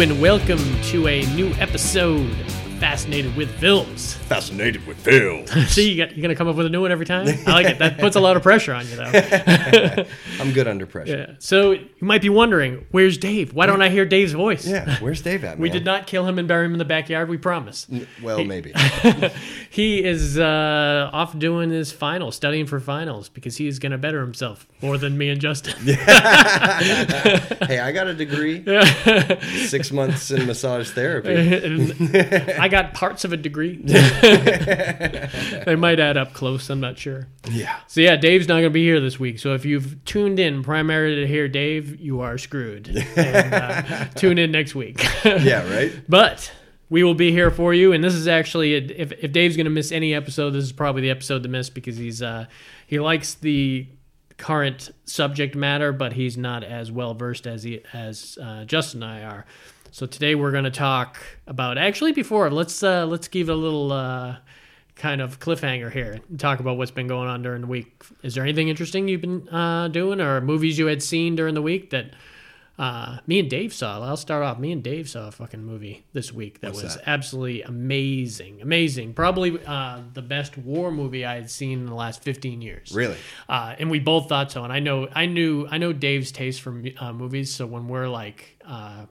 And welcome to a new episode Fascinated with Films. Fascinated with Phil. See, you got, you're going to come up with a new one every time? I like it. That puts a lot of pressure on you, though. I'm good under pressure. Yeah. So you might be wondering, where's Dave? Why don't I hear Dave's voice? Yeah, where's Dave at? We did not kill him and bury him in the backyard, we promise. Well, maybe. He is uh, off doing his finals, studying for finals, because he is going to better himself more than me and Justin. hey, I got a degree. Six months in massage therapy. I got parts of a degree. they might add up close. I'm not sure. Yeah. So yeah, Dave's not going to be here this week. So if you've tuned in primarily to hear Dave, you are screwed. And, uh, tune in next week. Yeah, right? But we will be here for you. And this is actually if if Dave's going to miss any episode, this is probably the episode to miss because he's uh he likes the current subject matter, but he's not as well versed as he as uh, Justin and I are. So today we're going to talk about actually before let's uh, let's give a little uh, kind of cliffhanger here and talk about what's been going on during the week. Is there anything interesting you've been uh, doing or movies you had seen during the week that uh, me and Dave saw? I'll start off. Me and Dave saw a fucking movie this week that What's was that? absolutely amazing, amazing. Probably uh, the best war movie I had seen in the last fifteen years. Really? Uh, and we both thought so. And I know, I knew, I know Dave's taste for uh, movies. So when we're like, uh,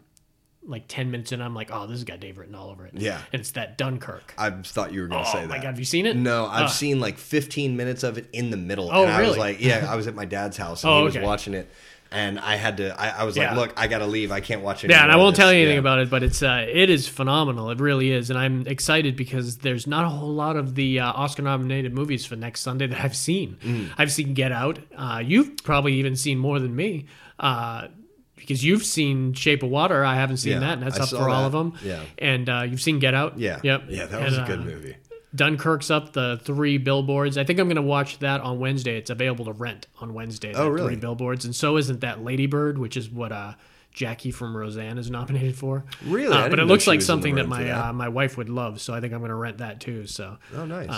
like ten minutes in, I'm like, oh, this has got Dave written all over it. Yeah. and it's that Dunkirk. I thought you were going to oh say my that. god, have you seen it? No, I've Ah. seen like 15 minutes of it in the middle. Oh, and I was really? like, yeah, I was at my dad's house and Oh, he was okay. watching it. And I had to, I, I was like, look, I got to leave. I can't watch it. Yeah, and I won't tell you anything about it, but it's uh, it is phenomenal. It really is, and I'm excited because there's not a whole lot of the uh, Oscar-nominated movies for next Sunday that I've seen. Mm. I've seen Get Out. Uh, you've probably even seen more than me. Uh, because you've seen Shape of Water, I haven't seen Yeah, that, and that's I up for all of them. Yeah. and uh, you've seen Get Out. Yeah. yep, Yeah, that was And, a good uh, movie. Dunkirk's up the three billboards. I think I'm going to watch that on Wednesday. It's available to rent on Wednesday. Oh, really? Three billboards, and so isn't that Ladybird, which is what uh, Jackie from Roseanne is nominated for. Really? Uh, but it looks like was in the something that my that. Uh, my wife would love. So I think I'm going to rent that too. So. Oh, nice.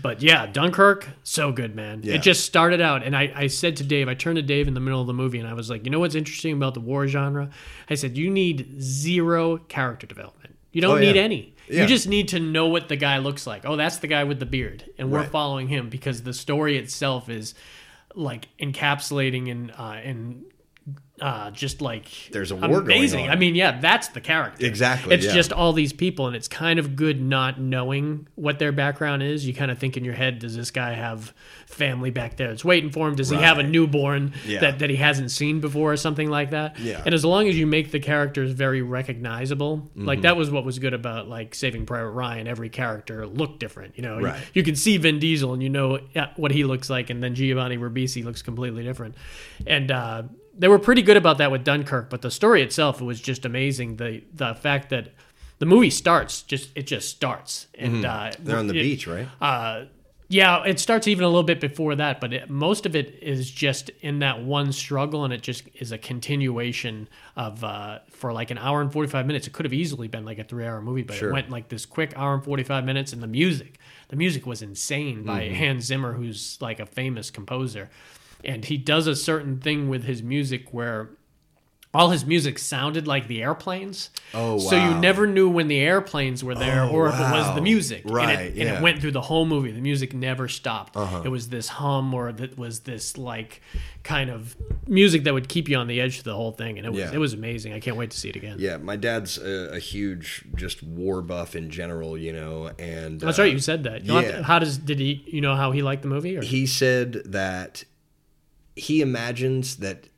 But yeah, Dunkirk, so good, man. Yeah. It just started out, and I, I said to Dave, I turned to Dave in the middle of the movie, and I was like, you know what's interesting about the war genre? I said, you need zero character development. You don't Oh, yeah. need any. Yeah. You just need to know what the guy looks like. Oh, that's the guy with the beard, and we're Right. following him because the story itself is like encapsulating and uh, and uh, just like There's a war going amazing. I mean, yeah, that's the character. Exactly, It's yeah. just all these people, and it's kind of good not knowing what their background is. You kind of think in your head, does this guy have family back there that's waiting for him? Does he have a newborn Yeah. that, that he hasn't seen before or something like that? Yeah. And as long as you make the characters very recognizable, Mm-hmm. like that was what was good about like Saving Private Ryan. Every character looked different. You know, You- Right. you, can see Vin Diesel and you know what he looks like, and then Giovanni Ribisi looks completely different. And uh, they were pretty good about that with Dunkirk, but the story itself it was just amazing. The the fact that the movie starts just it just starts and uh, Mm-hmm. They're on the it- beach, right? uh, yeah, it starts even a little bit before that, but it, most of it is just in that one struggle, and it just is a continuation of uh, for like an hour and forty five minutes. It could have easily been like a three hour movie, but Sure. it went like this quick hour and forty five minutes, and the music, the music was insane by Mm-hmm. Hans Zimmer, who's like a famous composer, and he does a certain thing with his music where all his music sounded like the airplanes. Oh, So you never knew when the airplanes were there Oh, or if it was the music. and Right, it, and yeah. Uh-huh. it went through the whole movie. The music never stopped. It was this hum or that was this like kind of music that would keep you on the edge of the whole thing, and it was Yeah. it was amazing. I can't wait to see it again. Yeah, my dad's a, a huge just war buff in general, you know, and That's uh, right. You said that. You yeah. to- how does did he? You know how he liked the movie? Or? he said that he imagines that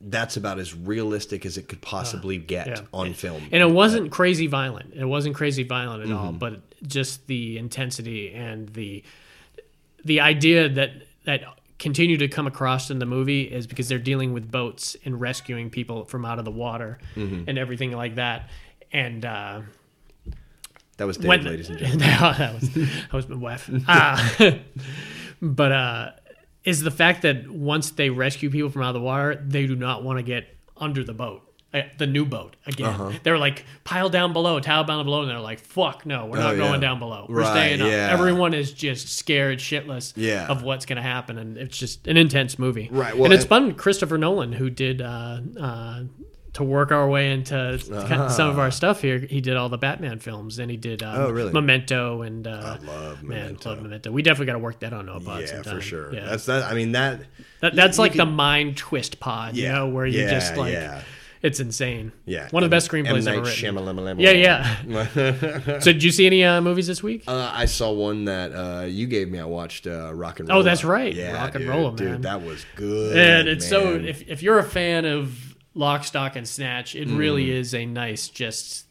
that's about as realistic as it could possibly get yeah. on film. and it wasn't crazy violent. It wasn't crazy violent at Mm-hmm. all, but just the intensity and the the idea that that continue to come across in the movie is because they're dealing with boats and rescuing people from out of the water Mm-hmm. and everything like that. And uh, that was Dave, when ladies and gentlemen. that was that was my wife. Uh, but uh, is the fact that once they rescue people from out of the water, they do not want to get under the boat. uh, The new boat again. Uh-huh. They're like pile down below, towel down below, and they're like, "Fuck no, we're not Oh, going yeah. down below. We're Right, staying up." yeah. Everyone is just scared shitless Yeah. of what's going to happen, and it's just an intense movie. Right, well, and it's and- fun. Christopher Nolan, who did uh, uh, to work our way into Ah. some of our stuff here, he did all the Batman films, and he did um, Oh, really? Memento and uh, I love man, Memento. love Memento. We definitely got to work that on pod yeah, sometime. for sure. Yeah. That's that. I mean that. That, that's you like could- the mind twist pod, you know, where you yeah, just like yeah. it's insane. Yeah, one of the best screenplays M. ever Night written. Shyamalan- Yeah, yeah. So, did you see any uh, movies this week? Uh, I saw one that uh, you gave me. I watched uh, Rock and Roll. Oh, that's right. Yeah, Rock and Roll, man. dude, that was good. and it's so if if you're a fan of Lock, Stock, and Snatch, it really Mm. is a nice just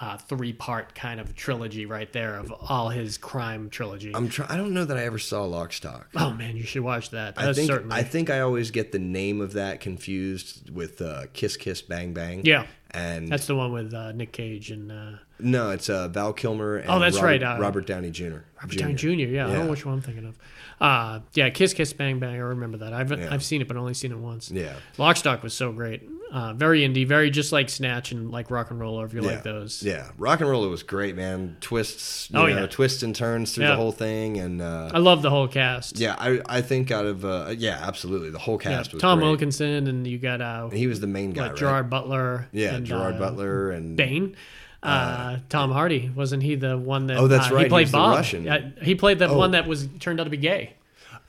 uh, three part kind of trilogy right there of all his crime trilogy. I'm try- I don't know that I ever saw Lockstock. oh man, you should watch that. I think certainly I think I always get the name of that confused with uh, Kiss Kiss Bang Bang. yeah. And That's the one with uh, Nick Cage and uh, no, it's uh, Val Kilmer. And Oh, that's Robert, right, uh, Robert Downey Jr. Robert Downey Jr. Yeah, I don't know which one I'm thinking of. Uh, yeah, Kiss Kiss Bang Bang. I remember that. I've Yeah. I've seen it, but only seen it once. Yeah, Lockstock was so great. Uh, very indie, very just like Snatch and like RocknRolla. If you yeah, like those, Yeah, RocknRolla was great, man. Twists, you Oh, know, yeah. twists and turns through Yeah. the whole thing, and uh, I love the whole cast. yeah, I I think out of uh, yeah, absolutely, the whole cast was Tom great. Wilkinson, and you got uh, He was the main guy, right? Gerard Butler. yeah, and, Gerard uh, Butler and Bane. Uh, Tom Hardy wasn't he the one that? Oh, that's uh, right, He he played the Bob. Russian. He played the Oh. one that was turned out to be gay.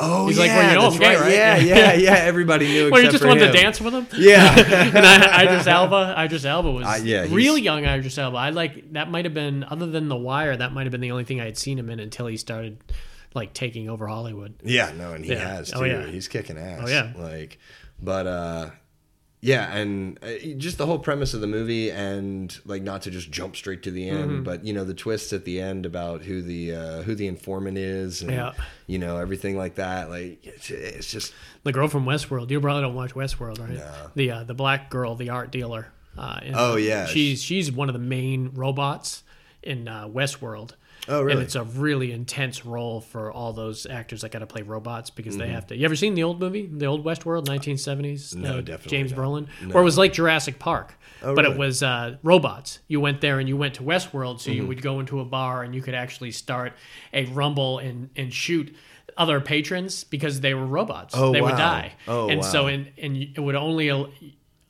Oh, He's yeah, like, well, you know that's I'm gay, right. right? Yeah, yeah, yeah. Everybody knew. Well, you just wanted him. to dance with him. Yeah, and I, Idris Elba, Idris Elba was Uh, yeah, real young. Idris Elba. I like that. Might have been other than The Wire. That might have been the only thing I had seen him in until he started like taking over Hollywood. yeah. No, and he Yeah. has Oh, yeah. He's kicking ass. Oh, yeah. Like, but uh, yeah, and uh, just the whole premise of the movie, and like not to just jump straight to the end, Mm-hmm. but you know the twists at the end about who the uh, who the informant is, and Yeah. you know everything like that. Like it's, it's just The girl from Westworld. You probably don't watch Westworld, right? No. The uh, the black girl, the art dealer. Uh, in- Oh, yeah. she's she's one of the main robots in uh, Westworld. Oh, really? And it's a really intense role for all those actors that got to play robots because Mm-hmm. they have to. You ever seen the old movie, the old Westworld, 1970s? No, Uh, definitely James not. Brolin, No. or it was like Jurassic Park, Oh, but really? it was uh, robots. You went there and you went to Westworld, so you Mm-hmm. would go into a bar and you could actually start a rumble and and shoot other patrons because they were robots. Oh, they would die. Oh, and so wow. in and it would only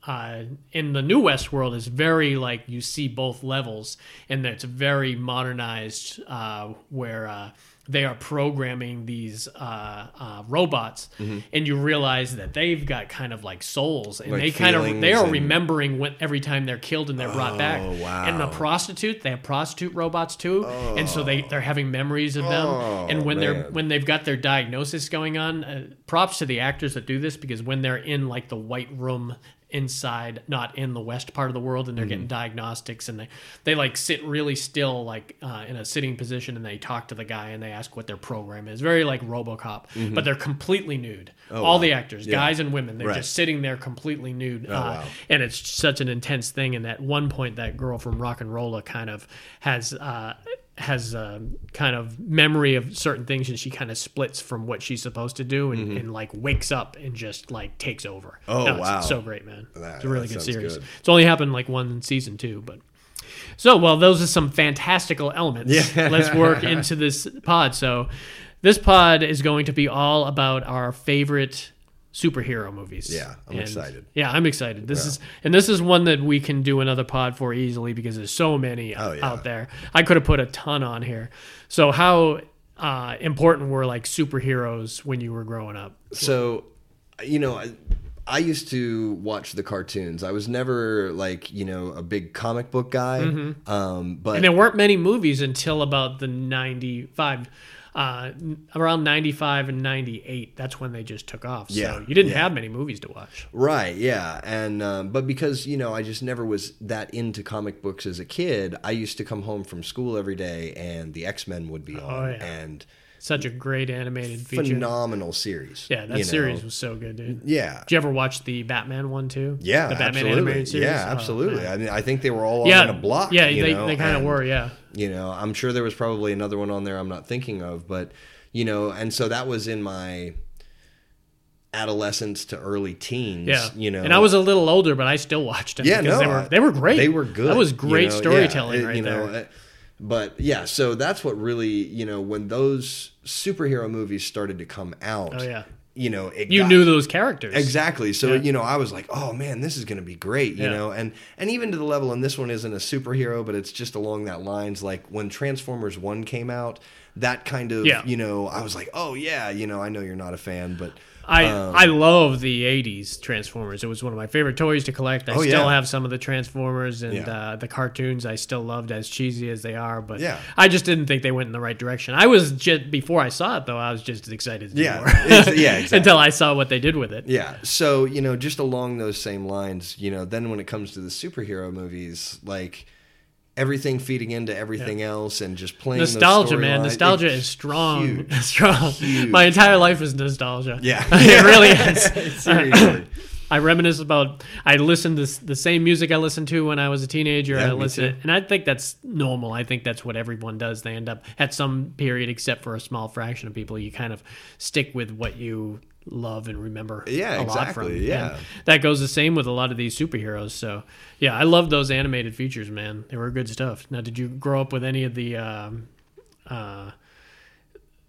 uh, in the new Westworld is very like you see both levels, and it's very modernized uh, where uh, they are programming these uh, uh, robots, Mm-hmm. and you realize that they've got kind of like souls, and Like they kind of they are and- remembering when every time they're killed and they're brought back. Oh, wow. And the prostitute, they have prostitute robots too, and so they they're having memories of them, Oh, and when they're when they've got their diagnosis going on, uh, props to the actors that do this because when they're in like the white room inside, not in the west part of the world, and they're getting Mm-hmm. diagnostics, and they they like sit really still, like uh, in a sitting position, and they talk to the guy and they ask what their program is. Very like RoboCop, but they're completely nude. All Mm-hmm. Oh, wow. the actors, Yeah. guys and women, they're Right. just sitting there completely nude, uh, Oh, wow. and it's such an intense thing. And at one point, that girl from RocknRolla kind of has. Uh, has a kind of memory of certain things and she kind of splits from what she's supposed to do and, and like wakes up and just like takes over. Mm-hmm. Oh, No, wow. so great, man. That- it's a really good series. good. It's only happened like one season too, but so well, those are some fantastical elements. Yeah. Let's work into this pod. So this pod is going to be all about our favorite superhero movies. Yeah, I'm And- excited. Yeah, I'm excited. This is and this is one that we can do another pod for easily because there's so many Oh, yeah. out there. I could have put a ton on here. So how uh, important were like superheroes when you were growing up? So, you know, I, I used to watch the cartoons. I was never like you know a big comic book guy, um, but Mm-hmm. And there weren't many movies until about the 95 uh, around 95 and 98 that's when they just took off Yeah, so you didn't yeah. have many movies to watch Right, yeah, and um, but because you know I just never was that into comic books as a kid, I used to come home from school every day and the X Men would be on, Oh, yeah. and such a great animated feature phenomenal series. yeah that you know. series was so good dude yeah, did you ever watch the batman one too yeah, the batman absolutely. animated series yeah, Oh, absolutely. man. I mean, I think they were all yeah on a block. yeah you they, know, they kind of were yeah you know i'm sure there was probably another one on there i'm not thinking of but you know and so that was in my adolescence to early teens yeah you know and i was a little older but i still watched them yeah because no they were they were great they were good that was you great know, yeah, storytelling it- right you know there but yeah so that's what really you know when those superhero movies started to come out oh yeah you know, it You got- knew those characters. Exactly. So Yeah. you know, I was like, "Oh man, this is going to be great," you Yeah. know, and and even to the level, and this one isn't a superhero, but it's just along that lines. Like when Transformers One came out, that kind of, Yeah. you know, I was like, "Oh yeah," you know, I know you're not a fan, but I Um, I love the '80s Transformers. It was one of my favorite toys to collect. I Oh, still yeah. have some of the Transformers and Yeah. uh, the cartoons. I still loved as cheesy as they are, but Yeah. I just didn't think they went in the right direction. I was just before I saw it though. I was just as excited. Yeah. yeah, exactly. Until I saw what they did with it. yeah. So you know, just along those same lines, you know, then when it comes to the superhero movies, like everything feeding into everything else and just playing Nostalgia, man. storylines, Nostalgia it's is strong. huge. strong. Huge. My entire life is nostalgia. Yeah. it really is. Seriously. I reminisce about. I listened to the same music I listened to when I was a teenager. Yeah, I listen, and I think that's normal. I think that's what everyone does. They end up at some period, except for a small fraction of people. You kind of stick with what you love and remember. Yeah, a lot exactly, From. yeah. And that goes the same with a lot of these superheroes. So yeah, I love those animated features, man. They were good stuff. Now, did you grow up with any of the? Um, uh,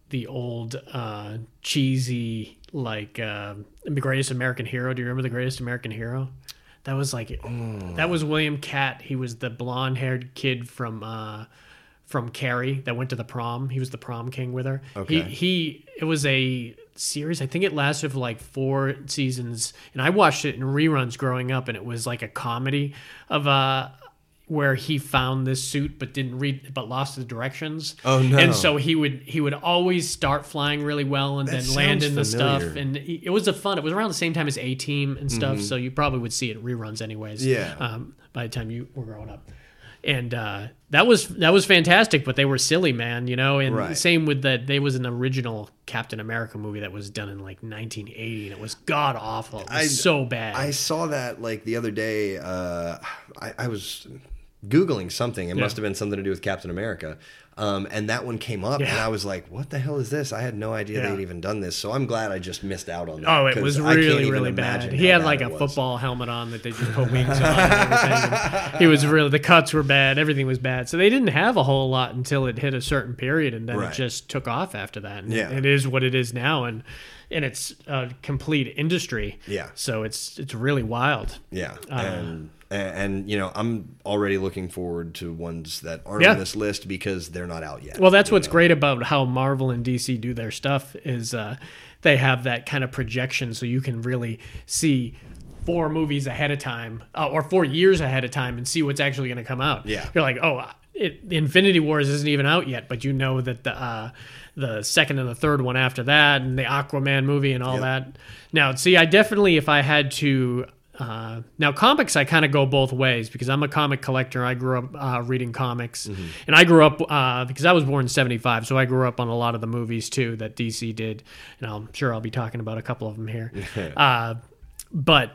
the old uh, cheesy like uh, the greatest American hero. Do you remember the greatest American hero? That was like that was William Katt. He was the blonde haired kid from uh, from Carrie that went to the prom. He was the prom king with her. Okay. He he. It was a series. I think it lasted for like four seasons, and I watched it in reruns growing up, and it was like a comedy of uh where he found this suit but didn't read but lost the directions. Oh, no. And so he would he would always start flying really well and That then land in the stuff and he- it was a fun. It was around the same time as A Team and stuff, so you probably would see it reruns anyways. Yeah. Um, by the time you were growing up, and uh, that was that was fantastic. But they were silly, man. You know, and Right. same with that. There was an original Captain America movie that was done in like 1980, and it was god awful. It was I- so bad. I saw that like the other day. Uh, I, I was googling something. It must have been something to do with Captain America, um, and that one came up, and I was like, "What the hell is this?" I had no idea Yeah. they'd even done this. So I'm glad I just missed out on that. Oh, it was really, really bad. He had bad like a was. football helmet on that they just put wings on and everything. And he was really the cuts were bad. Everything was bad. So they didn't have a whole lot until it hit a certain period, and then Right. it just took off after that. And Yeah. it is what it is now, and and it's a complete industry. Yeah. So it's it's really wild. Yeah, Uh, and and, and you know, I'm already looking forward to ones that aren't Yeah. on this list because they're not out yet. Well, that's what's know? great about how Marvel and DC do their stuff is uh, they have that kind of projection, so you can really see four movies ahead of time uh, or four years ahead of time and see what's actually going to come out. Yeah. you're like, oh, it, Infinity Wars isn't even out yet, but you know that the uh, the second and the third one after that, and the Aquaman movie and all Yep. that. Now, see, I definitely, if I had to. Uh, now comics I kind of go both ways because I'm a comic collector. I grew up uh, reading comics, Mm-hmm. and I grew up uh, because I was born in '75, so I grew up on a lot of the movies too that DC did, and I'm sure I'll be talking about a couple of them here. uh, but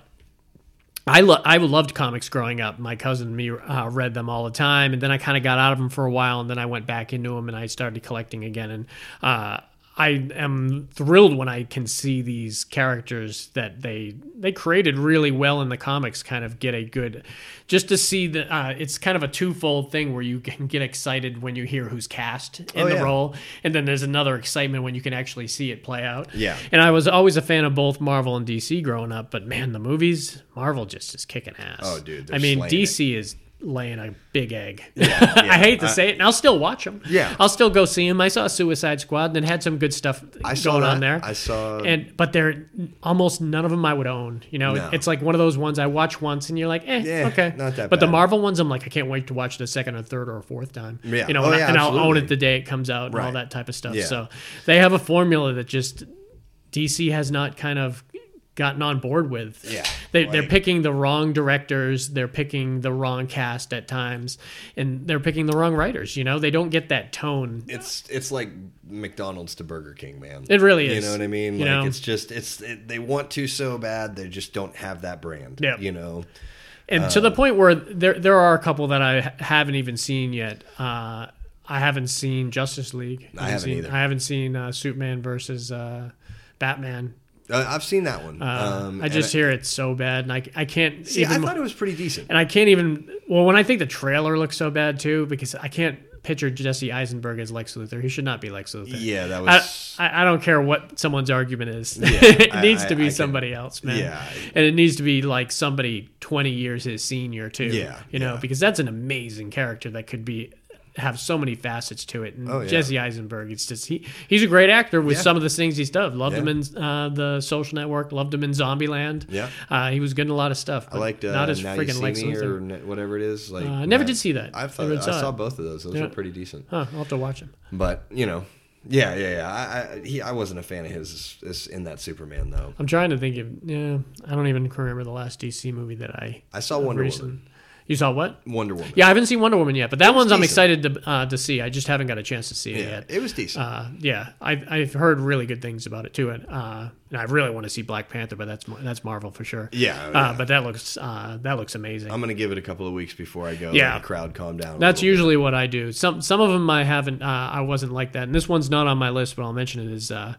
I lo- I loved comics growing up. My cousin and me uh, read them all the time, and then I kind of got out of them for a while, and then I went back into them, and I started collecting again. And uh, I am thrilled when I can see these characters that they they created really well in the comics, kind of get a good, just to see that uh, it's kind of a twofold thing where you can get excited when you hear who's cast in Oh, the yeah. role, and then there's another excitement when you can actually see it play out. Yeah. And I was always a fan of both Marvel and DC growing up, but man, the movies, Marvel just is kicking ass. Oh, dude, I mean, DC is laying a big egg. yeah. I hate to say it, and I'll still watch them. Yeah. I'll still go see them. I saw Suicide Squad, and it had some good stuff I saw going on there. I saw. and but they're almost none of them I would own. You know, No. it's like one of those ones I watch once, and you're like, eh, Yeah, okay, not that But the. Marvel ones, I'm like, I can't wait to watch the second or third or fourth time. Yeah. you know, Oh, and, I- yeah, and I'll own it the day it comes out and all that type of stuff. Yeah. So they have a formula that just DC has not kind of gotten on board with. Yeah, They, they're picking the wrong directors. They're picking the wrong cast at times, and they're picking the wrong writers. You know, they don't get that tone. it's it's like McDonald's to Burger King, man. It really is. You know what I mean? Like know? it's just it's it, they want to so bad, they just don't have that brand. Yeah. You know. and to the point where there there are a couple that I haven't even seen yet. Uh, I haven't seen Justice League. I haven't seen, either. I haven't seen uh, Superman versus uh, Batman. Uh, I've seen that one. Uh, um, I just hear it's so bad, and I, I can't see. I thought it was pretty decent. and I can't even. Well, when I think the trailer looks so bad too, because I can't picture Jesse Eisenberg as Lex Luthor. He should not be Lex Luthor. Yeah, that was. I, I don't care what someone's argument is. Yeah, it I- needs I- to be I can- somebody else, man. Yeah. and it needs to be like somebody twenty years his senior too. Yeah, you know, yeah. because that's an amazing character that could be have so many facets to it. And Oh, yeah. Jesse Eisenberg, it's just he he's a great actor with Yeah. some of the things he's done. Loved him in uh, the Social Network. Loved him in Zombieland. Yeah. uh, he was good in a lot of stuff. I liked uh, not as Now freaking Me or whatever it is. Like Uh, I never did see that. I thought I saw it. both of those. Those Yeah. were pretty decent. Huh, I'll have to watch them. But you know, yeah, yeah, yeah. I, I he I wasn't a fan of his, his in that Superman though. I'm trying to think of. Yeah, I don't even remember the last DC movie that I. I saw Wonder recent- Woman. You saw what? Wonder Woman. Yeah, I haven't seen Wonder Woman yet, but that one's I'm excited to uh, to see. I just haven't got a chance to see it yeah, yet. it was decent. Uh, yeah, I've, I've heard really good things about it too, and, uh, and I really want to see Black Panther, but that's that's Marvel for sure. yeah, Uh, yeah. but that looks uh, that looks amazing. I'm gonna give it a couple of weeks before I go. Yeah. crowd calm down. That's little bit. usually what I do. Some some of them I haven't. Uh, I wasn't like that, and this one's not on my list, but I'll mention it. Is uh,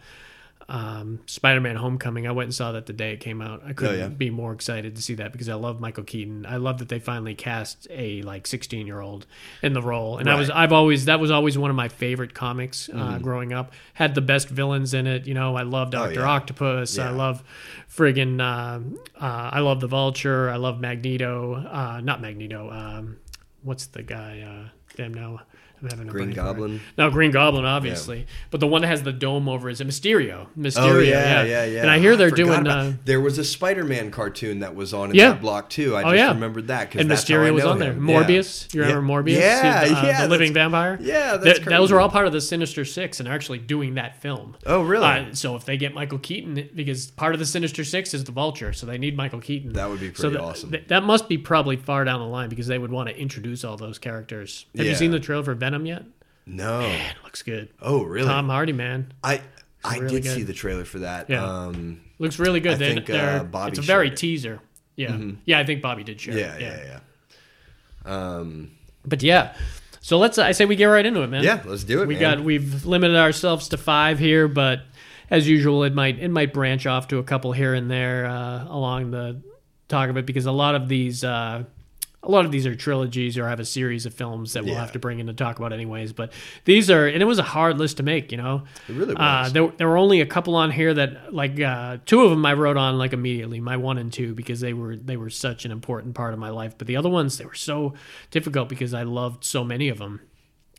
um, Spider-Man: Homecoming? I went and saw that the day it came out. I couldn't Oh, yeah? be more excited to see that because I love Michael Keaton. I love that they finally cast a like 16 year old in the role, and I was Right. I've always that was always one of my favorite comics uh, growing up. Had the best villains in it. You know, I love Doctor Oh, yeah. Octopus. I love friggin' uh, uh, I love the Vulture. I love Magneto. Uh, not Magneto. Um, what's the guy? Uh, damn now. I'm having a Green. Goblin. No, Green Goblin, obviously, but the one that has the dome over is a Mysterio. Mysterio, Oh yeah, yeah, yeah. And I hear they're forgot doing. about- Uh, there was a Spider-Man cartoon that was on in Yeah. that block too. I Oh, just yeah. remembered that because and Mysterio was on there. Morbius, you remember Morbius? Yeah, the, uh, yeah, the living vampire. Yeah, that's Th- those are all part of the Sinister Six, and are actually doing that film. Oh really? Uh, so if they get Michael Keaton, because part of the Sinister Six is the Vulture, so they need Michael Keaton. That would be so pretty awesome. th- that must be probably far down the line because they would want to introduce all those characters. Have you seen the trailer for Venom yet? no. It looks good. Oh really? Tom Hardy, man, I I really did good. see the trailer for that. Yeah. Um, looks really good. I They- think, uh, Bobby it's a very it. teaser. Yeah, yeah, I think Bobby did share. yeah, it. yeah, yeah. Um, But yeah, so let's. I say we get right into it, man. yeah, let's do it. we man. got we've limited ourselves to five here, but as usual, it might it might branch off to a couple here and there uh, along the talk of it because a lot of these. Uh, a lot of these are trilogies or have a series of films that we'll Yeah. have to bring in to talk about anyways. But these are, and it was a hard list to make, you know. It really Uh, was. there, there were only a couple on here that, like, uh, two of them I wrote on like immediately, my one and two, because they were they were such an important part of my life. But the other ones, they were so difficult because I loved so many of them.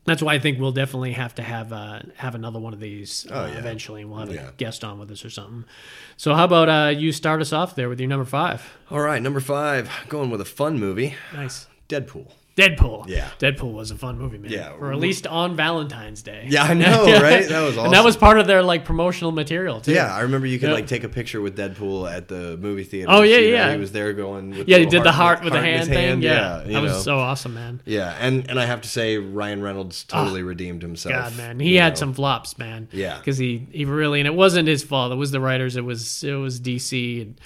That's why I think we'll definitely have to have uh, have another one of these uh, Oh, yeah. eventually. We'll have Yeah. a guest on with us or something. So how about uh, you start us off there with your number five? All right, number five, going with a fun movie, Nice. Deadpool. Deadpool. Yeah. Deadpool was a fun movie, man. Yeah. Or released on Valentine's Day. Yeah, I know, right? That was awesome. And that was part of their like promotional material too. Yeah, I remember you could Yeah. like take a picture with Deadpool at the movie theater. Oh, yeah, yeah. He was there going. With Yeah, he did the heart with the his hand thing. Yeah, you that was know. so awesome, man. Yeah, and and I have to say Ryan Reynolds totally redeemed himself. Ah, God, man, he had know. some flops, man. Yeah. because he he really and it wasn't his fault. It was the writers. It was it was DC and.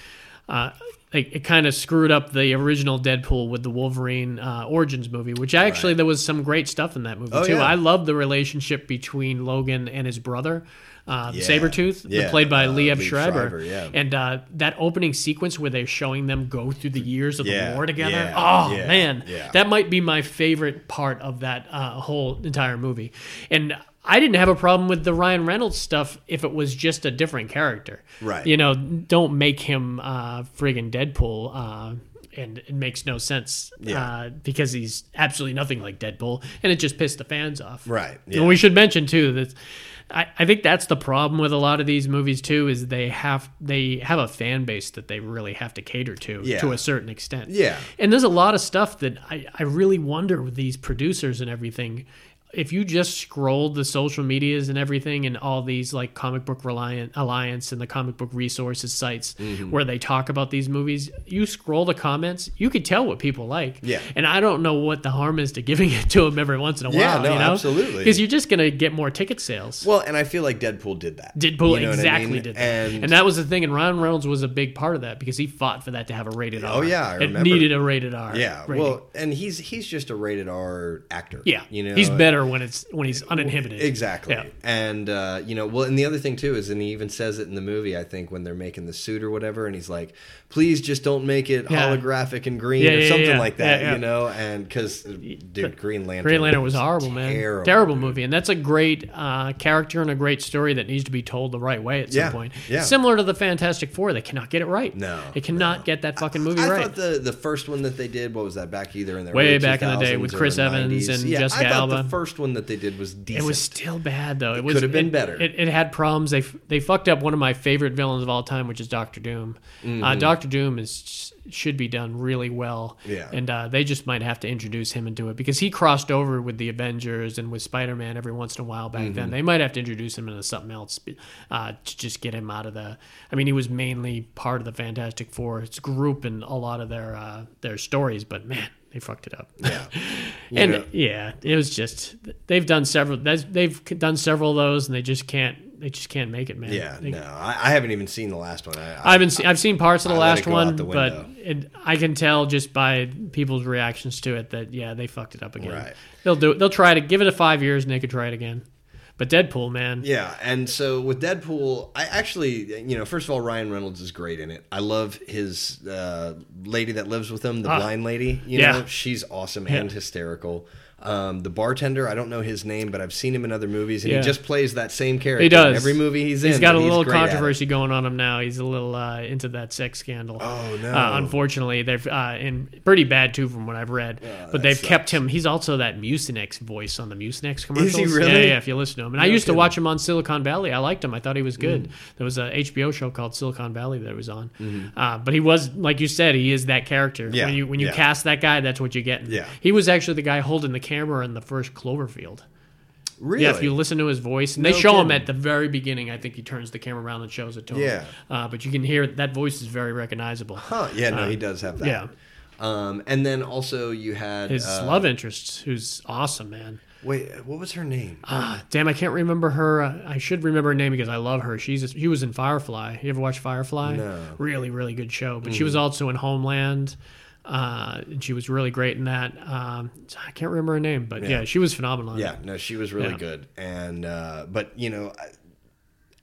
Uh, it, it kind of screwed up the original Deadpool with the Wolverine uh, Origins movie, which actually there was some great stuff in that movie Oh, too. yeah. I love the relationship between Logan and his brother, uh, Yeah. Sabretooth, Yeah, played by uh, Liev Schreiber. Schreiber, yeah. And uh, that opening sequence where they're showing them go through the years of the war together. oh man, yeah. that might be my favorite part of that uh, whole entire movie. And I didn't have a problem with the Ryan Reynolds stuff if it was just a different character. Right. You know, don't make him uh, friggin' Deadpool. Uh, and it makes no sense Yeah. uh, because he's absolutely nothing like Deadpool, and it just pissed the fans off. Right, Yeah. And we should mention too that I, I think that's the problem with a lot of these movies too is they have they have a fan base that they really have to cater to Yeah. to a certain extent. Yeah. And there's a lot of stuff that I, I really wonder with these producers and everything. If you just scrolled the social medias and everything and all these like comic book reliant alliance and the comic book resources sites Mm-hmm. where they talk about these movies, you scroll the comments, you could tell what people like. Yeah. And I don't know what the harm is to giving it to them every once in a Yeah, while. no, you know? absolutely. Because you're just gonna get more ticket sales. Well, and I feel like Deadpool did that. Deadpool You know what I exactly mean? did that. And, And, that was the thing, and Ryan Reynolds was a big part of that because he fought for that to have a rated R. Oh, yeah, I it remember. needed a rated R. yeah, rating. well, and he's he's just a rated R actor. yeah, you know, he's better better when it's when he's uninhibited. Exactly. Yeah. And uh, you know, well, and the other thing too is, and he even says it in the movie. I think when they're making the suit or whatever, and he's like, "Please just don't make it Yeah. holographic and green Yeah, or something like that." You know, and because dude, Green Lantern, Green Lantern was horrible, man. terrible. Terrible movie, and that's a great uh, character and a great story that needs to be told the right way at some point. yeah. Similar to the Fantastic Four, they cannot get it right. No, they cannot get that fucking movie I right. thought the the first one that they did, what was that? Back either in the Way back in the day with Chris Evans 90s. and Jessica I thought Alba. the first one that they did was decent. It was still bad though. It, was could have been it- better. It, it had problems. They they fucked up one of my favorite villains of all time, which is Doctor Doom. Mm-hmm. Uh, Doctor Doom is should be done really well. Yeah. and uh, they just might have to introduce him into it because he crossed over with the Avengers and with Spider Man every once in a while back Mm-hmm. then. They might have to introduce him into something else uh, to just get him out of the. I mean, he was mainly part of the Fantastic Four's group and a lot of their uh, their stories, but man. They fucked it up. Yeah. and know- yeah, it was just they've done several. that's- They've done several of those, and they just can't. They just can't make it, man. yeah, They- no, I, I haven't even seen the last one. I, I haven't seen. I've seen parts of the I last one, the but it, I can tell just by people's reactions to it that yeah, they fucked it up again. Right. They'll do. it. They'll try to give it a five years, and they could try it again. But Deadpool, man, Yeah, and so with Deadpool, I actually, you know, first of all, Ryan Reynolds is great in it. I love his uh, lady that lives with him, the Ah. blind lady. You Yeah. know, she's awesome and hysterical. Um, the bartender, I don't know his name, but I've seen him in other movies, and Yeah. he just plays that same character. he does in every movie he's in. He's got a little great at it. controversy going on him now. He's a little uh, into that sex scandal. Oh, no. Uh, unfortunately, they've uh, and pretty bad too, from what I've read. but they've sucks. kept him. He's also that Mucinex voice on the Mucinex commercials. really? Yeah, yeah. If you listen to him, and I used to watch him on Silicon Valley. I liked him. I thought he was good. Mm. There was a HBO show called Silicon Valley that was on. Mm-hmm. Uh, but he was, like you said, he is that character. Yeah, When you when you yeah. cast that guy, that's what you get. Yeah. He was actually the guy holding the camera in the first Cloverfield. Really? Yeah, if you listen to his voice, and they No show him at the very beginning. I think he turns the camera around and shows it to him. Yeah. uh, but you can hear that voice is very recognizable. Huh, yeah, no, he does have that. yeah. Um, and then also you had His uh, love interest, who's awesome, man. Wait, what was her name? Ah, damn, I can't remember her. Uh, I should remember her name because I love her. She's she was in Firefly. You ever watch Firefly? No. Mm. Really, really good show. But she was also in Homeland. Uh, and she was really great in that. Um, I can't remember her name, but yeah, she was phenomenal. Yeah, no, she was really Yeah. good. And uh, but you know,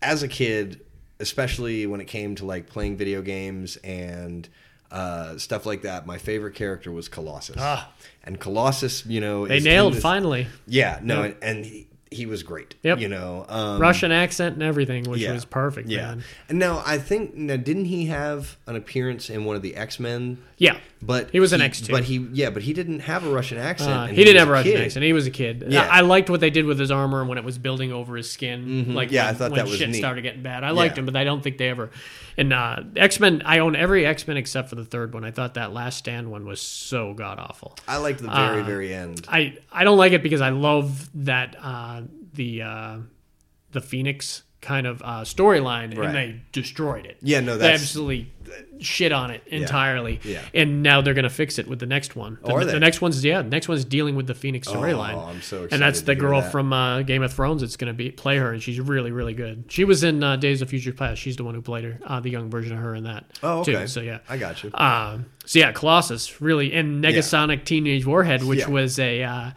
as a kid, especially when it came to like playing video games and uh, stuff like that, my favorite character was Colossus. Ah. And Colossus, you know, They is nailed this- finally Yeah, no, Yeah. and, and he, he was great. Yep. You know, um, Russian accent and everything, which yeah. was perfect. Yeah, man. and now I think now didn't he have an appearance in one of the X Men? Yeah, But He was an X2. But he yeah, but he didn't have a Russian accent. Uh, and he didn't have a Russian kid. accent. He was a kid. Yeah. I, I liked what they did with his armor and when it was building over his skin. Like Yeah, I when, thought when that was shit neat. started getting bad. I liked Yeah. him, but I don't think they ever. And uh, X Men, I own every X Men except for the third one. I thought that Last Stand one was so god awful. I liked the very Uh, very end. I I don't like it because I love that uh, the uh, the Phoenix kind of uh, storyline, Right. and they destroyed it. Yeah, no, they that's- absolutely shit on it entirely. Yeah. and now they're gonna fix it with the next one. The, are the next one's yeah, the next one's dealing with the Phoenix storyline. Oh, I'm so excited And that's the girl that. from uh, Game of Thrones. It's gonna be play her, and she's really really good. She was in uh, Days of Future Past. She's the one who played her, uh, the young version of her in that. Oh, okay. Too. So yeah, I got you. um, so yeah, Colossus really, and Negasonic Teenage Warhead, which Yeah. was a uh,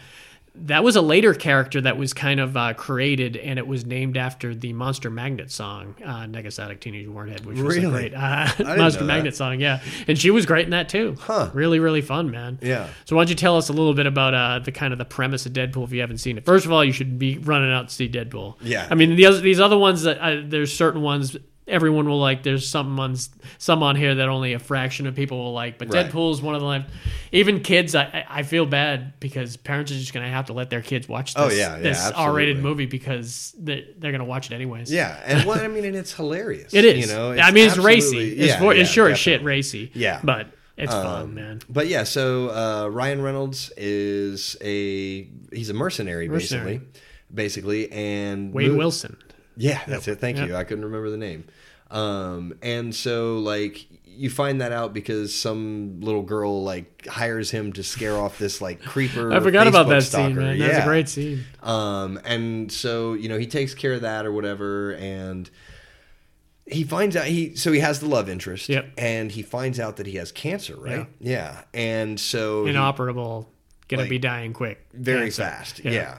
that was a later character that was kind of uh, created, and it was named after the Monster Magnet song, uh, Negasonic Teenage Warhead, which was Really? a great uh, Monster. Magnet song. Yeah, and she was great in that too. Huh. Really, really fun, man. Yeah. So why don't you tell us a little bit about uh, the kind of the premise of Deadpool if you haven't seen it? First of all, you should be running out to see Deadpool. Yeah. I mean, the other, these other ones that uh, there's certain ones everyone will like. There's some ones, some on here that only a fraction of people will like. But Right. Deadpool is one of them. Even kids, I, I feel bad because parents are just going to have to let their kids watch this, Oh, yeah, yeah, this R-rated movie because they're, they're going to watch it anyways. Yeah, and what I mean, and it's hilarious. It is. You know, I mean, it's racy. It's, yeah, for, it's yeah, sure as shit racy. Yeah. But it's Um, fun, man. But yeah, so uh, Ryan Reynolds is a he's a mercenary, Mercenary. basically, basically, and Wade mo- Wilson. Yeah, that's it. Thank Yep. you. I couldn't remember the name. Um, and so like you find that out because some little girl like hires him to scare off this like creeper. I forgot about that stalker. scene, man. That's Yeah. a great scene. Um, and so you know he takes care of that or whatever, and he finds out he so he has the love interest, Yep. and he finds out that he has cancer, right? Yeah, and so Inoperable, going Like, be dying quick. very Cancer. fast, Yeah. yeah.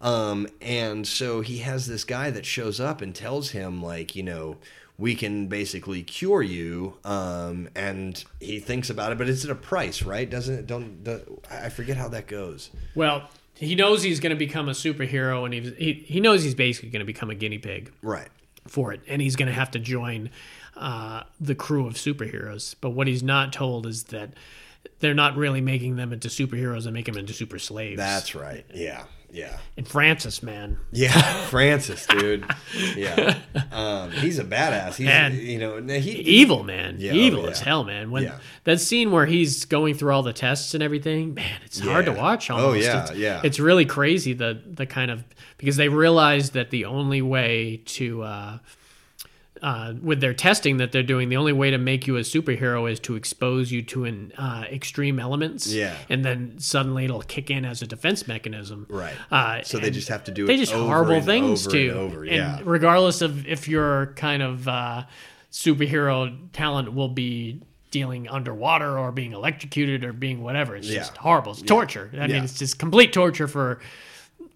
Um, and so he has this guy that shows up and tells him, like, you know, we can basically cure you. Um, and he thinks about it, but it's at a price, right? Doesn't it? Don't, do I forget how that goes. Well, he knows he's going to become a superhero, and he's, he he knows he's basically going to become a guinea pig Right. for it, and he's going to have to join uh, the crew of superheroes. But what he's not told is that they're not really making them into superheroes; they make them into super slaves. That's right. Yeah. Yeah. and Francis, man. Yeah, Francis, dude. Yeah, um, he's a badass. He's Man. you know he evil man Yeah, evil oh, as hell man when Yeah. that scene where he's going through all the tests and everything man it's hard to Yeah. watch Oh, yeah, it's, yeah. it's really crazy the the kind of because they realized that the only way to uh uh, with their testing that they're doing, the only way to make you a superhero is to expose you to an uh, extreme elements, Yeah. and then suddenly it'll kick in as a defense mechanism, Right. Uh, So they just have to do they it just horrible and things over too. and over, yeah. regardless of if your kind of uh, superhero talent will be dealing underwater or being electrocuted or being whatever, it's just horrible. It's torture. I mean, it's just complete torture for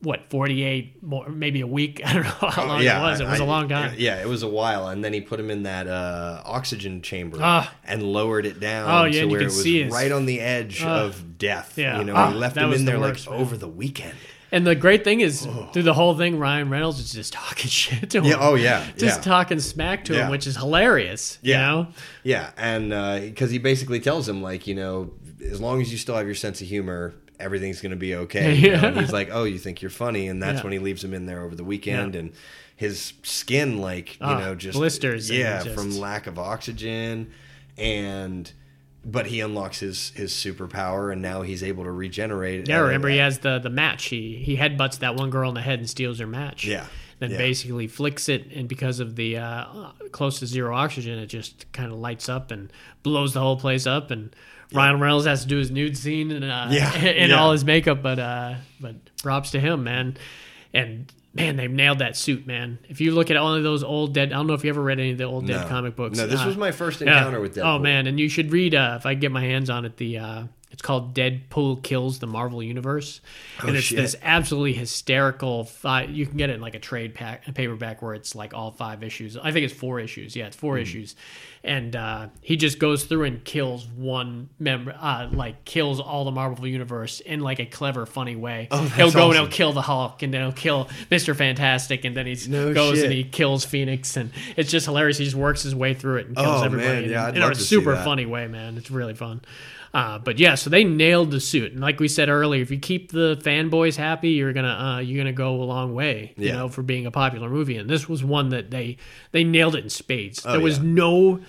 what forty eight, more maybe a week. I don't know how long it was. It was a Oh, long time. Yeah, it was a while, and then he put him in that uh, oxygen chamber Ah. and lowered it down Oh, yeah, to where it was right on the edge Ah. of death. Yeah. you know, Ah, he left him in the there worst, like man. over the weekend. And the great thing is, through the whole thing, Ryan Reynolds is just talking shit to him. Yeah. Oh yeah. just yeah. talking smack to Yeah. him, which is hilarious. Yeah. You know? Yeah, and because he basically tells him like, you know, as long as you still have your sense of humor, everything's going to be okay. you know? He's like, oh, you think you're funny, and that's Yeah. when he leaves him in there over the weekend, Yeah. and his skin, like, you Ah, know, just blisters Yeah, just- from lack of oxygen, and but he unlocks his his superpower, and now he's able to regenerate. Yeah, remember he has the the match. He he headbutts that one girl in the head and steals her match. Yeah. Then Yeah. basically flicks it, and because of the uh, close to zero oxygen, it just kind of lights up and blows the whole place up. And Ryan Reynolds has to do his nude scene and uh, Yeah, in yeah. all his makeup, but uh, but props to him, man. And man, they've nailed that suit, man. If you look at all of those old dead, I don't know if you ever read any of the old dead comic books. No, this Uh, was my first yeah. encounter with Deadpool. Oh man, and you should read uh, if I get my hands on it. The uh, it's called Deadpool Kills the Marvel Universe, and it's shit. this absolutely hysterical. Five, you can get it in like a trade pack, a paperback where it's like all five issues. I think it's four issues. Yeah, it's 4 Hmm. issues, and uh, he just goes through and kills one member, uh, like kills all the Marvel Universe in like a clever, funny way. Oh, that's he'll go and he'll kill the Hulk, and then he'll kill Mister Fantastic, and then he No goes shit. and he kills Phoenix, and it's just hilarious. He just works his way through it and kills Oh, man, everybody. yeah, in, in a love to see super funny way, man. It's really fun. Uh, but yeah, so they nailed the suit, and like we said earlier, if you keep the fanboys happy, you're gonna uh, you're gonna go a long way, you Yeah. know, for being a popular movie. And this was one that they they nailed it in spades. there was Oh, yeah. no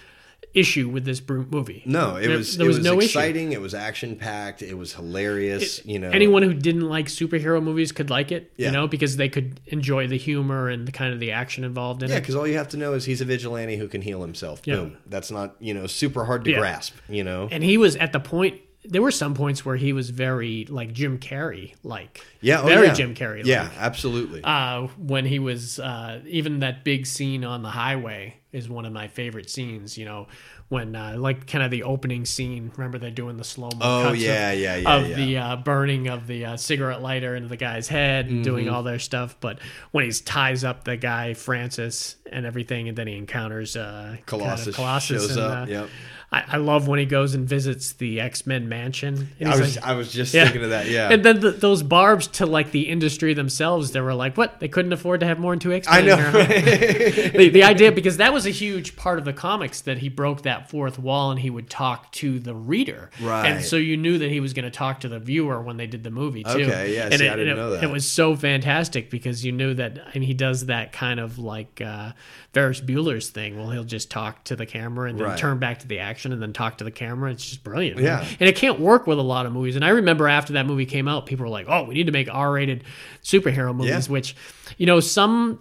issue with this movie. No, it There- was there it was was no issue. exciting. It was action packed. It was hilarious. you know, anyone who didn't like superhero movies could like it, Yeah. you know, because they could enjoy the humor and the kind of the action involved in Yeah, it. Yeah, because all you have to know is he's a vigilante who can heal himself. Yeah. Boom. That's not you know super hard to Yeah. grasp. You know. And he was at the point. There were some points where he was very like Jim Carrey, like yeah. Oh, very yeah. Jim Carrey. Like. Yeah, absolutely. uh, when he was uh, even that big scene on the highway is one of my favorite scenes. You know, when uh, like kind of the opening scene. Remember they're doing the slow mo. Oh, yeah, of, yeah, yeah, of yeah. the uh, burning of the uh, cigarette lighter into the guy's head, and doing Mm-hmm. all their stuff. But when he ties up the guy Francis and everything, and then he encounters uh, Colossus, kind of Colossus shows and, up. yep. I, I love when he goes and visits the X Men mansion. I was like- I was just Yeah. thinking of that. Yeah. and then the, those barbs to like the industry themselves, they were like, what? They couldn't afford to have more than two X Men. I know. the, the idea because that was a huge part of the comics that he broke that fourth wall and he would talk to the reader Right. and so you knew that he was going to talk to the viewer when they did the movie too Okay, yeah, and see, it, I didn't it- know that. it was so fantastic because you knew that and he does that kind of like uh Ferris Bueller's thing well he'll just talk to the camera and then Right. turn back to the action and then talk to the camera it's just brilliant Yeah. and it can't work with a lot of movies and I remember after that movie came out people were like oh we need to make R-rated superhero movies Yeah. which you know some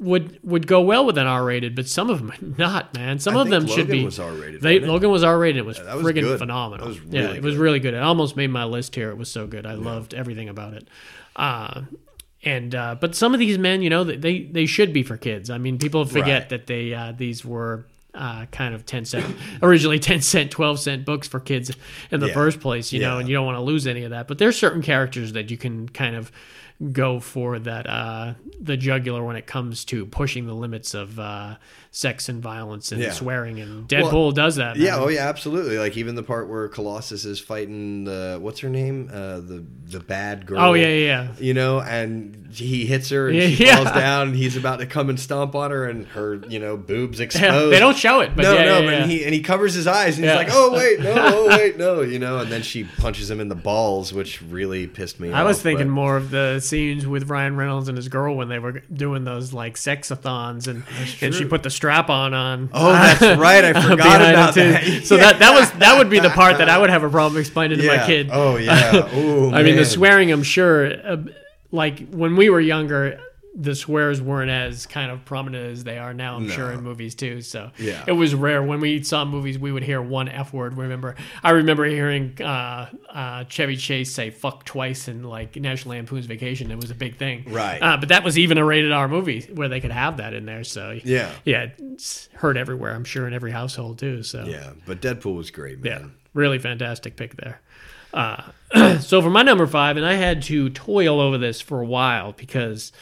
would would go well with an R rated, but some of them not, man. Some I of them think should be. was R-rated, They? Logan was R rated. It was that was friggin' good. phenomenal. Was yeah, really it was really good. It almost made my list here. It was so good. I loved everything about it. Uh, and uh, but some of these men, you know, they they should be for kids. I mean, people forget Right. that they uh, these were uh, kind of 10 cent, originally 10 cent, 12 cent books for kids in the Yeah. first place, you know, Yeah. and you don't want to lose any of that. But there's certain characters that you can kind of go for that uh, the jugular when it comes to pushing the limits of uh, sex and violence and Yeah. swearing. And Deadpool does that. Yeah, man. oh yeah, absolutely. Like even the part where Colossus is fighting the what's her name, uh, the the bad girl. Oh, yeah, yeah, yeah. You know, and he hits her and she Yeah. falls down, and he's about to come and stomp on her, and her you know boobs Yeah, exposed. they don't show it, but no, yeah, no, yeah, but yeah. he and he covers his eyes, and Yeah. he's like, "Oh wait, no, oh wait, no," you know, and then she punches him in the balls, which really pissed me off. I was thinking but- more of the scenes with Ryan Reynolds and his girl when they were doing those like sexathons and and she put the strap on on. Oh, that's right. I forgot about that. So that that was that would be the part that I would have a problem explaining to my kid. Oh yeah. Ooh, I mean, the swearing, I'm sure, uh, like when we were younger, the swears weren't as kind of prominent as they are now. I'm No. sure in movies too. So Yeah. it was rare when we saw movies. We would hear one f word. Remember, I remember hearing uh, uh, Chevy Chase say "fuck" twice in like National Lampoon's Vacation. It was a big thing, Right. Uh, but that was even a rated R movie where they could have that in there. So Yeah. yeah, it's heard everywhere. I'm sure in every household too. So Yeah, but Deadpool was great, yeah, man. really fantastic pick there. Uh, so for my number five, and I had to toil over this for a while because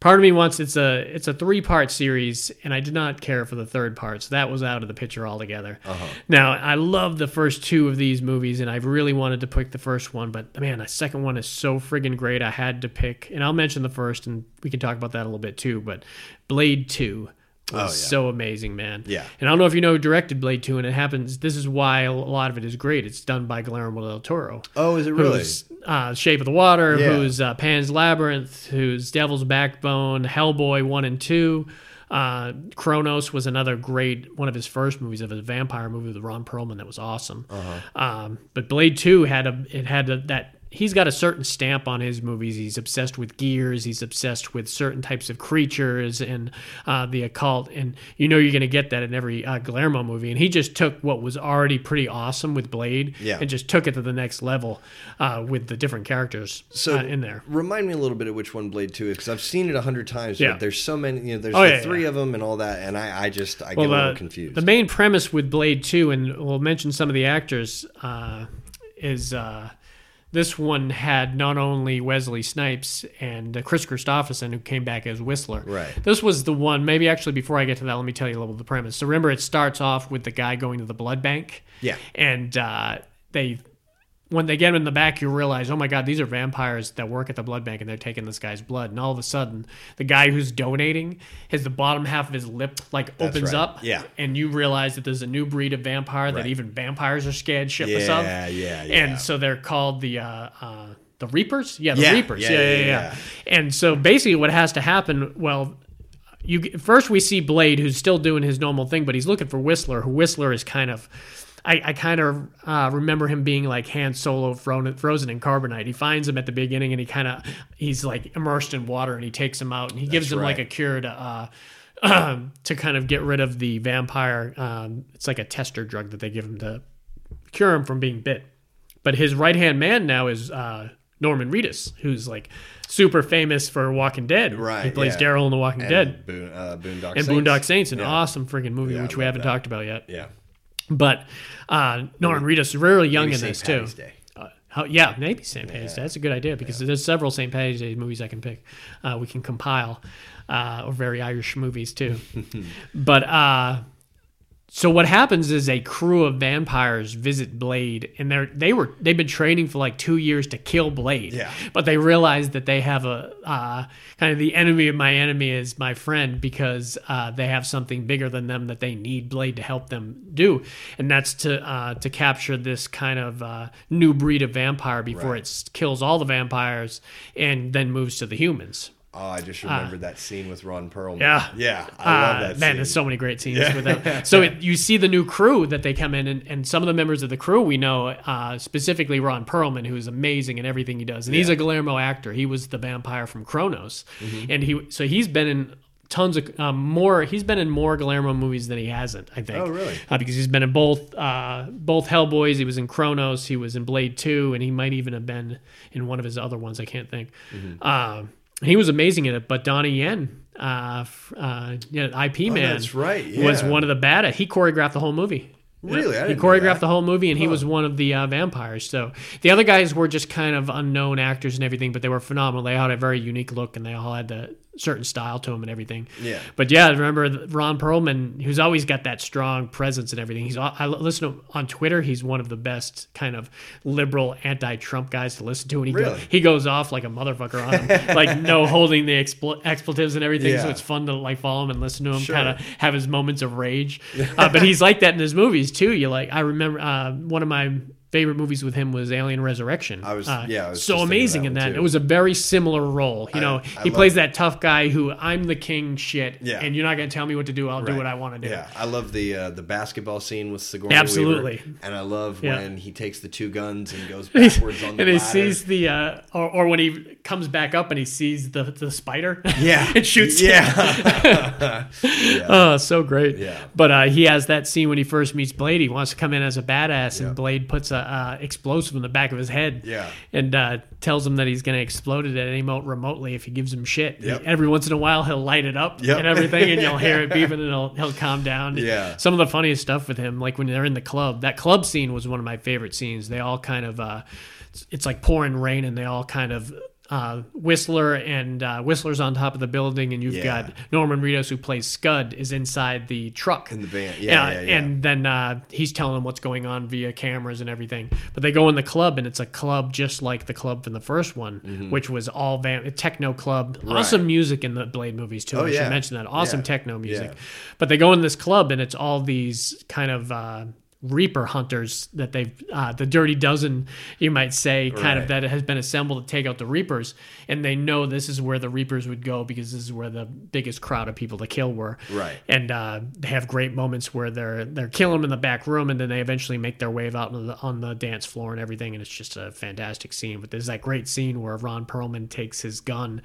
part of me wants it's a it's a three part series and i did not care for the third part so that was out of the picture altogether. Uh-huh. now i love the first two of these movies and i really wanted to pick the first one but man the second one is so friggin' great. I had to pick and i'll mention the first and we can talk about that a little bit too but blade 2 Oh, yeah. so amazing, man. Yeah. And I don't know if you know who directed Blade 2, and it happens. This is why a lot of it is great. It's done by Guillermo del Toro. Oh, is it really? Who's, uh, Shape of the Water, yeah. who's uh, Pan's Labyrinth, who's Devil's Backbone, Hellboy 1 and 2. Uh, Cronos was another great one of his first movies of a vampire movie with Ron Perlman that was awesome. Uh-huh. Um, but Blade Two had a it had a, that he's got a certain stamp on his movies. He's obsessed with gears. He's obsessed with certain types of creatures and uh, the occult. And you know you're going to get that in every uh, Guillermo movie. And he just took what was already pretty awesome with Blade Yeah. and just took it to the next level uh, with the different characters So uh, in there. Remind me a little bit of which one Blade Two is because I've seen it a hundred times. Yeah. But there's so many. You know, there's Oh, the yeah, three yeah. of them and all that, and I, I just I get a little the, confused. the main premise with Blade 2, and we'll mention some of the actors, uh, is uh, this one had not only Wesley Snipes and uh, Kris Kristofferson, who came back as Whistler. Right. This was the one, maybe actually before I get to that, let me tell you a little of the premise. So remember, it starts off with the guy going to the blood bank. Yeah. And uh, they. When they get him in the back, you realize, oh my God, these are vampires that work at the blood bank and they're taking this guy's blood. And all of a sudden, the guy who's donating, has the bottom half of his lip like That's opens right. up Yeah. and you realize that there's a new breed of vampire that even vampires are scared shitless Yeah, of. yeah, yeah. yeah. And so they're called the uh, uh, the Reapers. Yeah, the Yeah, Reapers. yeah, Yeah yeah, yeah, yeah, yeah. And so basically, what has to happen? Well. You first we see Blade, who's still doing his normal thing, but he's looking for Whistler. Who Whistler is kind of, I, I kind of uh, remember him being like Han Solo frozen, frozen in carbonite. He finds him at the beginning, and he kind of he's like immersed in water, and he takes him out, and he gives him like a cure to uh, um, to kind of get rid of the vampire. Um, it's like a tester drug that they give him to cure him from being bit. But his right hand man now is uh, Norman Reedus, who's like super famous for Walking Dead. Right, He plays yeah. Daryl in The Walking and Dead. Boon, uh, Boondock And Saints. Boondock Saints, an Yeah. awesome freaking movie, Yeah, which we haven't that. talked about yet. Yeah. But uh, Norman Reedus really young in this too. Patty's. Uh, yeah, maybe St. Patty's Day. That's a good idea because there's several St. Patty's Day movies I can pick. Uh, we can compile, uh, or very Irish movies too. but uh, so what happens is a crew of vampires visit Blade, and they're they were they've been training for like two years to kill Blade. Yeah. But they realize that they have a uh, kind of the enemy of my enemy is my friend because uh, they have something bigger than them that they need Blade to help them do, and that's to uh, to capture this kind of uh, new breed of vampire before Right. it kills all the vampires and then moves to the humans. Oh, I just remembered that scene with Ron Perlman. Yeah. Yeah. I love Uh, that man, there's so many great scenes Yeah. with them. So it, you see the new crew that they come in, and, and some of the members of the crew we know, uh, specifically Ron Perlman, who's amazing in everything he does, and he's a Guillermo actor. He was the vampire from Cronos, Mm-hmm. and he so he's been in tons of um, more. He's been in more Guillermo movies than he hasn't. I think. Oh, really? Uh, because he's been in both uh, both Hellboys. He was in Cronos. He was in Blade Two, and he might even have been in one of his other ones. I can't think. Mm-hmm. Uh, he was amazing in it. But Donnie Yen uh, uh, you know, Ip Man. Oh, that's right, Was one of the bad. He choreographed the whole movie. Really? I he didn't know choreographed the whole movie, and he was one of the uh, vampires. So the other guys were just kind of unknown actors and everything, but they were phenomenal. They had a very unique look, and they all had the certain style to him and everything. Yeah. But yeah, remember Ron Perlman, who's always got that strong presence and everything. He's I listen to him on Twitter. He's one of the best kind of liberal anti-Trump guys to listen to, and he Really? he goes off like a motherfucker on him, like no holding the expl- expletives and everything. So it's fun to like follow him and listen to him, Sure. kind of have his moments of rage. Uh, but he's like that in his movies too. You like I remember uh, one of my favorite movies with him was Alien Resurrection. I was- Uh, yeah, I was so amazing that in that. too. It was a very similar role. You I- know, I he plays that tough guy who I'm the king shit, Yeah. and you're not going to tell me what to do. I'll do what I want to do. Yeah, I love the uh, the basketball scene with Sigourney Absolutely. Weaver, and I love Yeah. when he takes the two guns and goes backwards on the and he ladder. sees the, uh, or, or when he comes back up and he sees the the spider, Yeah. it shoots. Yeah. yeah. Oh, so great. Yeah. But uh, he has that scene when he first meets Blade. He wants to come in as a badass, Yeah. and Blade puts a uh, explosive in the back of his head. Yeah. And uh, tells him that he's going to explode it at any mo- remotely if he gives him shit. Yep. Every once in a while, he'll light it up Yep. and everything, and you'll hear it beeping, and he'll, he'll calm down. Yeah. Some of the funniest stuff with him, like when they're in the club. That club scene was one of my favorite scenes. They all kind of, uh, it's- it's like pouring rain, and they all kind of. Uh, Whistler and uh, Whistler's on top of the building, and you've Yeah. got Norman Reedus, who plays Scud, is inside the truck In the van. Yeah, Uh, yeah, yeah. And then uh, he's telling them what's going on via cameras and everything. But they go in the club, and it's a club just like the club from the first one, Mm-hmm. which was all van- techno club. Awesome music in the Blade movies too. Oh, I should mention that. Awesome techno music. But they go in this club, and it's all these kind of. Reaper hunters that they've, uh, the Dirty Dozen, you might say, kind of that has been assembled to take out the Reapers, and they know this is where the Reapers would go because this is where the biggest crowd of people to kill were Right. and uh, they have great moments where they're they're killing them in the back room, and then they eventually make their way out on the, on the dance floor and everything, and it's just a fantastic scene. But there's that great scene where Ron Perlman takes his gun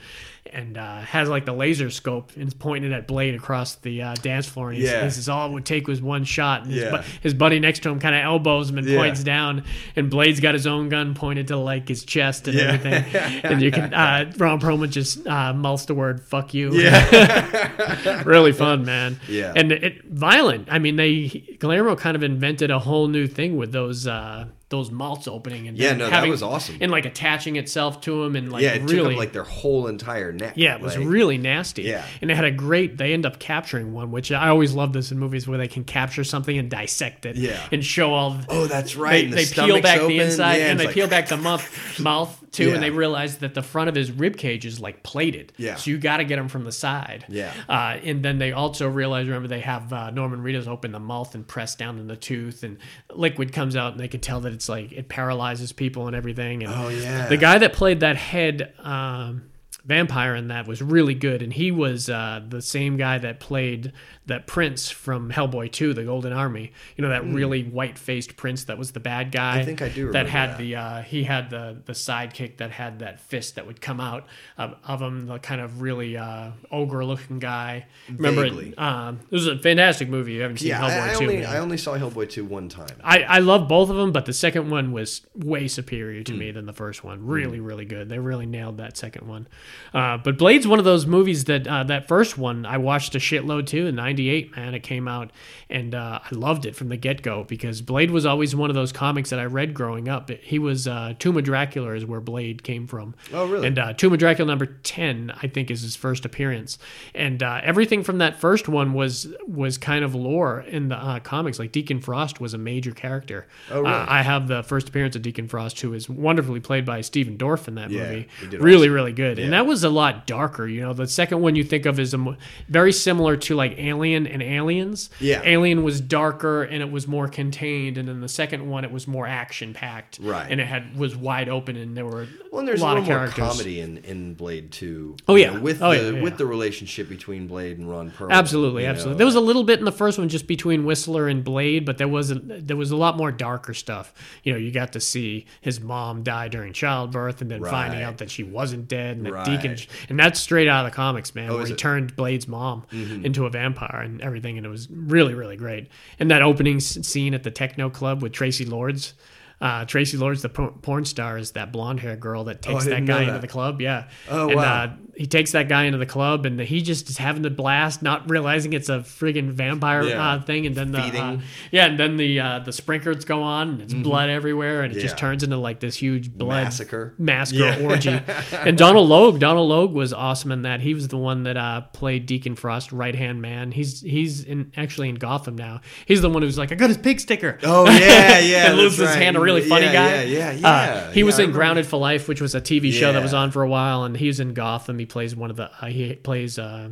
and uh, has like the laser scope and is pointing it at Blade across the uh, dance floor, and he, Yeah. he says all it would take was one shot. And his, Yeah. bu- his buddy next to him kind of elbows him and Yeah. points down, and Blade's got his own gun pointed to like his chest and Yeah. everything, and you can uh, Ron Perlman just uh, mouths the word "fuck you." Yeah. really fun, man. Yeah. and it violent. I mean, they Guillermo kind of invented a whole new thing with those uh, those malts opening and Yeah, no, that was awesome. and like attaching itself to them and like yeah, it really up like their whole entire neck. yeah, it was Like, really nasty. Yeah. and it had a great. They end up capturing one, which I always love this in movies where they can capture something and dissect it. Yeah. and show all. Oh, that's right. They, and the they peel back open. the inside Yeah, and they like- peel back the mouth, mouth too, Yeah. and they realize that the front of his rib cage is like plated. Yeah. so you got to get him from the side. Yeah. uh, and then they also realize. Remember, they have uh, Norman Reedus open the mouth and press down in the tooth, and liquid comes out, and they can tell that it's like it paralyzes people and everything. And Oh, yeah. the guy that played that head. Um, vampire in that was really good and he was uh, the same guy that played that prince from hellboy 2 the golden army you know that really white-faced prince that was the bad guy Hmm. I think I do that had that. the uh, he had the the sidekick that had that fist that would come out of, of him the kind of really uh, ogre looking guy remember it um, it was a fantastic movie you haven't seen Yeah, hellboy I, I 2 only. I only saw Hellboy two one time. I, I love both of them, but the second one was way superior Hmm. to me than the first one. Really, really good. They really nailed that second one. Uh, but Blade's one of those movies that uh, that first one I watched a shitload too in '98. Man, it came out, and uh, I loved it from the get go because Blade was always one of those comics that I read growing up. He was uh, Tomb of Dracula is where Blade came from. Oh, really? And uh, Tomb of Dracula number ten, I think, is his first appearance, and uh, everything from that first one was was kind of lore in the uh, comics. Like Deacon Frost was a major character. Oh, really? I have the first appearance of Deacon Frost, who is wonderfully played by Stephen Dorff in that Yeah, movie. he did Really, awesome. really good. And Yeah. That was a lot darker. You know, the second one you think of is a very similar to like Alien and Aliens. Yeah. Alien was darker and it was more contained, and then the second one it was more action packed. Right. And it had was wide open, and there were Well, and there's a lot a of little more comedy in, in Blade Two. Oh, yeah. know, with Oh, the yeah, yeah, with the relationship between Blade and Ron Perlman. Absolutely, absolutely. know, there was a little bit in the first one just between Whistler and Blade, but there was a, there was a lot more darker stuff. You know, you got to see his mom die during childbirth, and then finding out that she wasn't dead, and that Right. Deacon, and that's straight out of the comics, man. Oh, where he it? Mm-hmm. turned Blade's mom into a vampire and everything, and it was really, really great. And that opening scene at the techno club with Traci Lords. Uh, Traci Lords, the por- porn star, is that blonde hair girl that takes Oh, that guy know into the club. Yeah. Oh, and, wow. Uh, he takes that guy into the club, and he just is having the blast, not realizing it's a friggin' vampire Yeah. uh, thing. And then the uh, yeah, and then the uh, the sprinklers go on, and it's blood everywhere, and it just Mm-hmm. Turns into like this huge blood Massacre. massacre Yeah. orgy. and Donal Logue, Donal Logue was awesome in that. He was the one that uh, played Deacon Frost, right hand man. He's he's in actually in Gotham now. He's the one who's like, I got his pig sticker. Oh yeah, yeah. and loses that's his hand, a really funny yeah, guy. Yeah, yeah, yeah. Uh, he Yeah, was in. Grounded for Life, which was a TV show that was on for a while, and he was in Gotham. He plays one of the uh, he plays uh,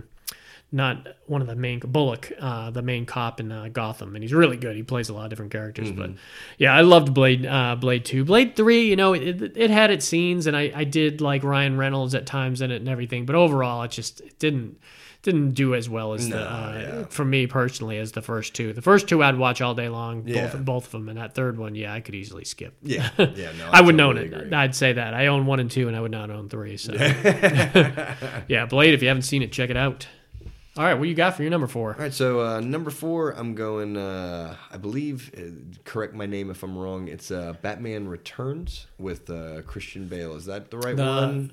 not one of the main Bullock, uh, the main cop in uh, Gotham, and he's really good. He plays a lot of different characters, Mm-hmm. but yeah, I loved Blade uh, Blade Two, Blade Three. You know, it, it had its scenes, and I, I did like Ryan Reynolds at times in it and everything, but overall, it just it didn't didn't do as well as the uh, yeah. for me personally as the first two. The first two I'd watch all day long, Yeah. both both of them, and that third one, yeah, I could easily skip. Yeah, yeah. No, I would own totally it. agree. I'd say that. I own one and two, and I would not own three. So, yeah, Blade. If you haven't seen it, check it out. All right, what you got for your number four? All right, so uh, number four, I'm going. Uh, I believe, uh, correct my name if I'm wrong. It's uh, Batman Returns with uh, Christian Bale. Is that the right one?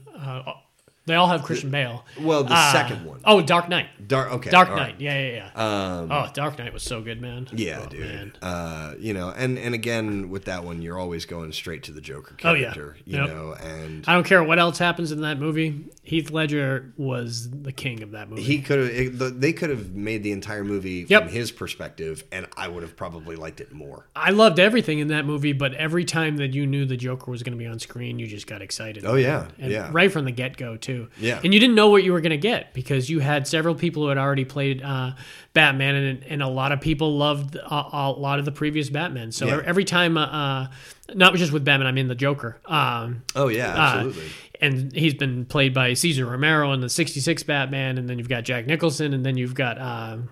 They all have Christian Bale. Well, the Uh, second one. Oh, Dark Knight. Dark. Okay. Dark Knight. right. Yeah, yeah, yeah. Um, oh, Dark Knight was so good, man. yeah, Oh, dude. man. Uh, you know, and and again with that one, you're always going straight to the Joker Oh, yeah. character. You Yep. know, and I don't care what else happens in that movie. Heath Ledger was the king of that movie. he could have. They could have made the entire movie Yep. from his perspective, and I would have probably liked it more. I loved everything in that movie, but every time that you knew the Joker was going to be on screen, you just got excited. Oh yeah, and yeah. right from the get go too. Yeah. and you didn't know what you were going to get because you had several people who had already played uh, Batman, and, and a lot of people loved a, a lot of the previous Batman. So Yeah. every time, uh, uh, not just with Batman, I mean the Joker. Um, Oh yeah, uh, absolutely. and he's been played by Cesar Romero in the '66 Batman, and then you've got Jack Nicholson, and then you've got. Um,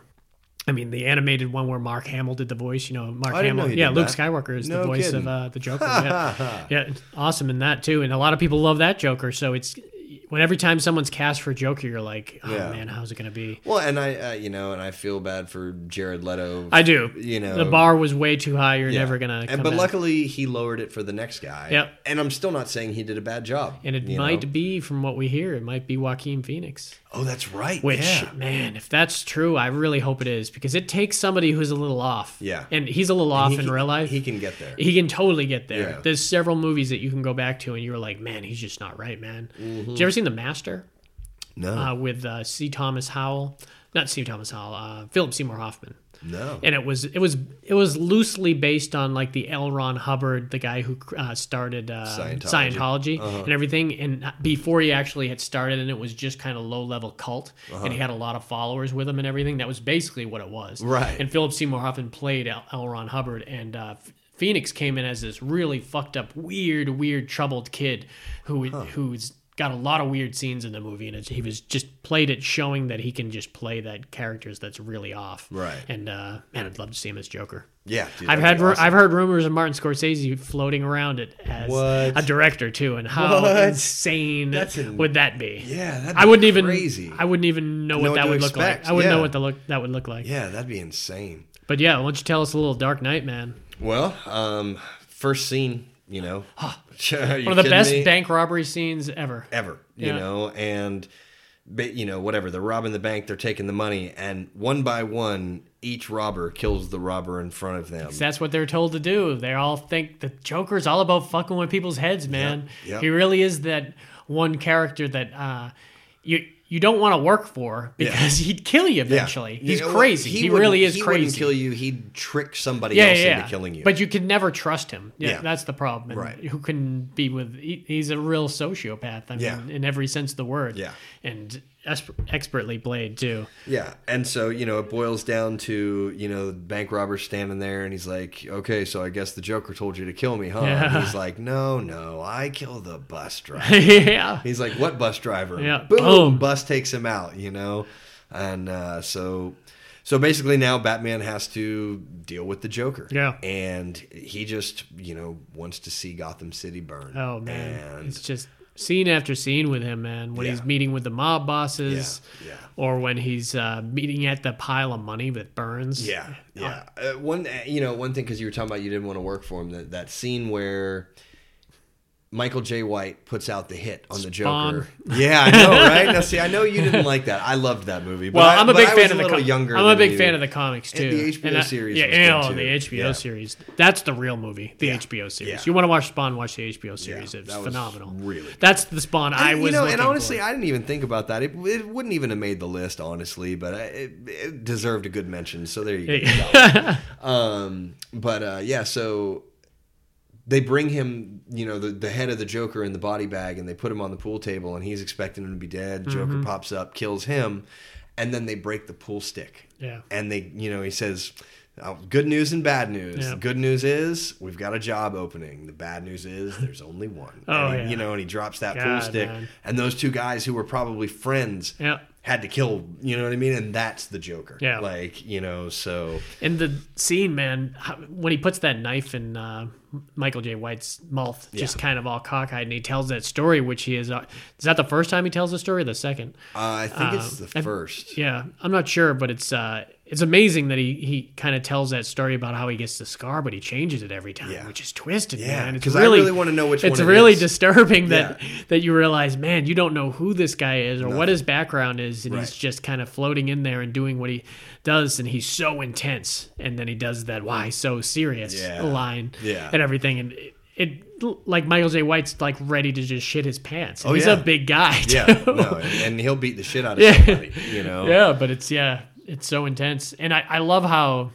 I mean, the animated one where Mark Hamill did the voice. You know, Mark didn't know Hamill. Yeah, Luke that. Skywalker is No the voice kidding. of uh, the Joker. Yeah. yeah, awesome in that too. And a lot of people love that Joker. So it's when every time someone's cast for Joker, you're like, oh Yeah. man, how's it going to be? Well, and I, uh, you know, and I feel bad for Jared Leto. I do. You know, the bar was way too high. You're Yeah. never gonna. And but back. luckily, he lowered it for the next guy. Yep. And I'm still not saying he did a bad job. and it might know? be, from what we hear, it might be Joaquin Phoenix. Oh, that's right. Which, yeah. man, if that's true, I really hope it is because it takes somebody who's a little off. Yeah. And he's a little off He- in real life. he can get there. He can totally get there. There's several movies that you can go back to and you're like, man, he's just not right, man. Mm-hmm. Did you ever seen The Master no, uh, with uh, C. Thomas Howell? Not C. Thomas Howell, uh, Philip Seymour Hoffman. no. And it was it was it was loosely based on like the L. Ron Hubbard, the guy who uh, started uh, Scientology. Scientology, Uh-huh. and everything. And before he actually had started, and it was just kind of low level cult, Uh-huh. and he had a lot of followers with him and everything. That was basically what it was. Right. And Philip Seymour Hoffman played L. L. Ron Hubbard, and uh, Phoenix came in as this really fucked up, weird, weird, troubled kid who who's got a lot of weird scenes in the movie, and it's, he was just played it, showing that he can just play that characters that's really off. Right. And uh, man, I'd love to see him as Joker. yeah, dude, I've had awesome. I've heard rumors of Martin Scorsese floating around it as What? a director too, and how What? insane That's in- would that be? Yeah, that'd I wouldn't even crazy. I wouldn't even know Know what what that to would look like. I wouldn't know yeah. what the look that would look like. Yeah, that'd be insane. But yeah, why don't you tell us a little Dark Knight, man? Well, um, first scene, you know, One of the best bank robbery scenes ever. ever, you Yeah. know, and ba- you know whatever they're robbing the bank, they're taking the money, and one by one, each robber kills the robber in front of them. That's what they're told to do. They all think the Joker's all about fucking with people's heads, man. yep. He really is that one character that uh, you you don't want to work for because he'd kill you eventually. Yeah. He's You know, crazy. He, wouldn't- really is he crazy. Wouldn't kill you. He'd trick somebody yeah, else yeah, yeah. into killing you. But you can never trust him. Yeah, Yeah. that's the problem. And Right. Who can be with? He, he's a real sociopath. I mean, Yeah. in every sense of the word. Yeah. and expertly played too. Yeah, and so you know it boils down to you know the bank robber standing there, and he's like, "Okay, so I guess the Joker told you to kill me, huh?" Yeah. he's like, "No, no, I kill the bus driver." yeah. he's like, "What bus driver?" Yeah, boom, boom. bus takes him out. You know, and uh, so so basically now Batman has to deal with the Joker. Yeah. and he just you know wants to see Gotham City burn. Oh man, and it's just scene after scene with him, man. When he's meeting with the mob bosses, Yeah, yeah. or when he's uh, meeting at the pile of money with Burns. Yeah, yeah. Uh, one, uh, you know, one thing because you were talking about you didn't want to work for him. That that scene where Michael Jai White puts out the hit on the Joker. Yeah, I know, right? Now, see, I know you didn't like that. I loved that movie. But Well, I, I'm a big fan of the com- younger. I'm a big you. fan of the comics too. And the HBO I- series Yeah, and, oh, the HBO Yeah. series. That's the real movie. The HBO series. Yeah. You want to watch Spawn? Watch the HBO series. Yeah, it's phenomenal. really. That's the Spawn I was. you know, and honestly, for. I didn't even think about that. It, it wouldn't even have made the list, honestly, but I- it, it deserved a good mention. So there you go. um, but uh, yeah, so they bring him, you know, the, the head of the Joker in the body bag, and they put him on the pool table, and he's expecting him to be dead. Joker Mm-hmm. pops up, kills him, and then they break the pool stick. Yeah. And they, you know, he says, oh, "Good news and bad news. Yeah. The good news is we've got a job opening. The bad news is there's only one." Oh, and he, yeah. You know, and he drops that pool stick, man. and those two guys who were probably friends Yeah. Had to kill. You know what I mean? And that's the Joker. Yeah. Like you know, so In the scene, man, when he puts that knife in uh, Michael Jai White's mouth, just Yeah. kind of all cockeyed, and he tells that story, which he is. Uh, is that the first time he tells the story? Or the second? uh, I think it's Um, the first. Yeah, I'm not sure, but it's uh, it's amazing that he he kind of tells that story about how he gets the scar, but he changes it every time, Yeah. which is twisted, Yeah, man. It's 'cause I really, really wanna know which It's one it really is. disturbing that that you realize, man, you don't know who this guy is or what his background is, and he's just kind of floating in there and doing what he does, and he's so intense, and then he does that "why so serious" Yeah. line, Yeah. and everything, and. It, it like Michael Jai White's like ready to just shit his pants. And Oh, he's yeah. a big guy. Yeah, no, and, and he'll beat the shit out of Yeah. somebody. You know. Yeah, but it's yeah, it's so intense, and I I love how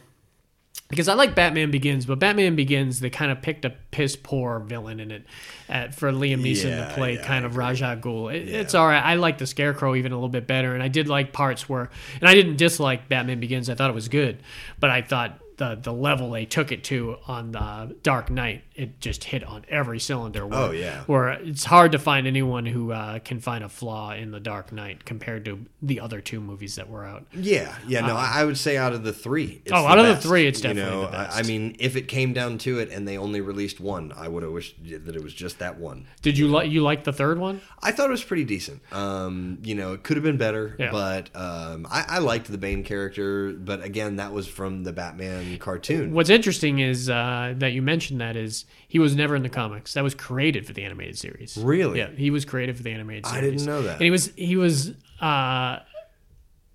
because I like Batman Begins, but Batman Begins they kind of picked a piss poor villain in it uh, for Liam Neeson Yeah, to play yeah, kind of agree. Ra's al Ghul. It, Yeah. It's all right. I like the Scarecrow even a little bit better, and I did like parts where, and I didn't dislike Batman Begins. I thought it was good, but I thought. The, the level they took it to on the Dark Knight, it just hit on every cylinder. Where, Oh, yeah. Where it's hard to find anyone who uh, can find a flaw in the Dark Knight compared to the other two movies that were out. Yeah, yeah, no, I I would say out of the three. It's. Oh, out of the three, it's you definitely know, the I- best. I mean, if it came down to it and they only released one, I would have wished that it was just that one. Did you like you like the third one? I thought it was pretty decent. Um, you know, it could have been better, Yeah. but um, I, I liked the Bane character. But again, that was from the Batman cartoon. What's interesting is uh, that you mentioned that is he was never in the comics. That was created for the animated series. Really? Yeah, he was created for the animated series. I didn't know that. And he was he was uh,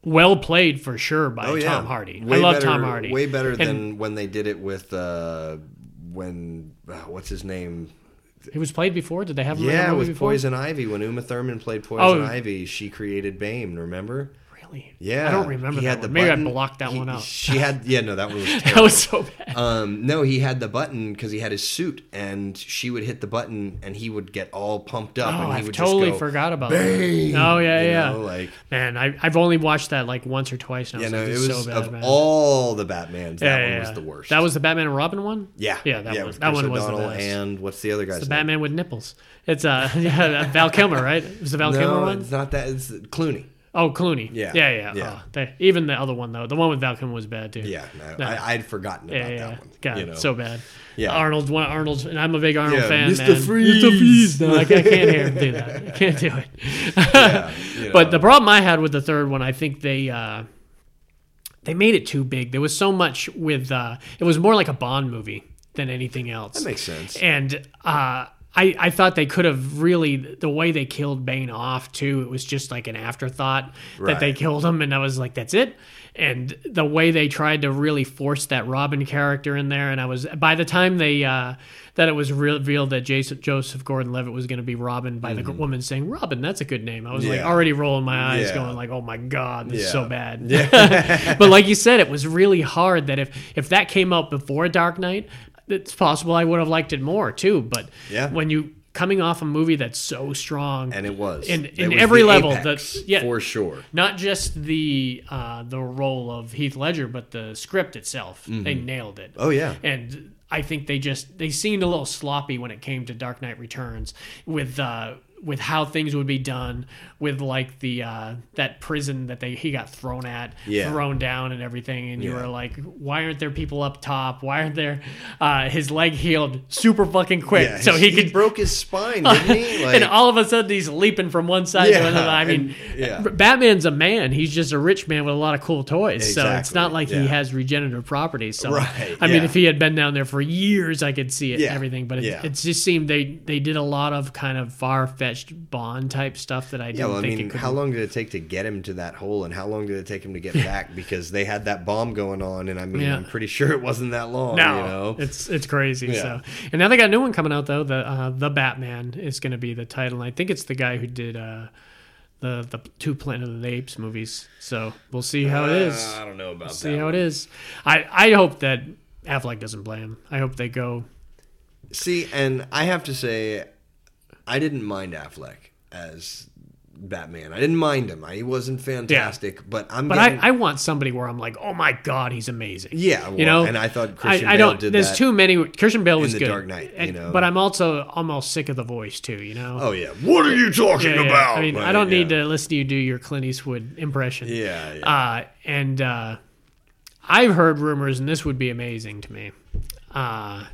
well played for sure by Oh yeah, Tom Hardy. Way I love better, Tom Hardy. Way better And than when they did it with uh, when uh, what's his name? he was played before. Did they have him Yeah, with before? Poison Ivy. When Uma Thurman played Poison Oh. Ivy, she created Bane. Remember? Really? Yeah, I don't remember He that had one. the Maybe button. I blocked that He- one out. She had yeah, no, that one was terrible. that was so bad. Um, no, he had the button because he had his suit, and she would hit the button, and he would get all pumped up, Oh, and he I would totally go, forgot about Bang! that. Oh yeah, you yeah. know, like Man, I, I've only watched that like once or twice now. you so know, it was so bad, of man. all the Batmans, that Yeah, one yeah, was yeah. the worst. That was the Batman and Robin one. yeah, yeah, that yeah, one- with that Chris one was the O'Donnell best. and what's the other guy's The name? Batman with nipples. It's uh yeah, Val Kilmer, right? It was the Val Kilmer No, one? it's not that. It's Clooney. Oh, Clooney. Yeah. yeah, yeah. Yeah. Oh, they, even the other one though, the one with Val Kilmer was bad too. Yeah, no, No. I, I'd forgotten about yeah. that one. God, you know? so bad. Yeah. Arnold, one Arnold's, and I'm a big Arnold Yeah, fan. Mr. man. Freeze. Mr. Freeze. No, I, I can't hear him do that. I can't do it. Yeah, you But the problem I had with the third one, I think they uh, they made it too big. There was so much with uh, it was more like a Bond movie than anything else. that makes sense. And uh, I, I thought they could have really the way they killed Bane off too. It was just like an afterthought that they killed him, and I was like, that's it. And the way they tried to really force that Robin character in there, and I was by the time they uh, that it was revealed that Jason, Joseph Gordon-Levitt was going to be Robin by the woman saying Robin, that's a good name. I was like Mm-hmm. Already rolling my eyes, Yeah. going like, oh my god, this is so bad. but like you said, it was really hard that if if that came out before Dark Knight, it's possible I would have liked it more too. But Yeah. when you coming off a movie that's so strong, and it was in- in was every level, that's- yeah. for sure. not just the uh, the role of Heath Ledger, but the script itself, they Mm-hmm. nailed it. Oh yeah, And I think they just they seemed a little sloppy when it came to Dark Knight Returns with uh, with how things would be done with like the uh, that prison that they he got thrown at, Yeah. thrown down and everything, and you Yeah. were like, why aren't there people up top? Why aren't there? Uh, his leg healed super fucking quick, Yeah, so his- he could. broke his spine, didn't he? Like, and all of a sudden, he's leaping from one side to another. I mean, and- yeah. Batman's a man. He's just a rich man with a lot of cool toys. So it's not like he has regenerative properties. So Right, I mean, if he had been down there for years, I could see it and everything. But it, it just seemed they they did a lot of kind of far fetched Bond type stuff that I didn't yeah, well, I mean, how long did it take to get him to that hole, and how long did it take him to get back? Because they had that bomb going on, and I mean, Yeah. I'm pretty sure it wasn't that long. no, you know, it's it's crazy. Yeah. So, and now they got a new one coming out though. The uh, the Batman is going to be the title. And I think it's the guy who did uh, the the two Planet of the Apes movies. So we'll see how it is. Uh, I don't know about see that. how it is. I I hope that Affleck doesn't play him. I hope they go. See, and I have to say, I didn't mind Affleck as Batman. I didn't mind him. I, he wasn't fantastic, but I'm. But getting, I, I want somebody where I'm like, oh my god, he's amazing. yeah, well, you know. and I thought Christian I, I Bale don't. did there's too many. Christian Bale was The good. Dark Knight, you know. But I'm also almost sick of the voice too. You know. Oh yeah, what are you talking Yeah, yeah. about? I mean, I don't need to listen to you do your Clint Eastwood impression. Yeah, yeah. Uh, and uh, I've heard rumors, and this would be amazing to me, uh,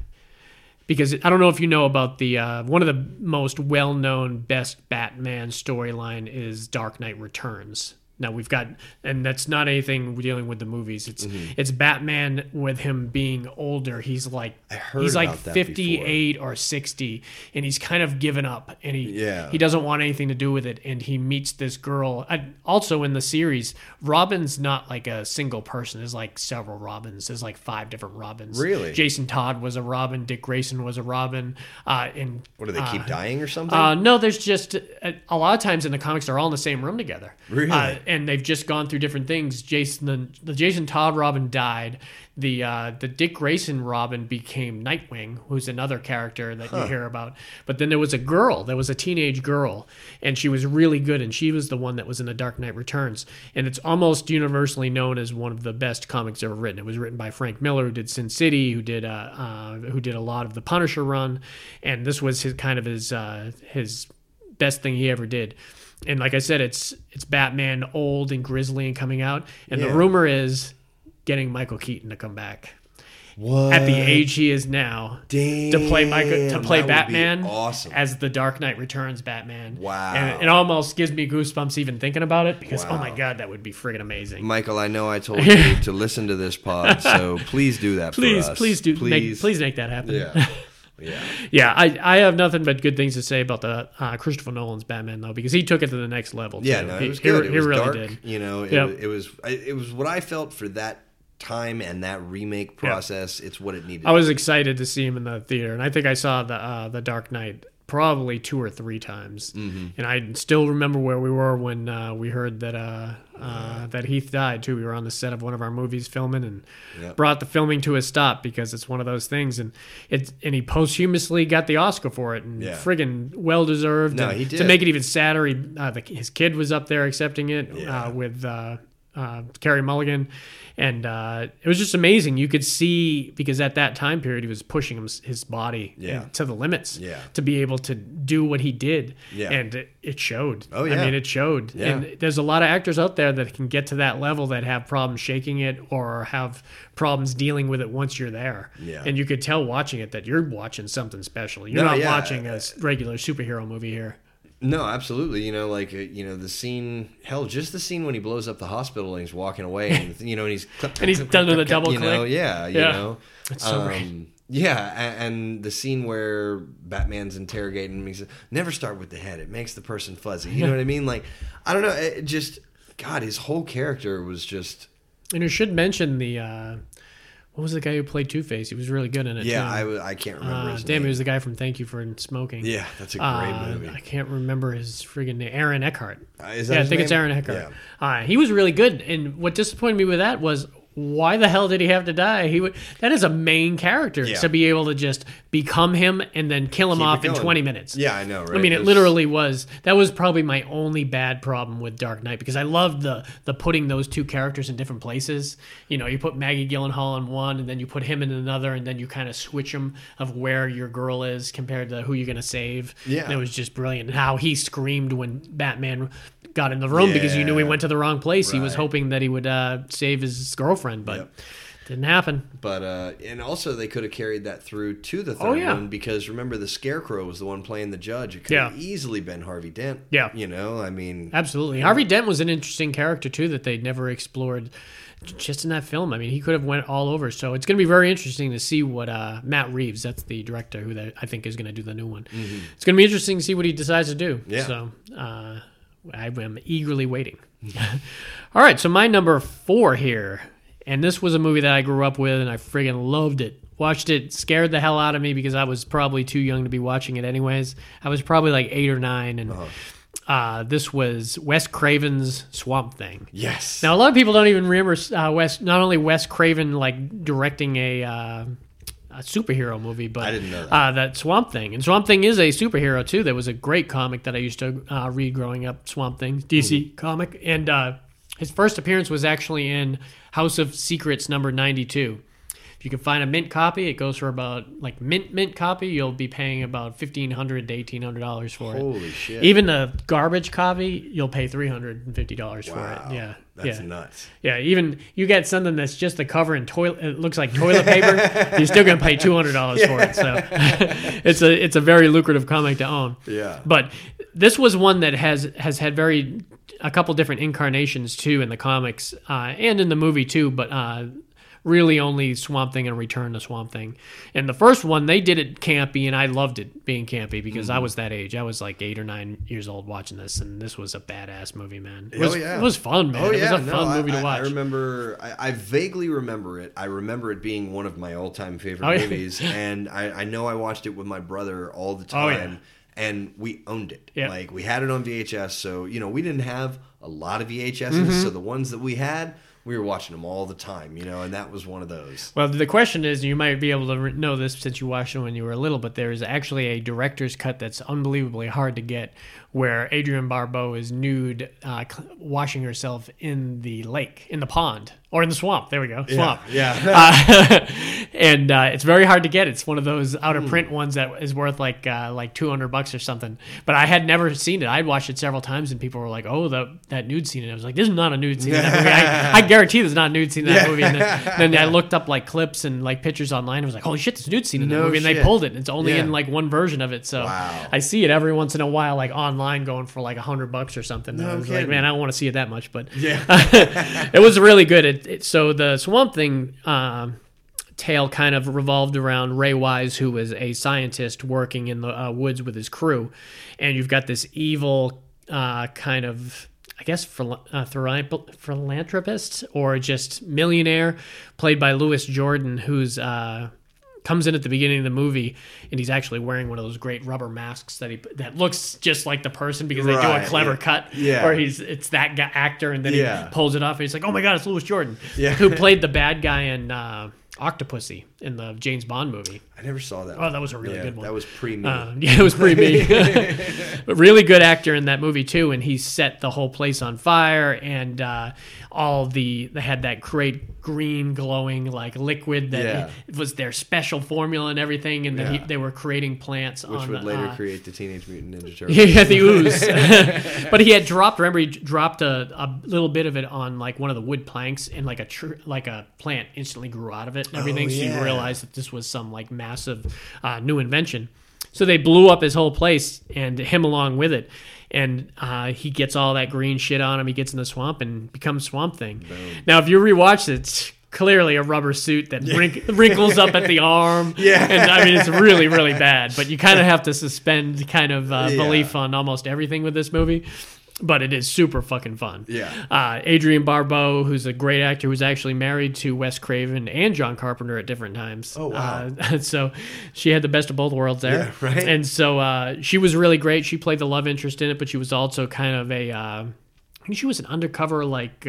because I don't know if you know about the uh, one of the most well-known, best Batman storyline is Dark Knight Returns. Now we've got, and that's not anything dealing with the movies. It's Mm-hmm. it's Batman with him being older. He's like he's like fifty eight or sixty, and he's kind of given up, and he Yeah. he doesn't want anything to do with it and he meets this girl and also in the series robin's not like a single person there's like several robins there's like five different robins Really? jason todd was a robin dick grayson was a robin uh and What do they keep dying or something? uh, no, there's just a, a lot of times in the comics they're all in the same room together. Really? Uh, and they've just gone through different things. Jason, the, the Jason Todd Robin died. The uh, the Dick Grayson Robin became Nightwing, who's another character that you hear about. But then there was a girl, there was a teenage girl, and she was really good, and she was the one that was in the Dark Knight Returns. And it's almost universally known as one of the best comics ever written. It was written by Frank Miller, who did Sin City, who did uh, uh, who did a lot of the Punisher run, and this was his kind of his uh, his best thing he ever did. And like I said, it's it's Batman old and grisly and coming out. And the rumor is getting Michael Keaton to come back what? at the age he is now Damn, to play Michael to play that would be Batman awesome. as the Dark Knight Returns Batman. Wow. And it almost gives me goosebumps even thinking about it because oh my god, that would be friggin' amazing. Michael, I know I told you to listen to this pod, so please do that please, for us. please do please. make please make that happen. Yeah. Yeah. Yeah, I, I have nothing but good things to say about the uh, Christopher Nolan's Batman though because he took it to the next level. Yeah, no, he, it was he- good. He, it was really dark. did. You know, it, Yep. was, it was it was what I felt for that time and that remake process. It's what it needed. I was excited to see him in the theater, and I think I saw the uh, the Dark Knight probably two or three times. Mm-hmm. And I still remember where we were when uh, we heard that uh, uh, that Heath died too. We were on the set of one of our movies filming, and Yep. brought the filming to a stop because it's one of those things. And it and he posthumously got the Oscar for it, and Yeah. friggin' well deserved. No, And he To make it even sadder, he, uh, the, his kid was up there accepting it Yeah. uh, with. Uh, Carey Mulligan, and uh, it was just amazing. You could see because at that time period he was pushing him, his body Yeah. to the limits Yeah. to be able to do what he did, Yeah. and it, it showed. Oh, I mean it showed. Yeah. And there's a lot of actors out there that can get to that level that have problems shaking it or have problems dealing with it once you're there. Yeah. And you could tell watching it that you're watching something special. You're No, not yeah. watching a regular superhero movie here. No, absolutely. You know, like uh, you know, the scene. Hell, just the scene when he blows up the hospital and he's walking away, and you know, and he's click, And he's click, done click, with a double You know, click. yeah, you Yeah. know, It's so great. Um, yeah, and, and the scene where Batman's interrogating him, he says, "Never start with the head; it makes the person fuzzy." You know what I mean? Like, I don't know. It just, God, his whole character was just. And you should mention the uh, what was the guy who played Two Face? He was really good in it. Yeah, too. I, I can't remember Uh, damn, name. he was the guy from Thank You for Smoking. yeah, that's a great Uh, movie. I can't remember his friggin' name. Aaron Eckhart. Uh, is that Yeah, I think it's? Aaron Eckhart. Yeah. Uh, he was really good. And what disappointed me with that was why the hell did he have to die? He would that is a main character Yeah. to be able to just become him and then kill him Keep off in going. 20 minutes. Yeah, I know, right? I mean, it There's- literally was. That was probably my only bad problem with Dark Knight because I loved the the putting those two characters in different places. You know, you put Maggie Gyllenhaal in one, and then you put him in another, and then you kind of switch them of where your girl is compared to who you're gonna save. Yeah. and it was just brilliant. And how he screamed when Batman got in the room because you knew he went to the wrong place. He was hoping that he would uh, save his girlfriend, but. Yep. Didn't happen. But uh, and also they could have carried that through to the third Oh, yeah. one because remember the Scarecrow was the one playing the judge. It could have easily been Harvey Dent. Yeah. you know, I mean, Absolutely. Harvey Dent was an interesting character too that they'd never explored just in that film. I mean, he could have went all over. So it's going to be very interesting to see what uh, Matt Reeves, that's the director who that I think is going to do the new one. It's going to be interesting to see what he decides to do. Yeah. So uh, I am eagerly waiting. all right. So my number four here, and this was a movie that I grew up with and I friggin' loved it. Watched it, scared the hell out of me because I was probably too young to be watching it anyways. I was probably like eight or nine, and uh, this was Wes Craven's Swamp Thing. yes. Now, a lot of people don't even remember uh, Wes. Not only Wes Craven like directing a, uh, a superhero movie, but I didn't know that. Uh, that Swamp Thing. And Swamp Thing is a superhero too. There was a great comic that I used to uh, read growing up. Swamp Thing, DC Mm-hmm. comic, and uh, his first appearance was actually in House of Secrets number ninety two. If you can find a mint copy, it goes for about like mint mint copy. You'll be paying about fifteen hundred to eighteen hundred dollars for it. Holy shit! Even a garbage copy, you'll pay three hundred and fifty dollars for it. Yeah, that's yeah, nuts. yeah. Even you get something that's just the cover and toilet. It looks like toilet paper. you're still gonna pay two hundred dollars for it. So it's a it's a very lucrative comic to own. Yeah. But this was one that has has had very a couple different incarnations too in the comics uh, and in the movie too. But uh, really only Swamp Thing and Return to Swamp Thing. And the first one they did it campy, and I loved it being campy because Mm-hmm. I was that age. I was like eight or nine years old watching this, and this was a badass movie, man. It was, oh yeah, it was fun, man. Oh it was a no, fun I- movie to watch. I remember. I, I vaguely remember it. I remember it being one of my all-time favorite Oh, yeah. movies, and I, I know I watched it with my brother all the Oh, time. yeah. And we owned it. Yeah. Like we had it on VHS, so you know we didn't have a lot of VHSs. Mm-hmm. So the ones that we had, we were watching them all the time. You know, and that was one of those. Well, the question is, you might be able to know this since you watched it when you were little, but there is actually a director's cut that's unbelievably hard to get, where Adrienne Barbeau is nude, uh, washing herself in the lake, in the pond, or in the swamp. There we go, swamp. Yeah. Uh, and uh, it's very hard to get. It's one of those out Hmm. of print ones that is worth like uh, like two hundred bucks or something. But I had never seen it. I'd watched it several times, and people were like, "Oh, the, that nude scene." And I was like, "This is not a nude scene in that movie." I, I guarantee there's not a nude scene in that movie. And then, then I looked up like clips and like pictures online. I was like, "Holy shit, there's a nude scene in that movie!" And they pulled it. And it's only Yeah. in like one version of it. So Wow. I see it every once in a while, like online, going for like a hundred bucks or something. And I No was like, "Man, I don't want to see it that much." But Yeah. it was really good. It, it, so the Swamp Thing um, tale kind of revolved around Ray Wise, who was a scientist working in the uh, woods with his crew, and you've got this evil uh, kind of. I guess phil- uh, philanthro- philanthropist or just millionaire, played by Louis Jourdan, who's uh, comes in at the beginning of the movie, and he's actually wearing one of those great rubber masks that he that looks just like the person because they do a clever yeah. cut Yeah. where he's it's that guy, actor, and then Yeah. he pulls it off, and he's like, "Oh my god, it's Louis Jourdan," Yeah. who played the bad guy in uh, Octopussy in the James Bond movie. I never saw that. Oh, that was a really yeah, good one. That was pre me. Uh, yeah, it was big. but really good actor in that movie too, and he set the whole place on fire, and uh, all the they had that great green glowing like liquid that Yeah. was their special formula and everything, and then Yeah. he, they were creating plants which on would later uh, create the Teenage Mutant Ninja Turtles. yeah, the ooze. but he had dropped. Remember, he dropped a, a little bit of it on like one of the wood planks, and like a tr- like a plant instantly grew out of it and everything. so yeah. you realize that this was some like massive uh, new invention. So they blew up his whole place and him along with it. And uh, he gets all that green shit on him. He gets in the swamp and becomes Swamp Thing. Now, if you rewatch it, it's clearly a rubber suit that wrink- wrinkles up at the arm. Yeah. And I mean, it's really, really bad. But you kind of have to suspend kind of uh, Yeah. belief on almost everything with this movie. But it is super fucking fun. Yeah. Uh, Adrienne Barbeau, who's a great actor, who's actually married to Wes Craven and John Carpenter at different times. Oh, wow. Uh, so she had the best of both worlds there. Yeah, right. And so uh, she was really great. She played the love interest in it, but she was also kind of a. Uh, I think she was an undercover like.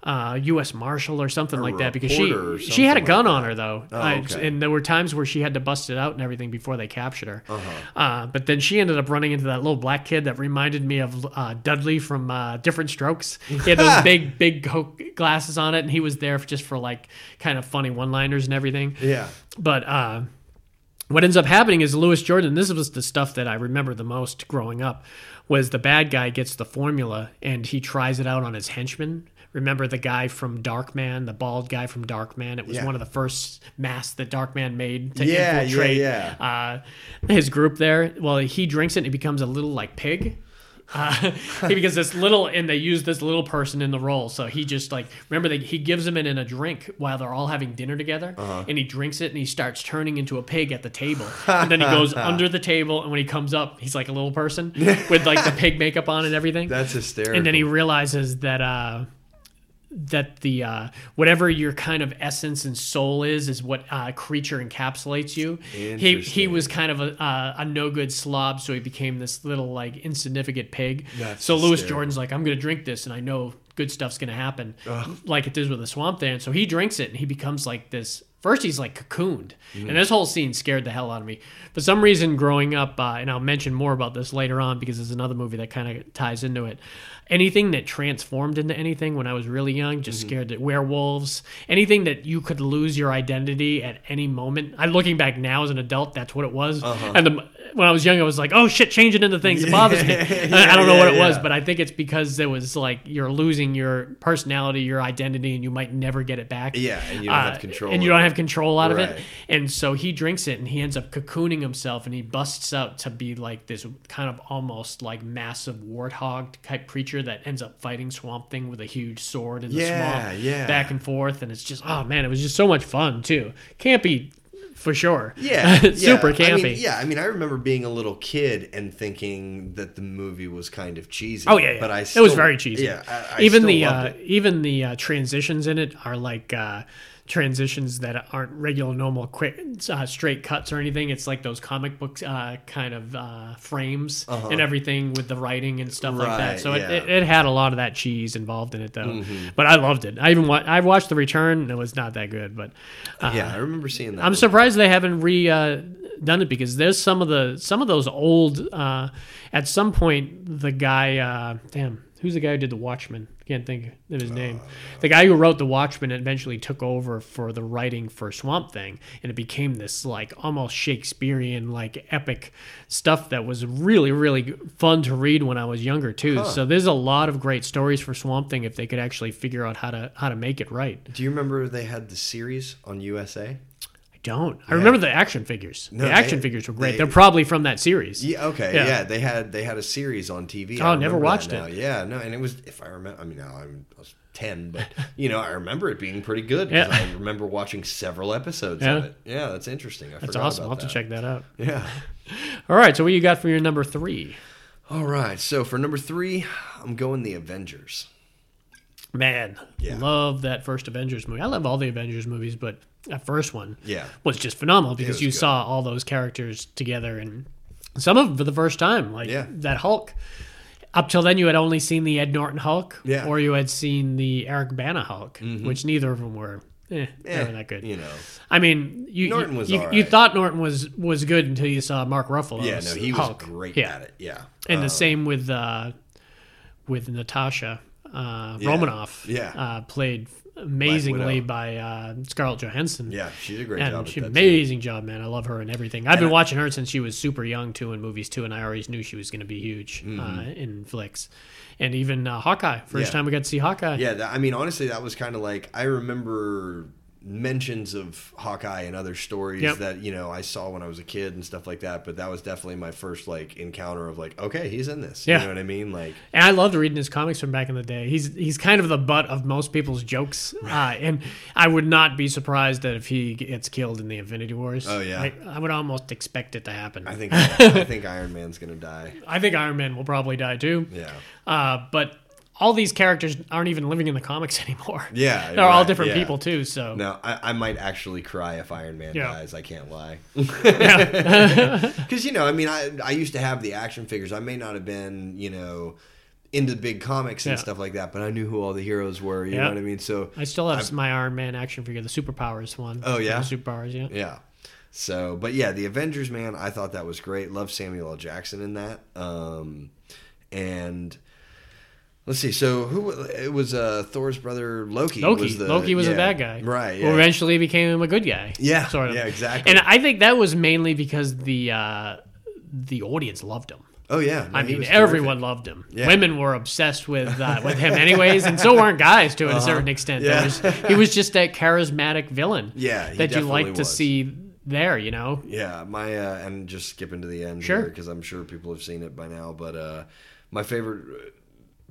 Uh, U.S. Marshal or something A like that because she she had a gun like on her though, Oh, okay. and there were times where she had to bust it out and everything before they captured her. Uh-huh. Uh, but then she ended up running into that little black kid that reminded me of uh, Dudley from uh, Diff'rent Strokes. He had those big big Coke glasses on it, and he was there just for like kind of funny one-liners and everything. Yeah. But uh, what ends up happening is Louis Jourdan. This was the stuff that I remember the most growing up. Was the bad guy gets the formula and he tries it out on his henchman. Remember the guy from Darkman, the bald guy from Darkman? It was Yeah. one of the first masks that Darkman made to Yeah, yeah, infiltrate yeah. Uh, his group there. Well, he drinks it and he becomes a little like pig. Uh, because this little and they use this little person in the role so he just like remember they, he gives him it in a drink while they're all having dinner together Uh-huh. and he drinks it and he starts turning into a pig at the table and then he goes under the table and when he comes up he's like a little person with like the pig makeup on and everything That's hysterical. and then he realizes that uh that the uh whatever your kind of essence and soul is is what uh creature encapsulates you. He he was kind of a uh, a no good slob so he became this little like insignificant pig. That's so Louis hysterical. Jourdan's like i'm gonna drink this and i know good stuff's gonna happen like it did with the swamp thing so he drinks it and he becomes like this first he's like cocooned. Mm-hmm. and this whole scene scared the hell out of me. For some reason growing up uh, and i'll mention more about this later on because there's another movie that kind of ties into it anything that transformed into anything when i was really young just Mm-hmm. scared that werewolves anything that you could lose your identity at any moment. I'm looking back now as an adult that's what it was. Uh-huh. and the, when i was young i was like oh shit changing into things it bothers me. I, I don't know yeah, what it was but i think it's because it was like you're losing your personality your identity and you might never get it back. Yeah, and you don't have control and you don't have control out of Right. it and so he drinks it and he ends up cocooning himself and he busts out to be like this kind of almost like massive warthog type creature that ends up fighting Swamp Thing with a huge sword in the Yeah, swamp yeah. back and forth and it's just oh man it was just so much fun too campy for sure Yeah, super yeah. campy I mean, yeah, I mean, I remember being a little kid and thinking that the movie was kind of cheesy. Oh yeah, yeah. but I it was very cheesy. Yeah, I, I even still the uh, even the uh, transitions in it are like uh, transitions that aren't regular, normal, quick, uh, straight cuts or anything. It's like those comic books uh, kind of uh, frames and everything with the writing and stuff like that. Uh-huh. So yeah. it, it, it had a lot of that cheese involved in it though. Mm-hmm. But I loved it. I even wa- I watched The Return and it was not that good, but uh, yeah, I remember seeing that. I'm surprised they haven't re uh, done it because there's some of the some of those old. Uh, at some point, the guy, uh, damn, who's the guy who did the Watchmen? Can't think of his name. Uh, the guy who wrote the Watchmen eventually took over for the writing for Swamp Thing, and it became this like almost Shakespearean like epic stuff that was really really fun to read when I was younger too. So there's a lot of great stories for Swamp Thing if they could actually figure out how to how to make it right. Do you remember they had the series on USA? I don't. I remember the action figures. No, the action they- figures were great. they- are probably from that series. Yeah, okay, Yeah. yeah. They had they had a series on TV. Oh, I never watched it. Yeah, no, and it was if I remember. I mean, now I'm I was ten, but you know, I remember it being pretty good. Yeah. I remember watching several episodes Yeah. of it. Yeah, that's interesting. I That's awesome. I'll have to check that out. Yeah. All right. So what you got for your number three? All right. So for number three, I'm going the Avengers. Man, Yeah. love that first Avengers movie. I love all the Avengers movies, but that first one Yeah. was just phenomenal because you good. saw all those characters together and some of them for the first time. Like Yeah. that Hulk. Up till then, you had only seen the Ed Norton Hulk, Yeah. Mm-hmm. or you had seen the Eric Bana Hulk, which neither of them were. Eh, Eh, that good. You know. I mean, you Norton was you, all you thought Norton was was good until you saw Mark Ruffalo. Yeah. No, he was Hulk. great Yeah. at it. Yeah. And Um, the same with uh, with Natasha uh, Yeah. Romanoff. Yeah. uh, played amazingly by uh, Scarlett Johansson. Yeah, she did a great And job. she at that too. amazing job, man. I love her and everything. I've been I- watching her since she was super young too in movies too, and I always knew she was going to be huge uh, Mm-hmm. in flicks. And even uh, Hawkeye, first Yeah. time we got to see Hawkeye. Yeah, that, I mean, honestly, that was kind of like I remember mentions of Hawkeye and other stories Yep. that you know I saw when I was a kid and stuff like that. But that was definitely my first like encounter of like, okay, he's in this. Yeah. You know what I mean? Like, And I loved reading his comics from back in the day. He's he's kind of the butt of most people's jokes, uh, and I would not be surprised that if he gets killed in the Infinity Wars. Oh, yeah. I, I would almost expect it to happen. I think I think Iron Man's gonna die. I think Iron Man will probably die too. Yeah. Uh, but all these characters aren't even living in the comics anymore. Yeah, they're all different yeah. people too. So No, I, I might actually cry if Iron Man Yeah. dies. I can't lie. Because you know, I mean, I I used to have the action figures. I may not have been, you know, into big comics and Yeah. stuff like that, but I knew who all the heroes were. You know what I mean? So I still have my Iron Man action figure, the superpowers one. Oh, yeah? Superpowers, yeah. Yeah. So, but yeah, the Avengers, man, I thought that was great. Love Samuel L. Jackson in that. Um, and let's see. So who it was? Uh, Thor's brother Loki. Loki. Was the, Loki was yeah, a bad guy, right? Who Yeah. eventually became a good guy. Yeah, sort of. yeah, exactly. And I think that was mainly because the uh, the audience loved him. oh yeah, no, I mean, everyone terrific. loved him. Yeah. Women were obsessed with uh, with him, anyways, and so weren't guys to a certain extent. Uh-huh. Yeah. was, he was just that charismatic villain. Yeah, that you like to see there. You know, Yeah, my uh, and just skipping to the end Sure. here because I'm sure people have seen it by now. But uh, my favorite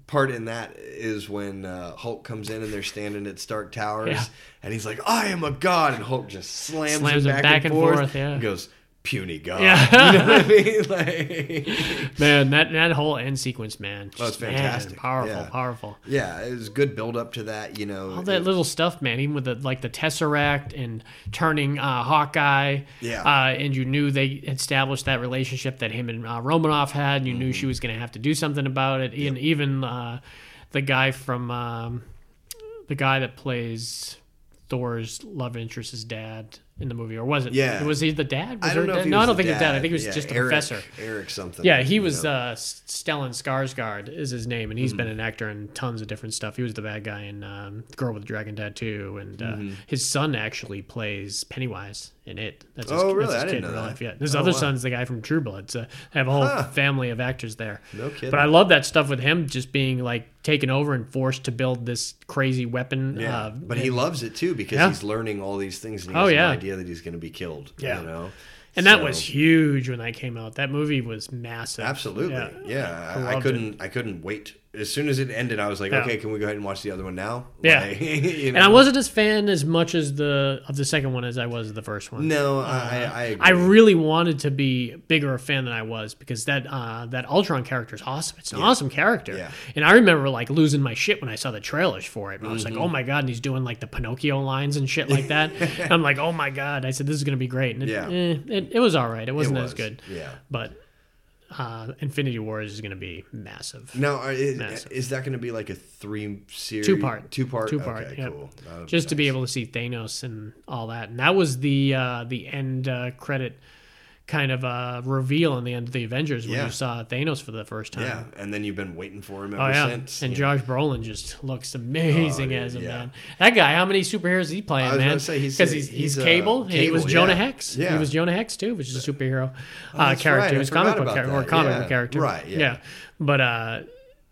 part in that is when uh, Hulk comes in and they're standing at Stark Towers, Yeah. and he's like, "I am a god," and Hulk just slams, Slams him him back, back and, and forth. forth, yeah. and goes puny god. Yeah. you know what I mean? Like, man, that that whole end sequence, man, Oh, it's man, fantastic. powerful, Yeah. powerful. yeah, it was good build up to that. You know, All that It- little stuff, man. Even with the like the Tesseract and turning uh, Hawkeye. Yeah. Uh, and you knew they established that relationship that him and uh, Romanoff had. And you knew she Mm-hmm. was going to have to do something about it. And even uh, the guy from um, the guy that plays Thor's love interest's dad in the movie, or was it? Yeah. Was he the dad? Was I don't know dad? he no, was I don't think he was dad. I think he was Yeah, just a Eric, professor. Eric something. Yeah, he was know. uh, Stellan Skarsgård is his name, and he's Mm-hmm. been an actor in tons of different stuff. He was the bad guy in um, Girl with the Dragon Tattoo, and uh, Mm-hmm. his son actually plays Pennywise in it. That's his, Oh, really? That's his kid in real life. Yeah, his Oh, other wow. son's the guy from True Blood. So I have a whole Huh. family of actors there. No kidding. But I love that stuff with him just being like taken over and forced to build this crazy weapon. Yeah, uh, but he loves it too because Yeah. he's learning all these things and he Oh, has yeah. no idea that he's going to be killed. Yeah. you know, and that So- was huge when that came out. That movie was massive. absolutely. Yeah. Yeah, I I, I couldn't. I couldn't wait. As soon as it ended, I was like, Yeah. okay, can we go ahead and watch the other one now? Yeah. Like, you And I wasn't as fan as much as the of the second one as I was the first one. No, I, I, I agree. I really wanted to be bigger a fan than I was because that uh, that Ultron character is awesome. It's an awesome character, Yeah. and I remember like losing my shit when I saw the trailers for it. I was Mm-hmm. like, "Oh my god!" And he's doing like the Pinocchio lines and shit like that. I'm like, "Oh my god!" I said, "This is gonna be great." And it, Yeah. eh, it, it was all right. It It wasn't was, as good, Yeah. but uh, Infinity Wars is gonna be massive. Now, is, Massive. is that going to be like a three series? Two part. Two part. Two part, Okay, yep. cool. Just to be able to see Thanos and all that. And that was the uh, the end uh, credit kind of a reveal in the end of the Avengers when Yeah. you saw Thanos for the first time. Yeah, and then you've been waiting for him ever Oh yeah, since. and. Josh Brolin just looks amazing Oh, as a man. That guy, how many superheroes is he playing, I was man? say, he's- because he's, he's, he's, uh, Cable. he was Jonah. Hex. Yeah. He was Jonah Hex too, which is a superhero uh, character. right. He was comic book character or comic book character. Right, yeah. But uh,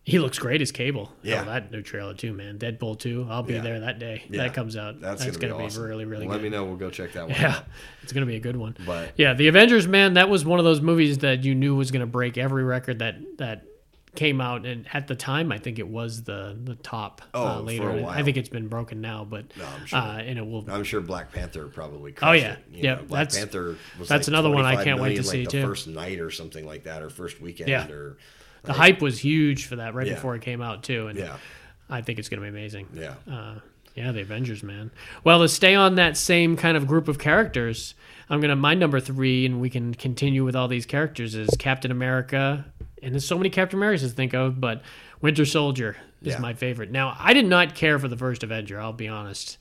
he looks great as Cable. Yeah. Oh, that new trailer too, man. Deadpool too. I'll be Yeah. there that day. Yeah. That comes out. That's, That's, gonna, gonna, be, awesome. really really Let good. me know. We'll go check that one. Yeah, out. it's gonna be a good one. But Yeah, the Avengers, man, that was one of those movies that you knew was going to break every record that that came out, and at the time, I think it was the the top. Oh, uh, for later, a I while. think it's been broken now, but No, I'm sure. uh, and it will. I'm sure Black Panther probably. Oh, yeah. Yeah. Black that's- Panther was that's like another one I can't wait to see, like the too. First night or something like that, or first weekend, Yeah. or the hype was huge for that right Yeah. before it came out too, and yeah, I think it's going to be amazing. yeah. Uh, yeah, the Avengers, man. Well, to stay on that same kind of group of characters, I'm gonna my number three, and we can continue with all these characters is Captain America, and there's so many Captain Americas to think of, but Winter Soldier is Yeah. my favorite. Now, I did not care for the first Avenger. I'll be honest.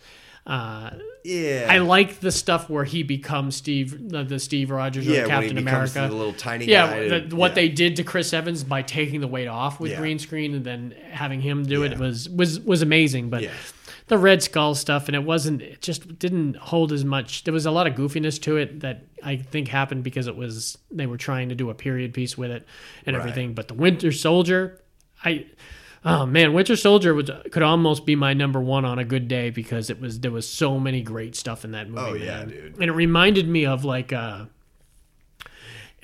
Uh, yeah. I like the stuff where he becomes Steve, the, the Steve Rogers yeah, or Captain America. the little tiny Yeah, guy. the, what yeah. they did to Chris Evans by taking the weight off with Yeah. green screen and then having him do it was was was amazing. But the Red Skull stuff and it wasn't it just didn't hold as much. There was a lot of goofiness to it that I think happened because it was they were trying to do a period piece with it and Right. everything. But the Winter Soldier, I. Oh man, Winter Soldier was, could almost be my number one on a good day because it was there was so many great stuff in that movie. Oh, yeah, dude. And it reminded me of like uh,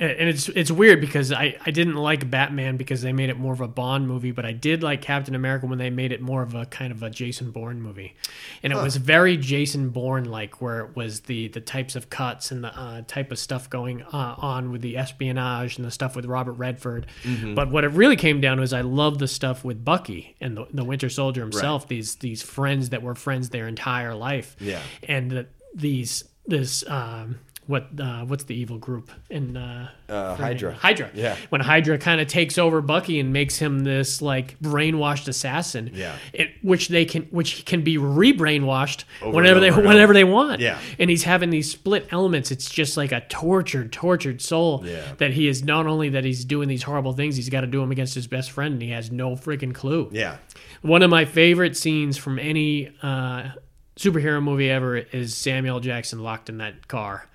and it's it's weird because I, I didn't like Batman because they made it more of a Bond movie, but I did like Captain America when they made it more of a kind of a Jason Bourne movie, and it was very Jason Bourne like, where it was the the types of cuts and the uh, type of stuff going uh, on with the espionage and the stuff with Robert Redford. Mm-hmm. But what it really came down to is I love the stuff with Bucky and the, the Winter Soldier himself. These these friends that were friends their entire life. Yeah. and that these this. Um, what uh, what's the evil group in uh, Uh, Hydra. Hydra. Yeah. When Hydra kind of takes over Bucky and makes him this like brainwashed assassin. Yeah. It, which they can which can be re-brainwashed whenever they whenever they want. Yeah. And he's having these split elements. It's just like a tortured, tortured soul. Yeah. That he is not only that he's doing these horrible things, he's got to do them against his best friend, and he has no freaking clue. Yeah. One of my favorite scenes from any uh, superhero movie ever is Samuel Jackson locked in that car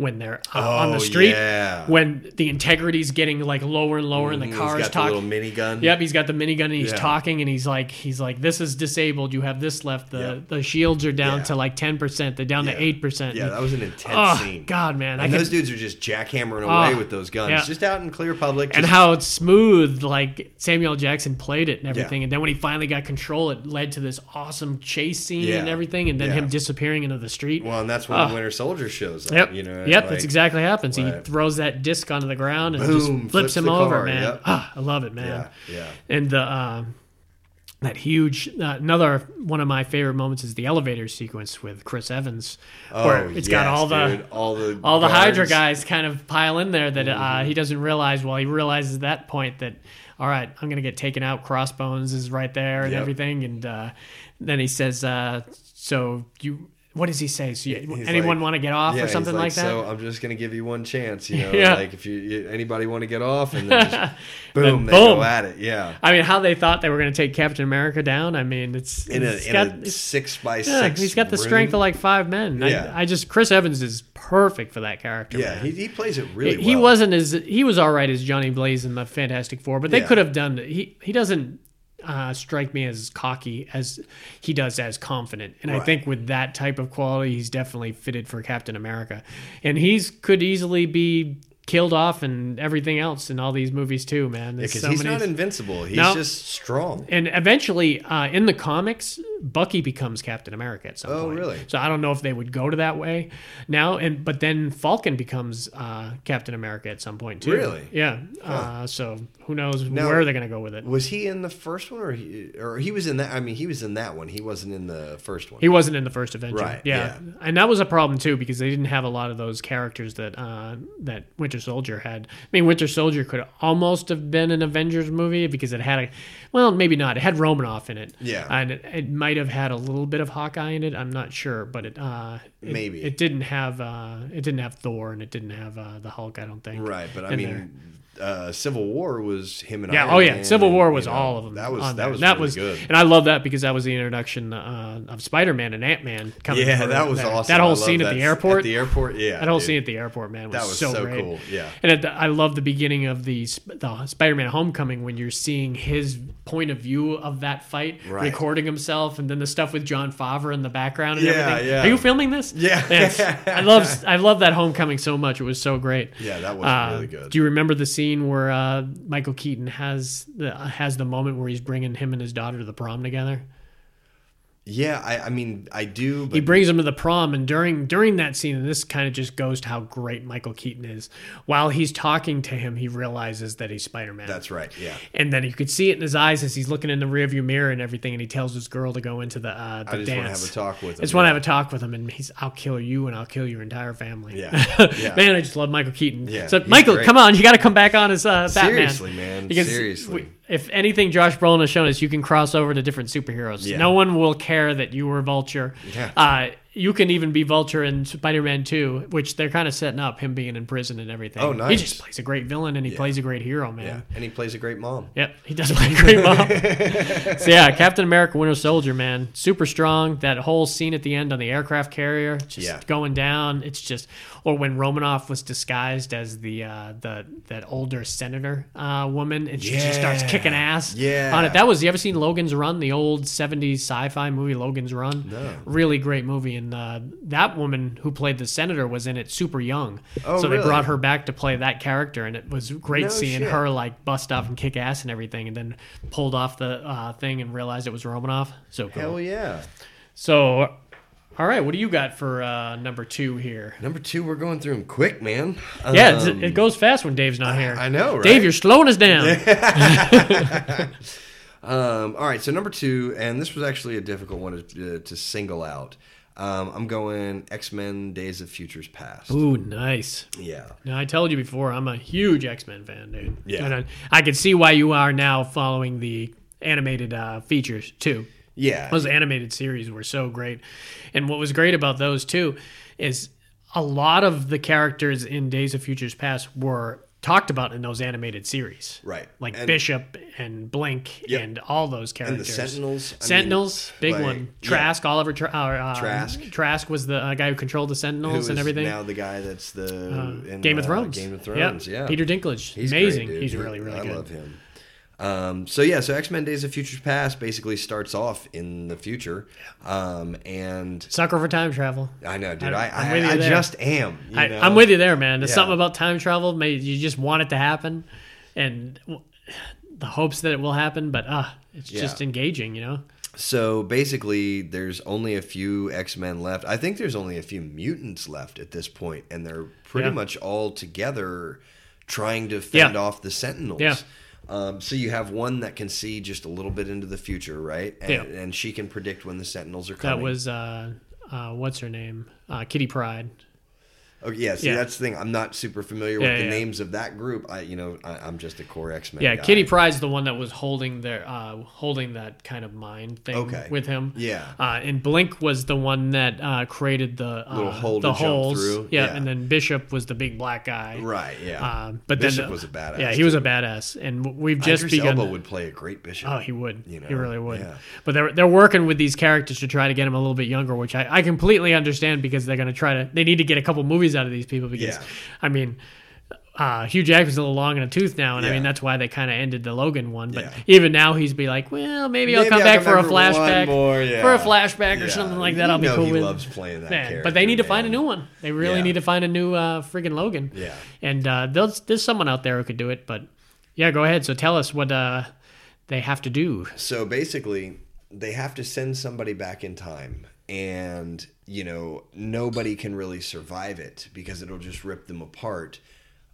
when they're uh, on Oh, the street. yeah. When the integrity's getting like lower and lower, and the Mm, car he's is got the little talking. minigun. Yep, he's got the minigun and he's Yeah. talking and he's like he's like this is disabled. You have this left. The Yep. the shields are down Yeah. to like ten percent. They're down to eight percent. Yeah, that was an intense Oh scene. God, man! I And could those dudes are just jackhammering Oh, away with those guns, just out in clear public. and how it's smooth like Samuel Jackson played it and everything. And then when he finally got control, it led to this awesome chase scene and everything. And then him disappearing into the street. well, and that's when Oh. the Winter Soldier shows up. Yep. You know, yep. like- that's exactly what happens. he throws that disc onto the ground and Boom, just flips, flips him over, car, man. yep. Ah, I love it, man. Yeah, yeah. And the um, that huge uh, another one of my favorite moments is the elevator sequence with Chris Evans, where Oh, it's got all the dude. all the all the Hydra guys kind of pile in there that Mm-hmm. uh, he doesn't realize. Well, he realizes at that point that all right, I'm gonna get taken out. Crossbones is right there and Yep. everything, and uh, then he says, uh, "So you." What does he say? So you, He's anyone like- want to get off Yeah, or something like, that? So I'm just gonna give you one chance, you know. Yeah. Like if you, anybody want to get off, and then just boom, Then they boom. go at it. Yeah, I mean, how they thought they were going to take Captain America down. I mean, it's in a, in got, a six by yeah, six. he's got the room. strength of like five men. Yeah. I, I just Chris Evans is perfect for that character. Yeah, he, he plays it really. he, he wasn't as he was all right as Johnny Blaze in the Fantastic Four, but they Yeah. could have done. He he doesn't uh, strike me as cocky as he does as confident, and I think with that type of quality, he's definitely fitted for Captain America, and he's could easily be killed off and everything else in all these movies too, man. Because so he's many- not invincible. He's No. just strong. and eventually, uh, in the comics, Bucky becomes Captain America at some Oh, point. really? So I don't know if they would go to that way now. And but then Falcon becomes uh, Captain America at some point too. Really? Yeah. Uh, so who knows Now- where they're gonna go with it? Was he in the first one, or he, or he was in that? I mean, he was in that one. He wasn't in the first one. He wasn't in the first Avenger. Right, Yeah. And that was a problem too because they didn't have a lot of those characters that uh, that Winter Soldier had. I mean, Winter Soldier could almost have been an Avengers movie because it had a, well, maybe not. It had Romanoff in it. Yeah. And it, it might have had a little bit of Hawkeye in it. I'm not sure, but it, uh, it- Maybe. it didn't have uh, it didn't have Thor and it didn't have uh, the Hulk. I don't think. right, but I mean, uh, Civil War was him and Yeah. Iron Oh yeah. Man Civil and, War you was know, all of them. That was that was that really was good. and I love that because that was the introduction uh, of Spider Man and Ant Man coming. Yeah, that was awesome. That whole scene at the airport. At the airport, yeah. that whole dude. scene at the airport, man, was, That was so, so cool, yeah. and at the, I love the beginning of the the Spider-Man Homecoming when you're seeing his point of view of that fight, Right. recording himself, and then the stuff with Jon Favreau in the background and Yeah, everything. yeah. Are you filming this? Yeah. Yes. I love I love that Homecoming so much. It was so great. Yeah, that was Uh, really good. Do you remember the scene where uh, Michael Keaton has the has the moment where he's bringing him and his daughter to the prom together? Yeah, I, I mean, I do, but he brings him to the prom and during during that scene and this kind of just goes to how great michael keaton is while he's talking to him he realizes that he's spider-man that's right. Yeah, and then you could see it in his eyes as he's looking in the rearview mirror and everything and he tells his girl to go into the, uh, the I just want to dance have a talk with him. I just want to have a talk with him, and he's, I'll kill you and I'll kill your entire family. Yeah. Yeah. man, I just love Michael Keaton. Yeah, so, Michael, great. come on, you got to come back on as uh, Batman. Seriously, man. Seriously. we- if anything, Josh Brolin has shown us you can cross over to different superheroes. Yeah. No one will care that you were Vulture. Yeah. Uh, you can even be Vulture in Spider-Man 2, which they're kind of setting up him being in prison and everything. Oh, nice. He just plays a great villain and he plays a great hero, man. yeah, and he plays a great mom. Yep, he does play a great mom. so yeah, Captain America: Winter Soldier, man, super strong. That whole scene at the end on the aircraft carrier, just Yeah. going down. It's just, or when Romanoff was disguised as the uh, the that older senator uh, woman, and she just starts kicking ass. Yeah. on it. That was you ever seen Logan's Run, the old '70s sci-fi movie Logan's Run? No. Really great movie, and uh, that woman who played the senator was in it super young. Oh, so they brought her back to play that character, and it was great No seeing shit. her like bust off and kick ass and everything, and then pulled off the uh, thing and realized it was Romanoff. So cool. Hell yeah. So, all right, what do you got for uh, number two here? Number two, we're going through them quick, man. Yeah, Um, it goes fast when Dave's not here. I know, right? Dave, you're slowing us down. Um, all right, so number two, and this was actually a difficult one to, uh, to single out. Um, I'm going X Men: Days of Futures Past. Ooh, nice. Yeah. Now I told you before, I'm a huge X Men fan, dude. Yeah. And I, I can see why you are now following the animated uh, features too. Yeah. Those animated series were so great, and what was great about those too is a lot of the characters in Days of Futures Past were talked about in those animated series, Right. Like And- Bishop and Blink Yep. and all those characters. and the Sentinels. I mean, Sentinels, big like, one. yeah. Trask, Oliver Tra- uh, uh, Trask. Trask was the uh, guy who controlled the Sentinels and everything. now the guy that's the in, Game of uh, Thrones. Game of Yep. Thrones. Yeah. Peter Dinklage. He's Amazing. great. He's really, really I good. I love him. Um, so yeah, so X Men: Days of Futures Past basically starts off in the future, um, and Sucker for time travel. I know, dude, I- I I'm I, I there. just am. you I, know? I'm with you there, man. There's Yeah. something about time travel. Maybe you just want it to happen, and the hopes that it will happen. But ah, it's Yeah. just engaging, you know. So basically, there's only a few X Men left. I think there's only a few mutants left at this point, and they're pretty Yeah. much all together trying to fend off the Sentinels. Yeah. Um, so you have one that can see just a little bit into the future, right? And, Yeah. and she can predict when the Sentinels are coming. That was uh, uh, what's her name? Uh, Kitty Pryde. Oh yeah, see Yeah. that's the thing. I'm not super familiar Yeah, with the yeah. names of that group. I, you know, I, I'm just a core X Men. Yeah, Kitty Pryde's the one that was holding their uh, holding that kind of mind thing Okay. with him. Yeah. Uh, and Blink was the one that uh, created the uh, Little hole the jump holes. through. Yeah, and then Bishop was the big black guy. Right. Yeah. Um, but Bishop then was a badass, Yeah, he was a badass, and we've just Idris begun. Elba would play a great Bishop. Oh, he would. You know, he really would. But they're they're working with these characters to try to get them a little bit younger, which I, I completely understand because they're going to try to. They need to get a couple movies out of these people because, Yeah. I mean. Uh, Hugh Jackman's a little long in a tooth now, and I mean that's why they kind of ended the Logan one. But Yeah. even now, he's be like, "Well, maybe, I'll come I'll back come for a flashback, more, yeah. for a flashback or something like that. You I'll be cool he with." loves playing that Man, character. but they need to find a new one. They really Yeah. need to find a new uh, friggin' Logan. Yeah. And uh, there's there's someone out there who could do it. But yeah, go ahead. So tell us what uh, they have to do. So basically, they have to send somebody back in time, and you know nobody can really survive it because it'll just rip them apart,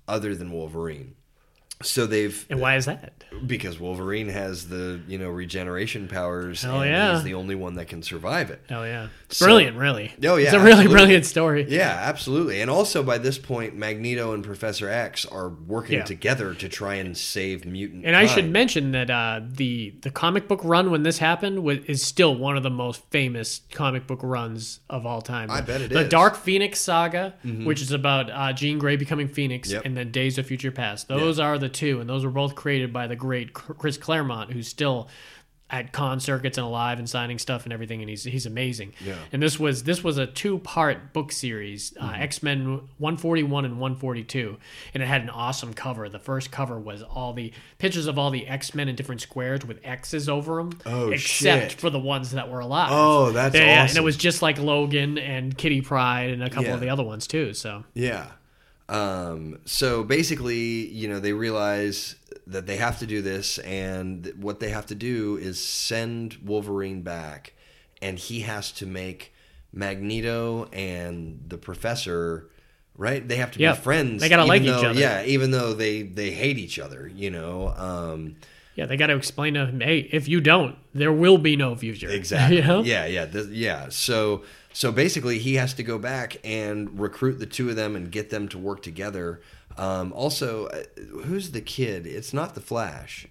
other than Wolverine. So they've And why is that? because Wolverine has the you know regeneration powers, Hell and yeah. he's the only one that can survive it. Oh yeah, it's So- brilliant, really. Oh, yeah, it's a really brilliant story. Yeah, absolutely. And also by this point, Magneto and Professor X are working Yeah. together to try and save mutant. And I should mention that uh, the the comic book run when this happened was, is still one of the most famous comic book runs of all time. I bet it the is. Mm-hmm. Dark Phoenix saga, which is about uh, Jean Grey becoming Phoenix, Yep. and then Days of Future Past. Those are the two, and those were both created by the great Chris Claremont, who's still at con circuits and alive and signing stuff and everything, and he's he's amazing. Yeah. Mm-hmm. And this was this was a two part book series, uh, X Men 141 and 142, and it had an awesome cover. The first cover was all the pictures of all the X Men in different squares with X's over them, Oh, except shit. for the ones that were alive. Oh, that's yeah, yeah, and it was just like Logan and Kitty Pryde and a couple Yeah. of the other ones too. So Yeah. Um, so basically, you know, they realize that they have to do this, and what they have to do is send Wolverine back, and he has to make Magneto and the Professor. Right, they have to be friends. They gotta like each other. Yeah, even though they they hate each other, you know. Um, yeah, they got to explain to him, hey, if you don't, there will be no future. Exactly. you know? Yeah, yeah, yeah. So so basically, he has to go back and recruit the two of them and get them to work together. Um, also, uh, who's the kid? It's not the Flash.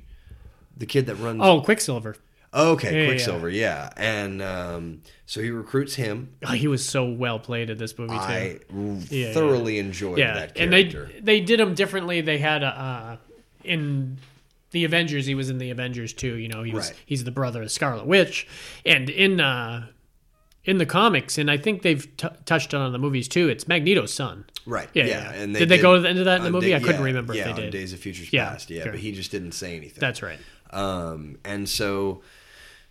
The kid that runs. Oh, Quicksilver. okay, yeah, yeah. Quicksilver. Yeah, and um, so he recruits him. Oh, he was so well played in this movie too. I Yeah, thoroughly enjoyed yeah, that and they they did him differently. They had a uh, in the Avengers. He was in the Avengers too. You know, he was Right. he's the brother of Scarlet Witch, and in uh, in the comics, and I think they've t- touched on in the movies too. It's Magneto's son. Right. Yeah, Yeah. yeah. And Did they go into that in the movie? Day- I couldn't yeah, remember if yeah, they on. Days of Futures Yeah, Past. Yeah, sure. but he just didn't say anything. That's right. Um, and so,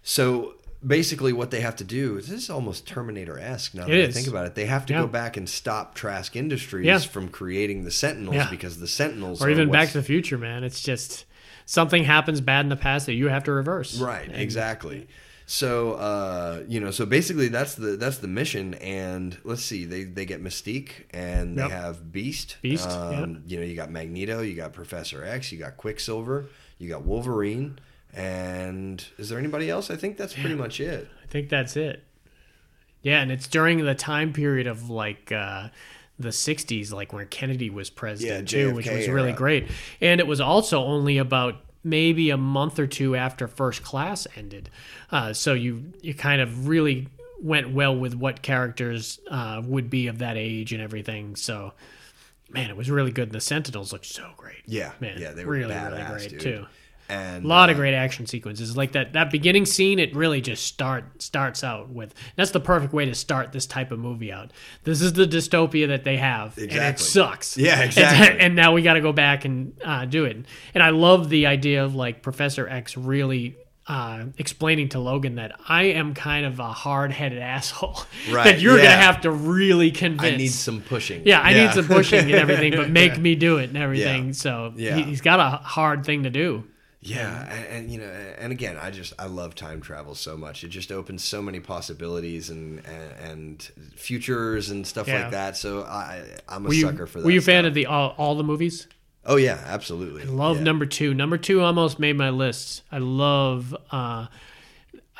so basically, what they have to do this is almost Terminator esque. Now that It I is. think about it, they have to go back and stop Trask Industries from creating the Sentinels because the Sentinels Or are even Back to the Future, man. It's just something happens bad in the past that you have to reverse. right, And- exactly. So, uh, you know, so basically that's the that's the mission. And let's see, they they get Mystique and they have Beast. Beast, Um, You know, you got Magneto, you got Professor X, you got Quicksilver, you got Wolverine. And is there anybody else? I think that's pretty much it. I think that's it. Yeah, and it's during the time period of like uh, the '60s, like when Kennedy was president Yeah, too, which was really era. great. And it was also only about maybe a month or two after First Class ended, uh, so you you kind of really went well with what characters uh, would be of that age and everything. So. Man, it was really good. and The Sentinels looked so great. Yeah, man, yeah, they were really, badass, really great dude. too. And A lot of uh, great action sequences. Like that that beginning scene, it really just start starts out with. That's the perfect way to start this type of movie out. This is the dystopia that they have, and it Exactly. sucks. Yeah, exactly. And, now we got to go back and uh, do it. And I love the idea of like Professor X really. Uh, explaining to Logan that I am kind of a hard-headed asshole Right, that you're yeah. gonna have to really convince. I need some pushing. Yeah, I need some pushing and everything, but make me do it and everything. Yeah. So Yeah. he's got a hard thing to do. Yeah, and, and you know, and again, I just I love time travel so much. It just opens so many possibilities and and, and futures and stuff Yeah. like that. So I I'm a Were you, sucker for that. were you a fan of the all, all the movies? Oh yeah, absolutely. Love yeah. number two. Number two almost made my list. I love, uh,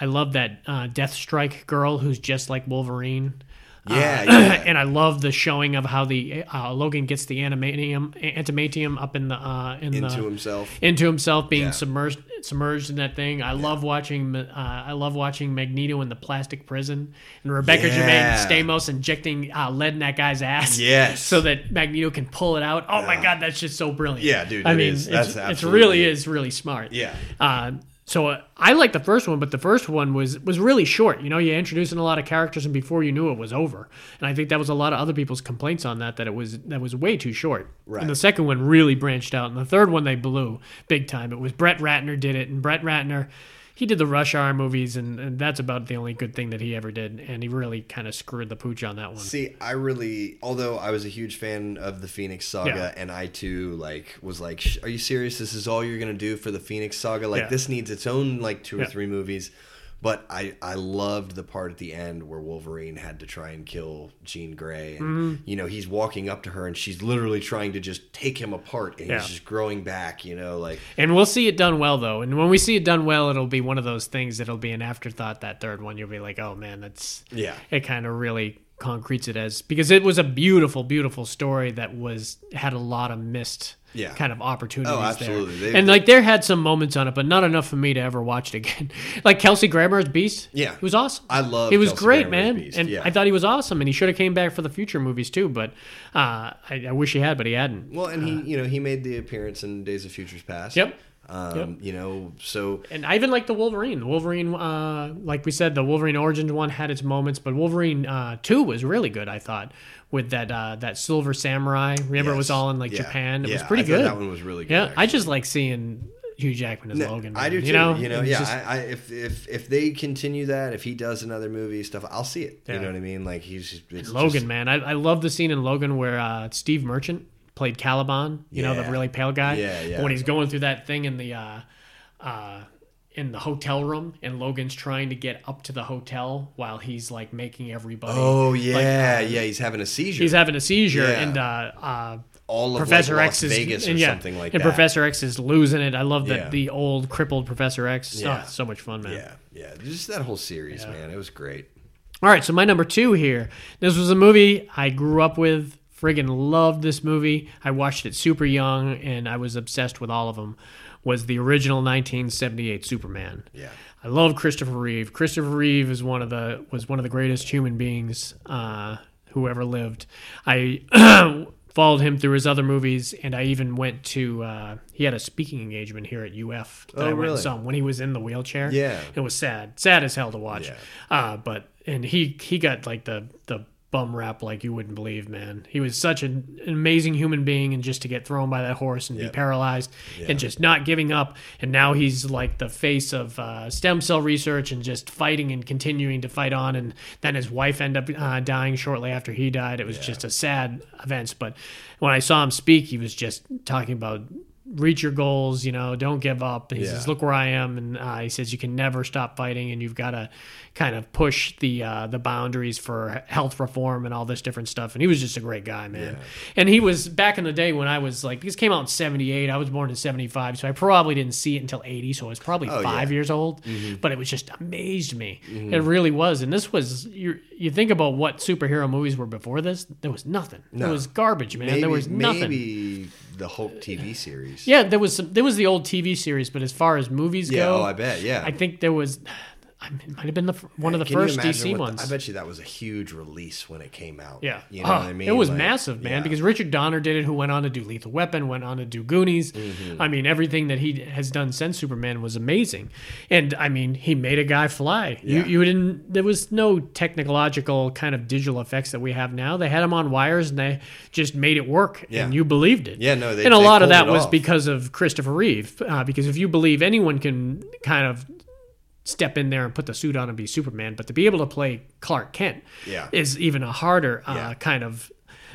I love that uh, Deathstrike girl who's just like Wolverine. Yeah, Uh, yeah. and I love the showing of how the uh, Logan gets the animatium, antimatium up in the uh, in into the himself. into himself being Yeah. submerged submerged in that thing. I love watching uh, I love watching Magneto in the plastic prison and Rebecca Yeah. Gervais and Stamos injecting uh, lead in that guy's ass. Yes. So that Magneto can pull it out. Oh my god, that's just so brilliant. Yeah, dude, I mean, is. it's, That's it's really is really smart. Yeah. So uh, I like the first one, but the first one was was really short. You know, you're introducing a lot of characters, and before you knew it was over. And I think that was a lot of other people's complaints on that that it was that was way too short. Right. And the second one really branched out, and the third one they blew big time. It was Brett Ratner did it, and Brett Ratner. He did the Rush Hour movies, and, and that's about the only good thing that he ever did. And he really kind of screwed the pooch on that one. See, I really, although I was a huge fan of the Phoenix Saga, Yeah. and I too like was like, "Are you serious? This is all you're gonna do for the Phoenix Saga? Like Yeah. this needs its own like two or Yeah. three movies." But I, I loved the part at the end where Wolverine had to try and kill Jean Grey, and Mm-hmm. you know he's walking up to her and she's literally trying to just take him apart, and Yeah. he's just growing back, you know, like And we'll see it done well, though. And when we see it done well, it'll be one of those things that'll be an afterthought. That third one, you'll be like, "Oh man, that's yeah, it." Kind of really concretes it as because it was a beautiful, beautiful story that was had a lot of missed Yeah. kind of opportunities. Oh, absolutely. There. They- and like there had some moments on it, but not enough for me to ever watch it again. like Kelsey Grammer's Beast. Yeah. he was awesome. I love He was Kelsey great, Grammer's man, Beast, and yeah. I thought he was awesome, and he should have came back for the future movies too. But uh, I, I wish he had, but he hadn't. Well, and he, you know, he made the appearance in Days of Futures Past. Yep. Um, Yep. You know, so And I even like the Wolverine. The Wolverine, uh, like we said, the Wolverine Origins one had its moments, but Wolverine uh, two was really good. I thought with that uh, that Silver Samurai. Remember, it was all in like Yeah. Japan. It was pretty I good. That one was really good. yeah, I just like seeing Hugh Jackman as No, Logan. I do too. You know, You know, yeah. just- I, I, if if if they continue that, if he does another movie stuff, I'll see it. Yeah. You know what I mean? Like he's it's Logan, just- man. I, I love the scene in Logan where uh, Steve Merchant played Caliban. You know, the really pale guy. Yeah, yeah. When he's going through that thing in the uh, uh, in the hotel room, and Logan's trying to get up to the hotel while he's like making everybody. Oh like, yeah, uh, yeah. He's having a seizure. He's having a seizure, Yeah. and uh, uh, all of Professor like, X Las is Vegas or and, yeah, something like that. and that. Professor X is losing it. I love that Yeah. the old crippled Professor X. Yeah. Oh, so much fun, man. Yeah, yeah. Just that whole series, man. It was great. All right, so my number two here. This was a movie I grew up with. Friggin' loved this movie. I watched it super young, and I was obsessed with all of them. Was the original 1978 Superman? Yeah. I love Christopher Reeve. Christopher Reeve is one of the was one of the greatest human beings uh, who ever lived. I followed him through his other movies, and I even went to. Uh, he had a speaking engagement here at UF that Oh, I went really? saw when he was in the wheelchair. Yeah. it was sad, sad as hell to watch. Yeah. Uh, but and he he got like the the bum rap like you wouldn't believe, man. He was such an, an amazing human being, and just to get thrown by that horse and Yeah. be paralyzed Yeah. and just not giving up, and now he's like the face of uh, stem cell research and just fighting and continuing to fight on. And then his wife ended up uh, dying shortly after he died. It was just a sad event. But when I saw him speak, he was just talking about reach your goals. You know, don't give up. And he Yeah. says, "Look where I am," and uh, he says, "You can never stop fighting, and you've got to kind of push the uh, the boundaries for health reform and all this different stuff." And he was just a great guy, man. And he was back in the day when I was like, this came out in '78. I was born in '75, so I probably didn't see it until '80. So I was probably Oh, five yeah. years old, but it was just amazed me. It really was. And this was you. You think about what superhero movies were before this? There was nothing. No. It was garbage, man. maybe, there was nothing. Maybe the Hulk TV series. Yeah, there was some, there was the old TV series, but as far as movies Yeah, go, oh, I bet. Yeah. I think there was. I mean, it might have been the one of the Can you first imagine DC what the- ones. I bet you that was a huge release when it came out. Yeah. You know Oh, what I mean? It was Like, massive, man, yeah. because Richard Donner did it, who went on to do Lethal Weapon, went on to do Goonies. Mm-hmm. I mean, everything that he has done since Superman was amazing. And I mean, he made a guy fly. Yeah. You, you didn't, there was no technological kind of digital effects that we have now. They had him on wires and they just made it work. Yeah. And you believed it. Yeah, no, they- And a they lot of pulled that it was off. because of Christopher Reeve. Uh, because if you believe anyone can kind of step in there and put the suit on and be Superman, but to be able to play Clark Kent Yeah. is even a harder uh, Yeah. kind of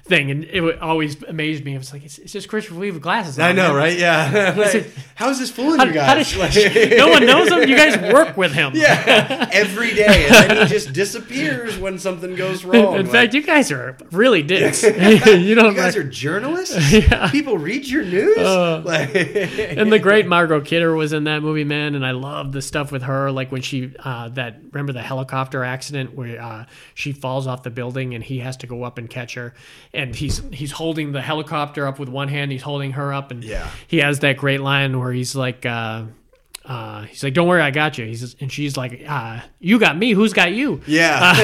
thing. And it always amazed me. I was like, it's, it's just Christopher Reeve with glasses. I know, man. right? Yeah. Like, how is this fooling How, you guys? Like- no one knows him? You guys work with him. yeah, every day, and then he just disappears when something goes wrong. In Like, fact, you guys are really dicks. you don't. you guys are journalists. People read your news. Like- and the great Margot Kidder was in that movie, man. And I love the stuff with her, like when she uh, that remember the helicopter accident where uh, she falls off the building and he has to go up and catch her, and he's he's holding the helicopter up with one hand, he's holding her up, and Yeah. he has that great line where he's like. Uh, uh, he's like, "Don't worry, I got you." He says, and she's like, uh, "You got me. Who's got you?" yeah,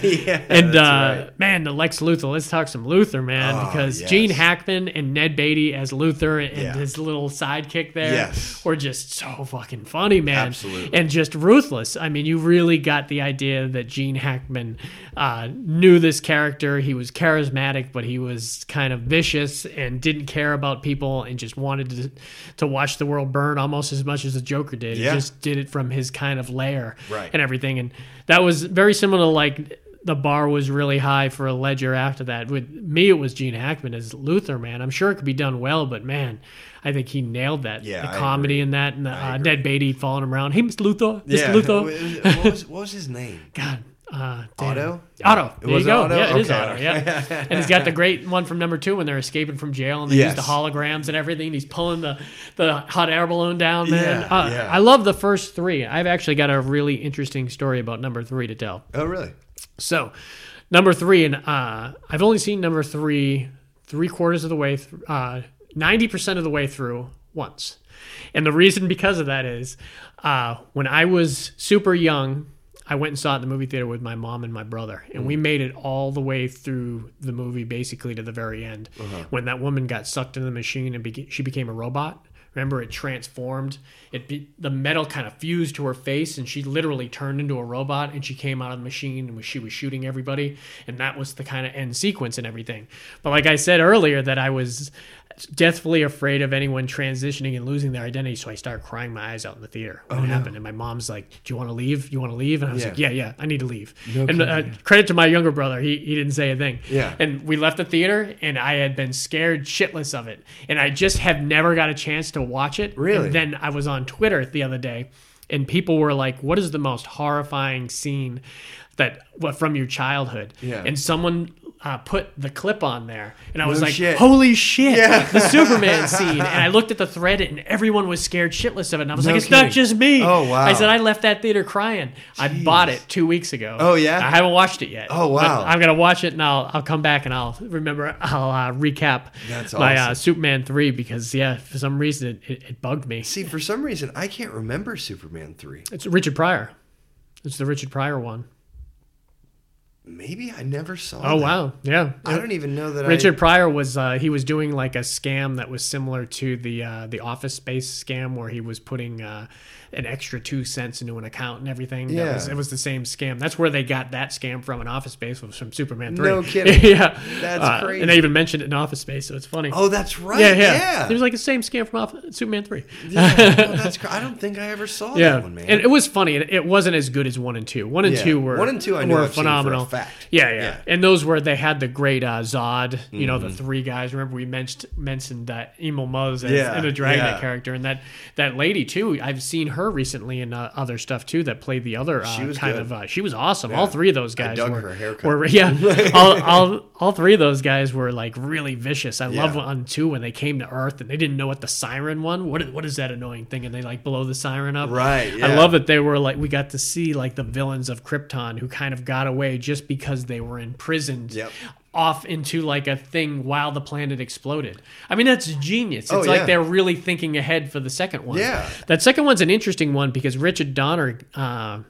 yeah. And uh, right. man, the Lex Luthor. Let's talk some Luthor, man, Oh, because yes. Gene Hackman and Ned Beatty as Luthor and Yeah. his little sidekick there Yes. were just so fucking funny, man. Absolutely. and just ruthless. I mean, you really got the idea that Gene Hackman uh, knew this character. He was charismatic, but he was kind of vicious and didn't care about people and just wanted to to watch the world burn almost as much as the Joker did. Yeah. He just did it from his kind of lair Right. and everything. And that was very similar to like the bar was really high for a Ledger after that. With me, it was Gene Hackman as Luthor, man. I'm sure it could be done well, but man, I think he nailed that. Yeah, the I comedy agree. in that and the, uh. Ned Beatty following him around. Hey, Mr. Luthor. Mr. yeah. Luthor. What was, what was his name? God. Uh, damn. Otto? Otto. It There you go. Otto? Yeah, it is Okay. Otto. Yeah. and he's got the great one from number two when they're escaping from jail and they use the holograms and everything. He's pulling the, the hot air balloon down, man. Yeah, Uh, yeah. I love the first three. I've actually got a really interesting story about number three to tell. Oh, really? So, number three, and uh, I've only seen number three three quarters of the way, th- uh, 90% of the way through once. And the reason because of that is uh, when I was super young, I went and saw it in the movie theater with my mom and my brother, and we mm. made it all the way through the movie, basically to the very end, uh-huh. when that woman got sucked into the machine and beca- she became a robot. Remember, it transformed. It be, the metal kind of fused to her face, and she literally turned into a robot. And she came out of the machine, and she was shooting everybody. And that was the kind of end sequence and everything. But like I said earlier, that I was deathfully afraid of anyone transitioning and losing their identity. So I started crying my eyes out in the theater when it happened. And my mom's like, "Do you want to leave? You want to leave?" And I was Yeah. like, "Yeah, yeah, I need to leave." No and uh, credit to my younger brother, he he didn't say a thing. Yeah. And we left the theater, and I had been scared shitless of it, and I just have never got a chance to watch it. Really? And then I was on Twitter the other day, and people were like, "What is the most horrifying scene that from your childhood?" Yeah. And someone. Uh, put the clip on there, and I was No like, shit. "Holy shit!" Yeah. The Superman scene, and I looked at the thread, and everyone was scared shitless of it. And I was No like, "It's not just me." Oh, wow. I said I left that theater crying. I bought it two weeks ago. Oh, yeah? I haven't watched it yet. Oh, But wow. I'm gonna watch it and I'll I'll come back and I'll remember I'll uh, recap That's my uh. Superman three because yeah for some reason it, it, it bugged me. See, for some reason, I can't remember Superman 3. It's Richard Pryor. It's the Richard Pryor one. Maybe I never saw Oh that. wow, yeah. I don't even know that Richard Pryor was uh, he was doing like a scam that was similar to the uh, the Office Space scam where he was putting uh, an extra two cents into an account and everything. That Yeah. was, it was the same scam. That's where they got that scam from in Office Space was from Superman three. No kidding. yeah, That's Uh, crazy. And they even mentioned it in Office Space, so it's funny. Oh, that's right. yeah, Yeah. yeah, It was like the same scam from Office, Superman three. Yeah. Oh, that's cr- I don't think I ever saw Yeah, that one, man. and it was funny. It, it wasn't as good as one and two. One and Yeah. two were One and two I were I've for a phenomenal. fact. Yeah, yeah, And those were they had the great uh, Zod. You know, the three guys. Remember we mentioned mentioned that Emil Muzz as, Yeah, and the Dragnet yeah. character, and that that lady too. I've seen her recently in uh, other stuff too. That played the other uh, She was kind good. of. Uh, she was awesome. All three of those guys dug were, her haircut. were yeah. all, all all three of those guys were like really vicious. I love Yeah. on two when they came to Earth and they didn't know what the siren one. What is, what is that annoying thing? And they like blow the siren up. Right, I love that they were like we got to see like the villains of Krypton who kind of got away just because they were imprisoned Yep. Off into like a thing while the planet exploded. I mean that's genius. It's Oh, like they're really thinking ahead for the second one. Yeah. That second one's an interesting one because Richard Donner uh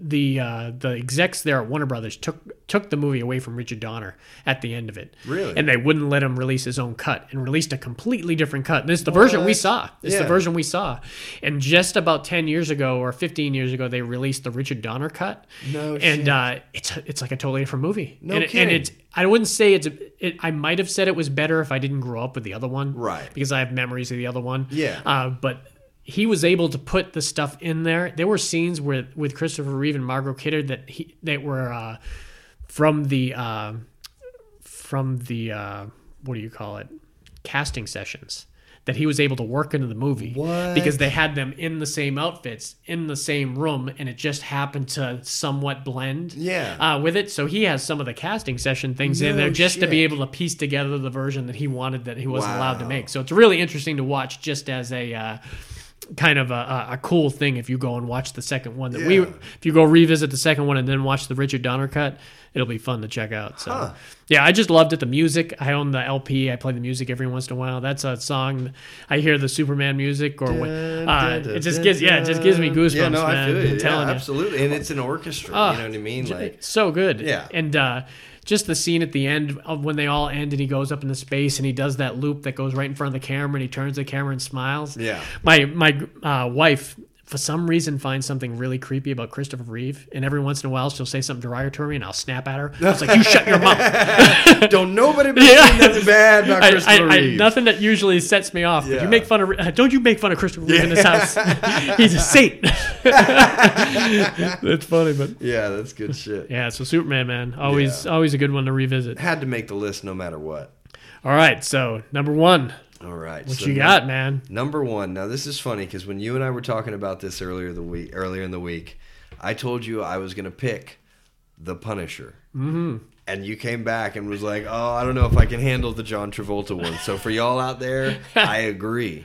the uh, the execs there at Warner Brothers took took the movie away from Richard Donner at the end of it. Really? And they wouldn't let him release his own cut and released a completely different cut. This is the version we saw. This is Yeah. the version we saw. And just about 10 years ago or 15 years ago they released the Richard Donner cut. No And shit. uh, it's it's like a totally different movie. No and, kidding. and it's I wouldn't say it's it, I might have said it was better if I didn't grow up with the other one. Right. Because I have memories of the other one. Yeah. Uh, but he was able to put the stuff in there. There were scenes where with Christopher Reeve and Margot Kidder that he that were uh, from the uh, from the uh, what do you call it casting sessions that he was able to work into the movie What? because they had them in the same outfits in the same room and it just happened to somewhat blend Yeah. uh, with it so he has some of the casting session things in there just to be able to piece together the version that he wanted that he wasn't allowed to make so it's really interesting to watch just as a uh, kind of a, a, cool thing if you go and watch the second one that we if you go revisit the second one and then watch the Richard Donner cut it'll be fun to check out so Huh. yeah I just loved it the music I own the LP I play the music every once in a while that's a song I hear the Superman music or when uh, it just gives yeah it just gives me goosebumps Yeah, no, I man feel I'm you. telling yeah, you absolutely. And it's an orchestra. Ah, you know what I mean? Like, so good. Yeah. And uh, just the scene at the end of when they all end and he goes up into space and he does that loop that goes right in front of the camera and he turns the camera and smiles. Yeah. My my uh, wife for some reason finds something really creepy about Christopher Reeve and every once in a while she'll say something derogatory and I'll snap at her. I was like, "You shut your mouth." don't nobody be Yeah. saying nothing bad about I, Christopher I, I, Reeve. nothing that usually sets me off. Yeah. you make fun of. Don't you make fun of Christopher Reeve in this house? He's a saint. That's funny, but yeah, that's good shit. yeah. So Superman, man, always Yeah. always a good one to revisit. Had to make the list no matter what. All right, so number one, All right. what so you got, man? Number one. Now this is funny because when you and I were talking about this earlier the week, earlier in the week, I told you I was going to pick the Punisher. Mm-hmm. And you came back and was like, "Oh, I don't know if I can handle the John Travolta one." So for y'all out there, I agree.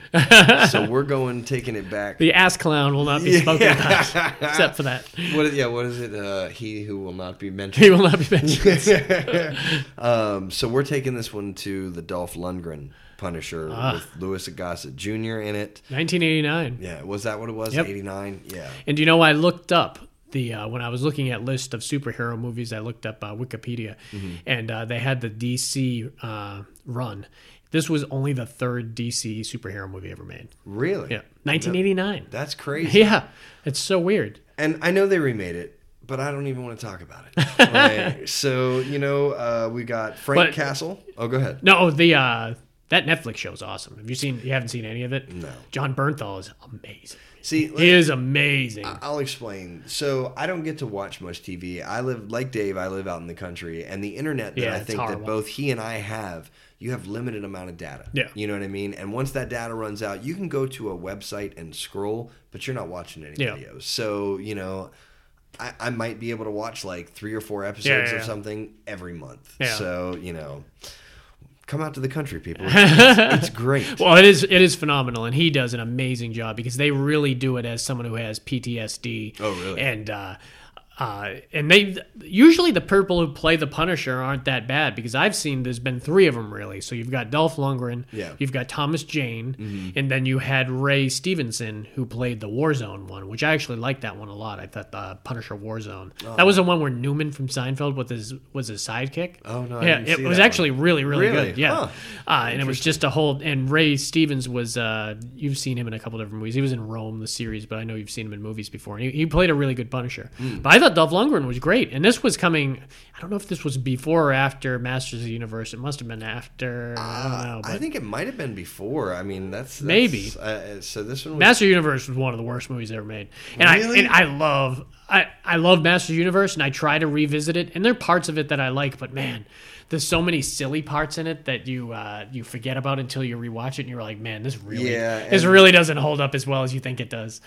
so we're going taking it back. The ass clown will not be spoken about, except for that. What? is- Yeah, what is it? Uh, he who will not be mentioned. He will not be mentioned. um, so we're taking this one to the Dolph Lundgren Punisher Ah. with Louis Gossett Jr. in it. 1989. Yeah, was that what it was? Yep. 89? Yeah. And you know, I looked up the uh, when I was looking at list of superhero movies, I looked up uh, Wikipedia, Mm-hmm. and uh, they had the DC uh, run. This was only the third DC superhero movie ever made. Really? Yeah, 1989. That's crazy. Yeah, it's so weird. And I know they remade it, but I don't even want to talk about it. Right. So, you know, uh, we got Frank But- Castle. Oh, go ahead. No, the uh, that Netflix show is awesome. Have you seen? You haven't seen any of it? No. Jon Bernthal is amazing. See, He is amazing. I'll explain. So I don't get to watch much TV. I live like Dave. I live out in the country, and the internet that Yeah, I think that both he and I have, you have limited amount of data. Yeah. you know what I mean. And once that data runs out, you can go to a website and scroll, but you're not watching any Yeah. videos. So you know. I, I might be able to watch like three or four episodes Yeah, of something every month. Yeah. So you know, come out to the country, people. It's, it's great. Well, it is it is phenomenal, and he does an amazing job because they really do it as someone who has PTSD. Oh, really? And uh, uh, and they usually the people who play the Punisher aren't that bad because I've seen there's been three of them really. So you've got Dolph Lundgren, Yeah. Mm-hmm. you've got Thomas Jane, and then you had Ray Stevenson who played the Warzone one, which I actually liked that one a lot. I thought the Punisher Warzone that was the one where Newman from Seinfeld was his was his sidekick. Oh, no, I yeah, it was actually really really, Really? good. Yeah, Huh. uh, and it was just a whole. And Ray Stevens was. Uh, you've seen him in a couple different movies. He was in Rome, the series, but I know you've seen him in movies before. And he, he played a really good Punisher. Hmm. But I thought thought Dolph Lundgren was great, and this was coming. I don't know if this was before or after Masters of the Universe. It must have been after. I don't know. But I think it might have been before. I mean, that's, that's Maybe. Uh, so this one was Master Universe was one of the worst movies ever made, and Really? I and I love I I love Master Universe, and I try to revisit it, and there are parts of it that I like, but man, there's so many silly parts in it that you uh, you forget about until you rewatch it, and you're like, man, this really Yeah, this really doesn't hold up as well as you think it does.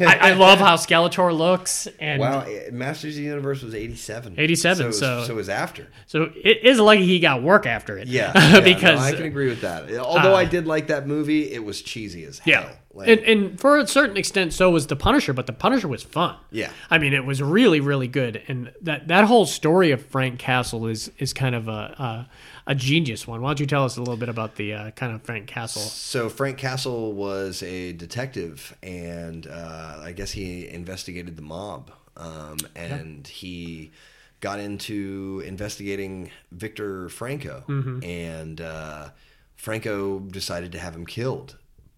I, I love how Skeletor looks, and wow. eh, Masters of the Universe was eighty seven. 87, So so- so it was after. so it is lucky he got work after it. Yeah, yeah, no, because I can agree with that. Although uh, I did like that movie, it was cheesy as hell. Yeah. Like, and, and for a certain extent, so was The Punisher, but The Punisher was fun. Yeah. I mean, it was really, really good. And that, that whole story of Frank Castle is, is kind of a, a, a genius one. Why don't you tell us a little bit about the uh, kind of Frank Castle? So Frank Castle was a detective, and uh, I guess he investigated the mob, um, and he got into investigating Victor Franco, Mm-hmm. and uh, Franco decided to have him killed.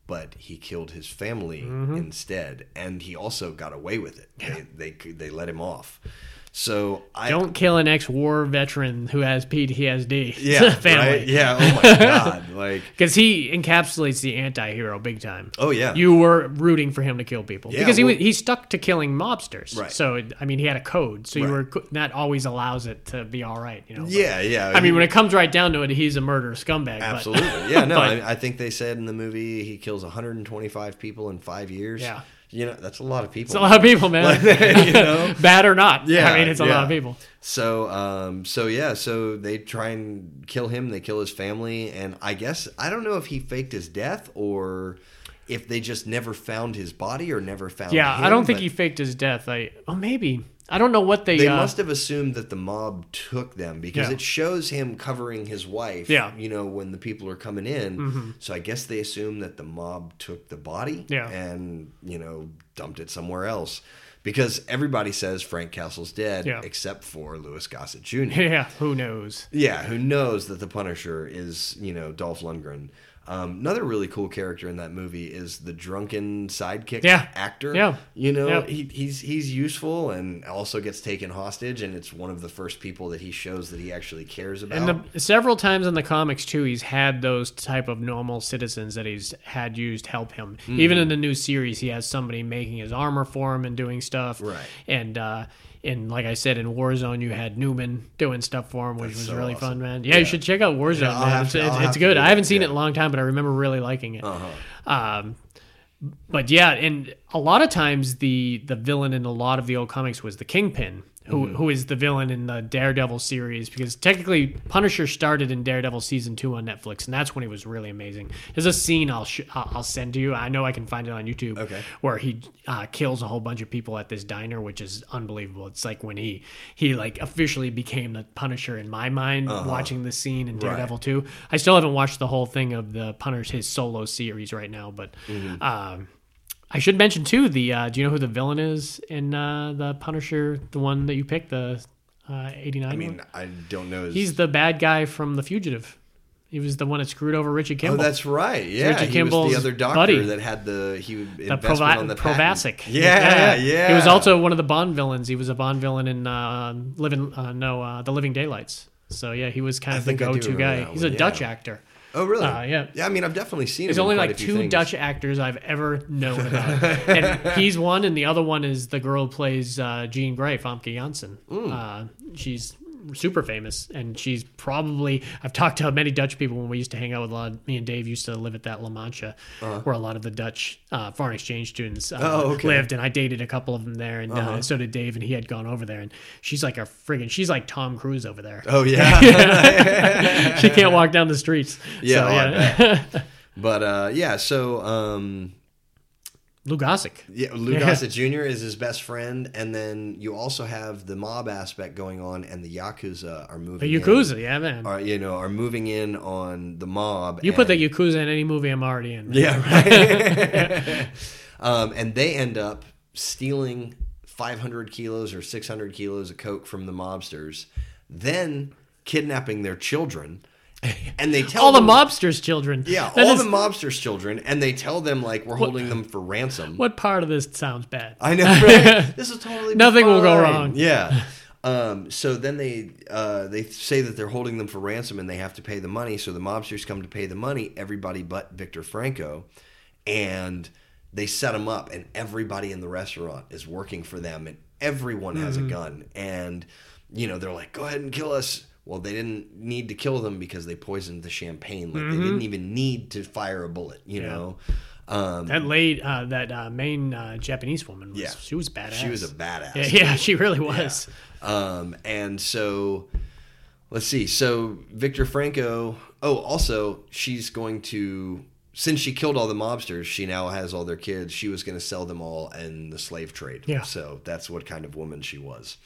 But he killed his family Mm-hmm. instead, and he also got away with it. They, they they let him off. So I Don't kill an ex-war veteran who has PTSD. yeah family. right? yeah oh my god like Because he encapsulates the anti-hero big time. oh yeah You were rooting for him to kill people Yeah, because he well- was, he stuck to killing mobsters. Right. So I mean, he had a code. So you were that always allows it to be all right. You know. But- yeah yeah I mean, when it comes right down to it, he's a murder scumbag. but- Absolutely. Yeah, no, but- I, I think they said in the movie he kills 125 people in five years. Yeah. You know, that's a lot of people. it's a lot of people, man. you know? Bad or not. Yeah, I mean, it's a lot of people. So, um, so yeah, so they try and kill him. They kill his family, and I guess I don't know if he faked his death or if they just never found his body or never found. Yeah, him, I don't think but he faked his death. I oh maybe I don't know what they. They uh, must have assumed that the mob took them because Yeah. it shows him covering his wife. Yeah. Mm-hmm. you know when the people are coming in. So I guess they assume that the mob took the body. Yeah. and you know dumped it somewhere else because everybody says Frank Castle's dead Yeah. except for Louis Gossett Jr. Yeah, who knows? Yeah, who knows that the Punisher is, you know, Dolph Lundgren. Um, another really cool character in that movie is the drunken sidekick Yeah. actor. Yeah. You know, Yeah. he, he's he's useful and also gets taken hostage, and it's one of the first people that he shows that he actually cares about. And the, several times in the comics too, he's had those type of normal citizens that he's had used help him. Mm-hmm. Even in the new series, he has somebody making his armor for him and doing stuff. Right. And uh, and like I said, in Warzone, you had Newman doing stuff for him, which That's was so really awesome. fun, man. Yeah, you should check out Warzone. Yeah, man. It's, to- it's, it's good. I haven't seen it in a long time, but I remember really liking it. uh-huh. Um, but yeah, and a lot of times the the villain in a lot of the old comics was the Kingpin, who Mm-hmm. who is the villain in the Daredevil series because technically Punisher started in Daredevil season two on Netflix, and that's when he was really amazing. There's a scene I'll sh- I'll send to you. I know I can find it on YouTube. Okay. where he uh, kills a whole bunch of people at this diner, which is unbelievable. It's like when he he like officially became the Punisher in my mind. Watching the scene in Daredevil two, I still haven't watched the whole thing of the Punisher his solo series right now, but. Mm-hmm. Um, I should mention too the. Uh, do you know who the villain is in uh, the Punisher? The one that you picked, the uh, eighty nine. I mean, I don't know. His, he's the bad guy from The Fugitive. He was the one that screwed over Richard oh, Kimball. that's right. Yeah, Richard he was Kimball's the other doctor buddy. that had the he the investment Prova- on the. Provasic. Yeah, yeah, He was also one of the Bond villains. He was a Bond villain in uh, Living uh, no uh, the Living Daylights. So yeah, he was kind I of the go-to guy. He's one, a Dutch actor. Oh, really? Uh, yeah. Yeah, I mean, I've definitely seen. It. There's only like two things. Dutch actors I've ever known about, and he's one, and the other one is the girl who plays uh, Jean Grey, Famke Janssen. Uh, she's super famous, and she's probably I've talked to many Dutch people when we used to hang out with a lot. me and Dave used to live at that La Mancha, where a lot of the Dutch uh, foreign exchange students uh, Uh-huh. Oh, okay. lived, and I dated a couple of them there, and uh Uh-huh. so did Dave, and he had gone over there, and she's like a friggin' she's like Tom Cruise over there. Oh yeah. she can't walk down the streets. Yeah, so, oh, yeah. But uh, yeah, so um, Lou Gossett. yeah, Lou Yeah. Gossett Jr. is his best friend, and then you also have the mob aspect going on, and the yakuza are moving. The Yakuza, yeah, man. in, are you know are moving in on the mob. You put the and- Yakuza in any movie I'm already in. yeah, right. um, and they end up stealing 500 kilos or 600 kilos of coke from the mobsters, then kidnapping their children. and they tell All the mobsters' children. yeah, That all is- the mobsters' children, and they tell them like we're holding them for ransom. What part of this sounds bad? I know, right? this is totally Nothing will go wrong. Yeah. Um, so then they uh, they say that they're holding them for ransom and they have to pay the money. So the mobsters come to pay the money, everybody but Victor Franco, and they set him up, and everybody in the restaurant is working for them, and everyone has Mm-hmm. a gun, and you know they're like, "Go ahead and kill us." Well, they didn't need to kill them because they poisoned the champagne. Like Mm-hmm. they didn't even need to fire a bullet. You know. Um, That late, uh, that uh, main uh, Japanese woman, was, Yeah. she was badass. she was a badass. Yeah, yeah, she really was. Um, and so, let's see. So Victor Franco. Oh, also, she's going to since she killed all the mobsters, she now has all their kids. She was going to sell them all in the slave trade. Yeah. So that's what kind of woman she was.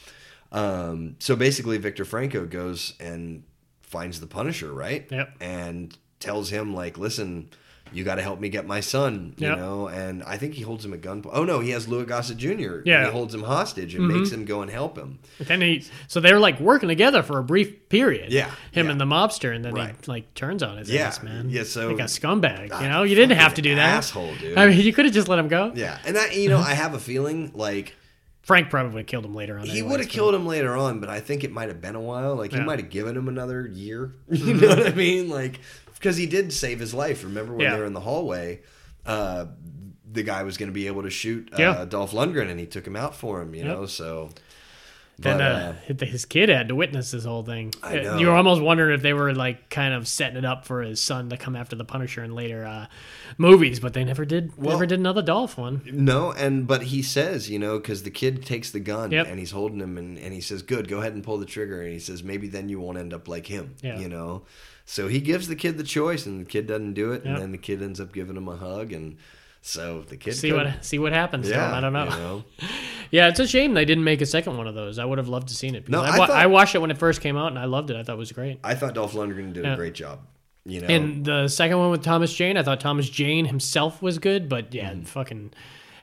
Um, so basically, Victor Franco goes and finds the Punisher, right? Yep. And tells him like, listen. You got to help me get my son, you Yep. know. And I think he holds him at gunpoint. Oh no, he has Louis Gossett Jr. Yeah. Mm-hmm. he holds him hostage and makes him go and help him. But then he, so they were like working together for a brief period. Yeah, him yeah. and the mobster, and then Right. he like turns on his Yeah, ass, man. yeah, so- like a scumbag. Ah, You know, you didn't have to do that. asshole, dude. I mean, you could have just let him go. Yeah, and I, you know, I have a feeling like Frank probably would have killed him later on. he would have killed him later on, but I think it might have been a while. Like he Yeah. might have given him another year. You know what I mean? Like because he did save his life. Remember when Yeah. they were in the hallway? Uh, the guy was going to be able to shoot uh, Yeah. Dolph Lundgren, and he took him out for him. You Yep. know, so. Then but, uh, his kid had to witness this whole thing. I Uh, know. You were almost wondering if they were like kind of setting it up for his son to come after the Punisher in later uh, movies, but they never did. Well- never did another Dolph one. No, and but he says, you know, because the kid takes the gun Yep. and he's holding him, and, and he says, "Good, go ahead and pull the trigger." And he says, "Maybe then you won't end up like him." Yeah. You know, so he gives the kid the choice, and the kid doesn't do it, Yep. and then the kid ends up giving him a hug, and so the kid See could- what see what happens. Yeah. I don't know. you know? Yeah, it's a shame they didn't make a second one of those. I would have loved to seen it. No, I, I thought- I watched it when it first came out, and I loved it. I thought it was great. I thought Dolph Lundgren did Yeah. a great job. You know, And the second one with Thomas Jane, I thought Thomas Jane himself was good, but yeah, Mm-hmm. fucking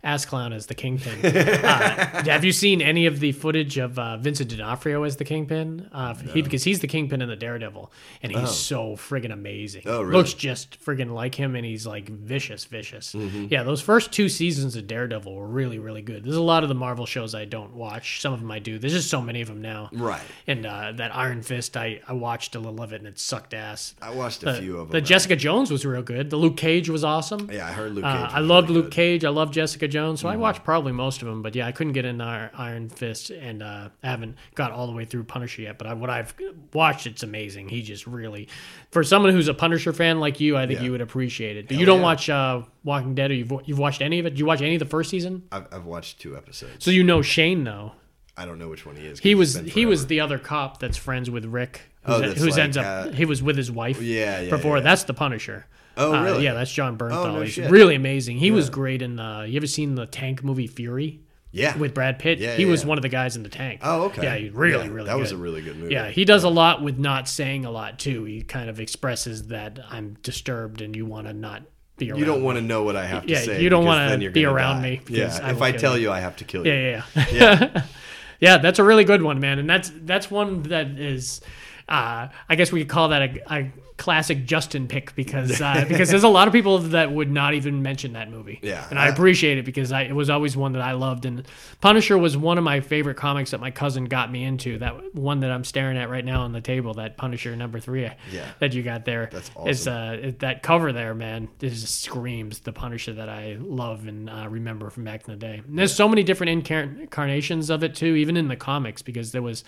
ass clown as the kingpin. uh, have you seen any of the footage of uh, Vincent D'Onofrio as the kingpin? Uh, he, because he's the kingpin in the Daredevil, and he's so friggin' amazing. Oh, really? Looks just friggin' like him, and he's like vicious, vicious. Mm-hmm. Yeah, those first two seasons of Daredevil were really, really good. There's a lot of the Marvel shows I don't watch. Some of them I do. There's just so many of them now. right? And uh, that Iron Fist, I, I watched a little of it, and it sucked ass. I watched a The, few of them. the Jessica Jones was real good. The Luke Cage was awesome. yeah, I heard Luke. Cage Uh, I loved really Luke good. Cage. I love Jessica Jones. So Mm-hmm. I watched probably most of them. But yeah, I couldn't get into Ir- Iron Fist, and uh, I haven't got all the way through Punisher yet. But I, what I've watched, it's amazing. He just really, for someone who's a Punisher fan like you, I think Yeah. you would appreciate it. But Hell you don't yeah. watch uh, Walking Dead, or you've you've watched any of it? Did you watch any of the first season? I've, I've watched two episodes. So you know Shane though. I don't know which one he is. He was he was the other cop that's friends with Rick. Oh, Who's, that's who's like, ends up uh, he was with his wife. Yeah, yeah, Before yeah. that's the Punisher. Oh, Uh, really? yeah, that's Jon Bernthal. Oh, no He's shit. really amazing. He was great in. Uh, you ever seen the tank movie Fury yeah with Brad Pitt? Yeah, he yeah, was yeah. one of the guys in the tank. Oh, okay. Yeah, he really, Yeah, really. That was a really good movie. Yeah, he does a lot with not saying a lot too. He kind of expresses that I'm disturbed and you want to not be around. You don't want to know what I have to Yeah, say. you don't wanna be around die. me Yeah, I if I tell you. you, I have to kill you. Yeah, yeah, yeah. yeah, that's a really good one, man. And that's that's one that is, uh, I guess we could call that a, a classic Justin pick because uh, because there's a lot of people that would not even mention that movie. Yeah. and I appreciate it because I, it was always one that I loved. And Punisher was one of my favorite comics that my cousin got me into. That one that I'm staring at right now on the table, that Punisher number three Yeah. that you got there. That's It's, uh, it- that cover there, man, it just screams the Punisher that I love and uh, remember from back in the day. And there's so many different incarnations of it too, even in the comics, because there was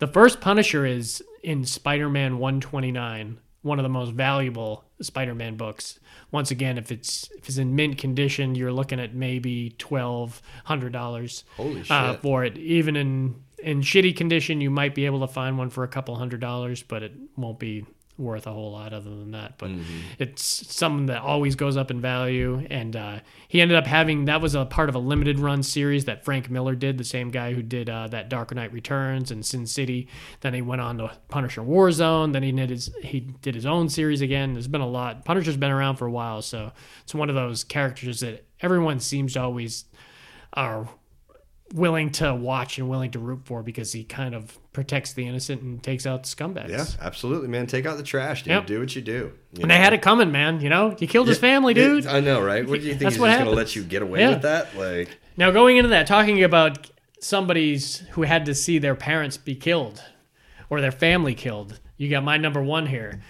the first Punisher is in Spider-Man 129, one of the most valuable Spider-Man books. Once again, if it's if it's in mint condition, you're looking at maybe twelve hundred dollars uh, for it. Even in in shitty condition, you might be able to find one for a couple hundred dollars, but it won't be worth a whole lot other than that. But it's something that always goes up in value. And uh, he ended up having that was a part of a limited run series that Frank Miller did, the same guy who did uh, that Dark Knight Returns and Sin City. Then he went on to Punisher Warzone. Then he did his he did his own series again. There's been a lot. Punisher's been around for a while, so it's one of those characters that everyone seems to always are willing to watch and willing to root for because he kind of protects the innocent and takes out scumbags. Yeah, absolutely, man. Take out the trash, dude. Yep. Do what you do. You And know? they had it coming, man. You know, you killed his family, Yeah, dude. I know, right? What do you think That's he's just gonna let you get away Yeah. with that? Like, Now, going into that, talking about somebody's who had to see their parents be killed or their family killed, you got my number one here.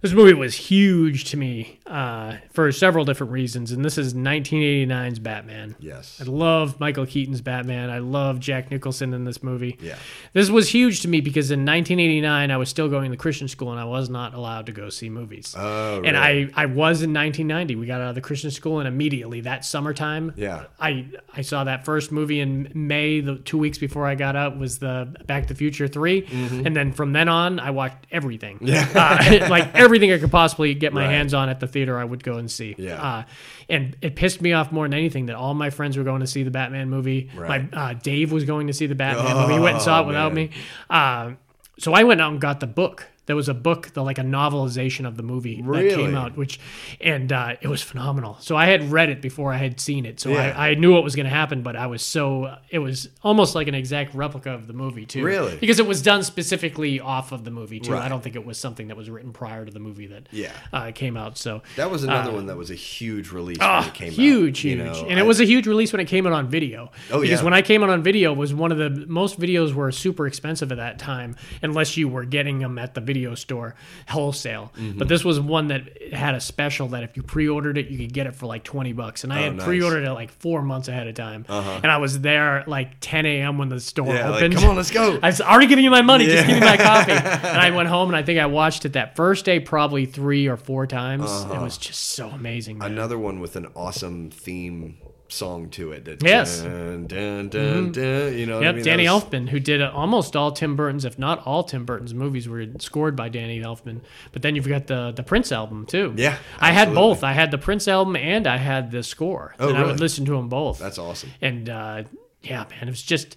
This movie was huge to me uh, for several different reasons, and this is 1989's Batman. yes, I love Michael Keaton's Batman. I love Jack Nicholson in this movie. yeah, This was huge to me because in 1989 I was still going to Christian school and I was not allowed to go see movies. Oh, and really? I I was in 1990. We got out of the Christian school and immediately that summertime, yeah. I I saw that first movie in May, the two weeks before I got out was the Back to the Future 3 Mm-hmm. and then from then on I watched everything. Yeah, uh, like everything I could possibly get my Right. hands on at the theater, I would go and see. Yeah. uh, and it pissed me off more than anything that all my friends were going to see the Batman movie. Right. My uh, Dave was going to see the Batman movie. He went and saw Oh, it without man. me. Uh, so I went out and got the book. There was a book, the like a novelization of the movie that came out, which and uh, it was phenomenal. So I had read it before I had seen it, so Yeah. I, I knew what was going to happen. But I was so it was almost like an exact replica of the movie too, Really? because it was done specifically off of the movie too. I don't think it was something that was written prior to the movie that Yeah. uh, came out. So That was another one that was a huge release when it came out. Uh, huge, you huge, know? and it was a huge release when it came out on video. Oh, because yeah. when I came out on video, it was one of the most videos were super expensive at that time, unless you were getting them at the video store wholesale. Mm-hmm. But this was one that had a special that if you pre-ordered it, you could get it for like twenty bucks, and I Oh, had nice. pre-ordered it like four months ahead of time, and I was there like 10 a.m. when the store Yeah, like, opened. come on, let's go. I was already giving you my money. Just give me my Yeah. copy. And I went home and I think I watched it that first day probably three or four times. Uh-huh. It was just so amazing. Man. Another one with an awesome theme song to it. That Yes. Dun, dun, dun, dun, you know Yep, I mean? Danny was- Elfman, who did uh, almost all Tim Burton's, if not all Tim Burton's movies, were scored by Danny Elfman. But then you've got the the Prince album too. Yeah, I had both. I had the Prince album and I had the score, Oh, and I would listen to them both. That's awesome. and uh, yeah, man, it was just.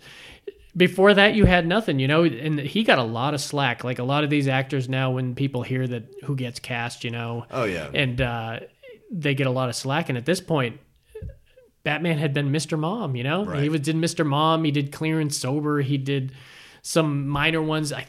Before that, you had nothing, you know, and he got a lot of slack. Like a lot of these actors now, when people hear that who gets cast, you know, Oh, yeah. and uh, they get a lot of slack. And at this point, Batman had been Mr. Mom, you know? Right. He was did Mr. Mom, he did Clean and Sober, he did some minor ones. I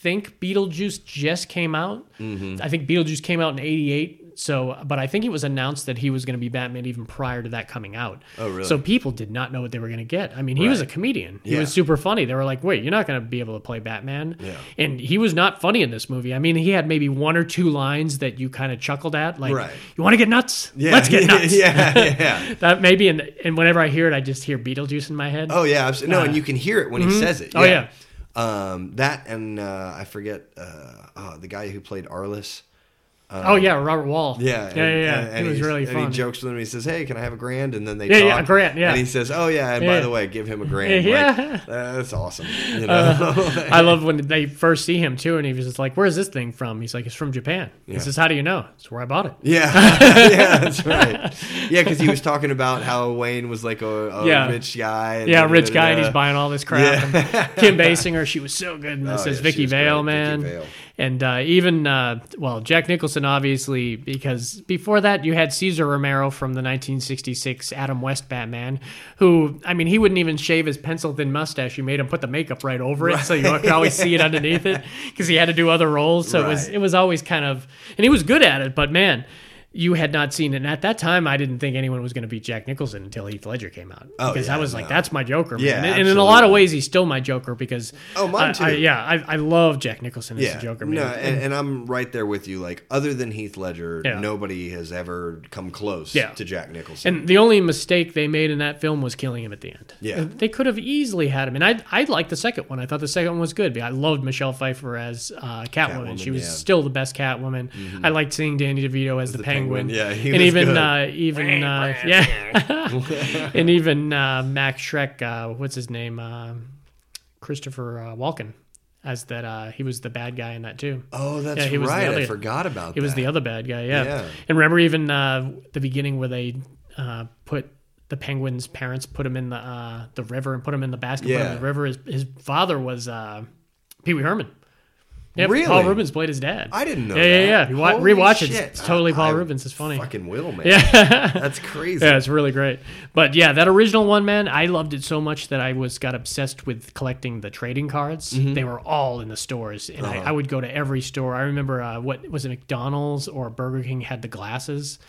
think Beetlejuice just came out. Mm-hmm. I think Beetlejuice came out in 88. So, but I think it was announced that he was going to be Batman even prior to that coming out. Oh, really? So people did not know what they were going to get. I mean, he was a comedian. He Yeah. was super funny. They were like, "Wait, you're not going to be able to play Batman." Yeah. And he was not funny in this movie. I mean, he had maybe one or two lines that you kind of chuckled at, like, Right. "You want to get nuts? Yeah, Let's get nuts." yeah, yeah. That maybe, and and whenever I hear it, I just hear Beetlejuice in my head. Oh yeah, abso- no, and you can hear it when he says it. Oh, yeah. Um, that and uh, I forget uh, oh, the guy who played Arliss. Uh, oh yeah, Robert Wuhl. Yeah, yeah, yeah. yeah. And, and it was really and fun. he jokes with him. He says, "Hey, can I have a grand?" And then they Yeah, talk. yeah, a grand, yeah. And he says, "Oh yeah, and by the way, give him a grand." Yeah. Like, that's awesome. You know, uh, I love when they first see him too, and he was just like, "Where's this thing from?" He's like, "It's from Japan." He says, "How do you know?" It's where I bought it. yeah, yeah, that's right. Yeah, because he was talking about how Wayne was like a, a Yeah. rich guy. and Yeah, rich guy, and he's buying all this crap. Yeah. And Kim Basinger, she was so good in this Oh, as yeah, Vicki Vale, great, Vicki man. Vale. And uh, even uh, well, Jack Nicholson, obviously, because before that you had Cesar Romero from the 1966 Adam West Batman, who I mean, he wouldn't even shave his pencil thin mustache. You made him put the makeup right over it, so you could always see it underneath it, because he had to do other roles. So it was it was always kind of, and he was good at it. But man. You had not seen it. And at that time, I didn't think anyone was going to beat Jack Nicholson until Heath Ledger came out. Oh, because I yeah, was like, that's my Joker. Man. Yeah, and, and in a lot of ways, he's still my Joker because Oh, mine I- too. I- yeah, I, I love Jack Nicholson as Yeah, the Joker. Man. no, and, and I'm right there with you. Like, other than Heath Ledger, Yeah. nobody has ever come close Yeah. to Jack Nicholson. And the only mistake they made in that film was killing him at the end. Yeah. they could have easily had him, and I I liked the second one. I thought the second one was good. I loved Michelle Pfeiffer as uh, Catwoman. Catwoman, She was. Mm-hmm. still the best Catwoman. I liked seeing Danny DeVito as, the, the Penguin. Penguin. Yeah, he and was even good. uh, even uh, yeah, and even uh, Max Shreck. Uh, what's his name? Uh, Christopher uh, Walken. As that, uh, he was the bad guy in that too. oh, that's Yeah, he was the right. I other- forgot about He was the other bad guy, yeah. Yeah. And remember even uh, the beginning where they uh, put the penguin's parents put him in the uh, the river and put him in the basket put him Yeah. in the river. His, his father was uh, Pee Wee Herman. Yep, Really? Paul Reubens played his dad. I didn't know Yeah, that. yeah, yeah. You wa- rewatch it. It's totally Paul I Reubens. It's funny. Fucking will, man. Yeah. That's crazy. Yeah, it's really great. But yeah, that original one, man, I loved it so much that I was got obsessed with collecting the trading cards. Mm-hmm. They were all in the stores, and Uh-huh. I, I would go to every store. I remember uh, what was it, McDonald's or Burger King had the glasses,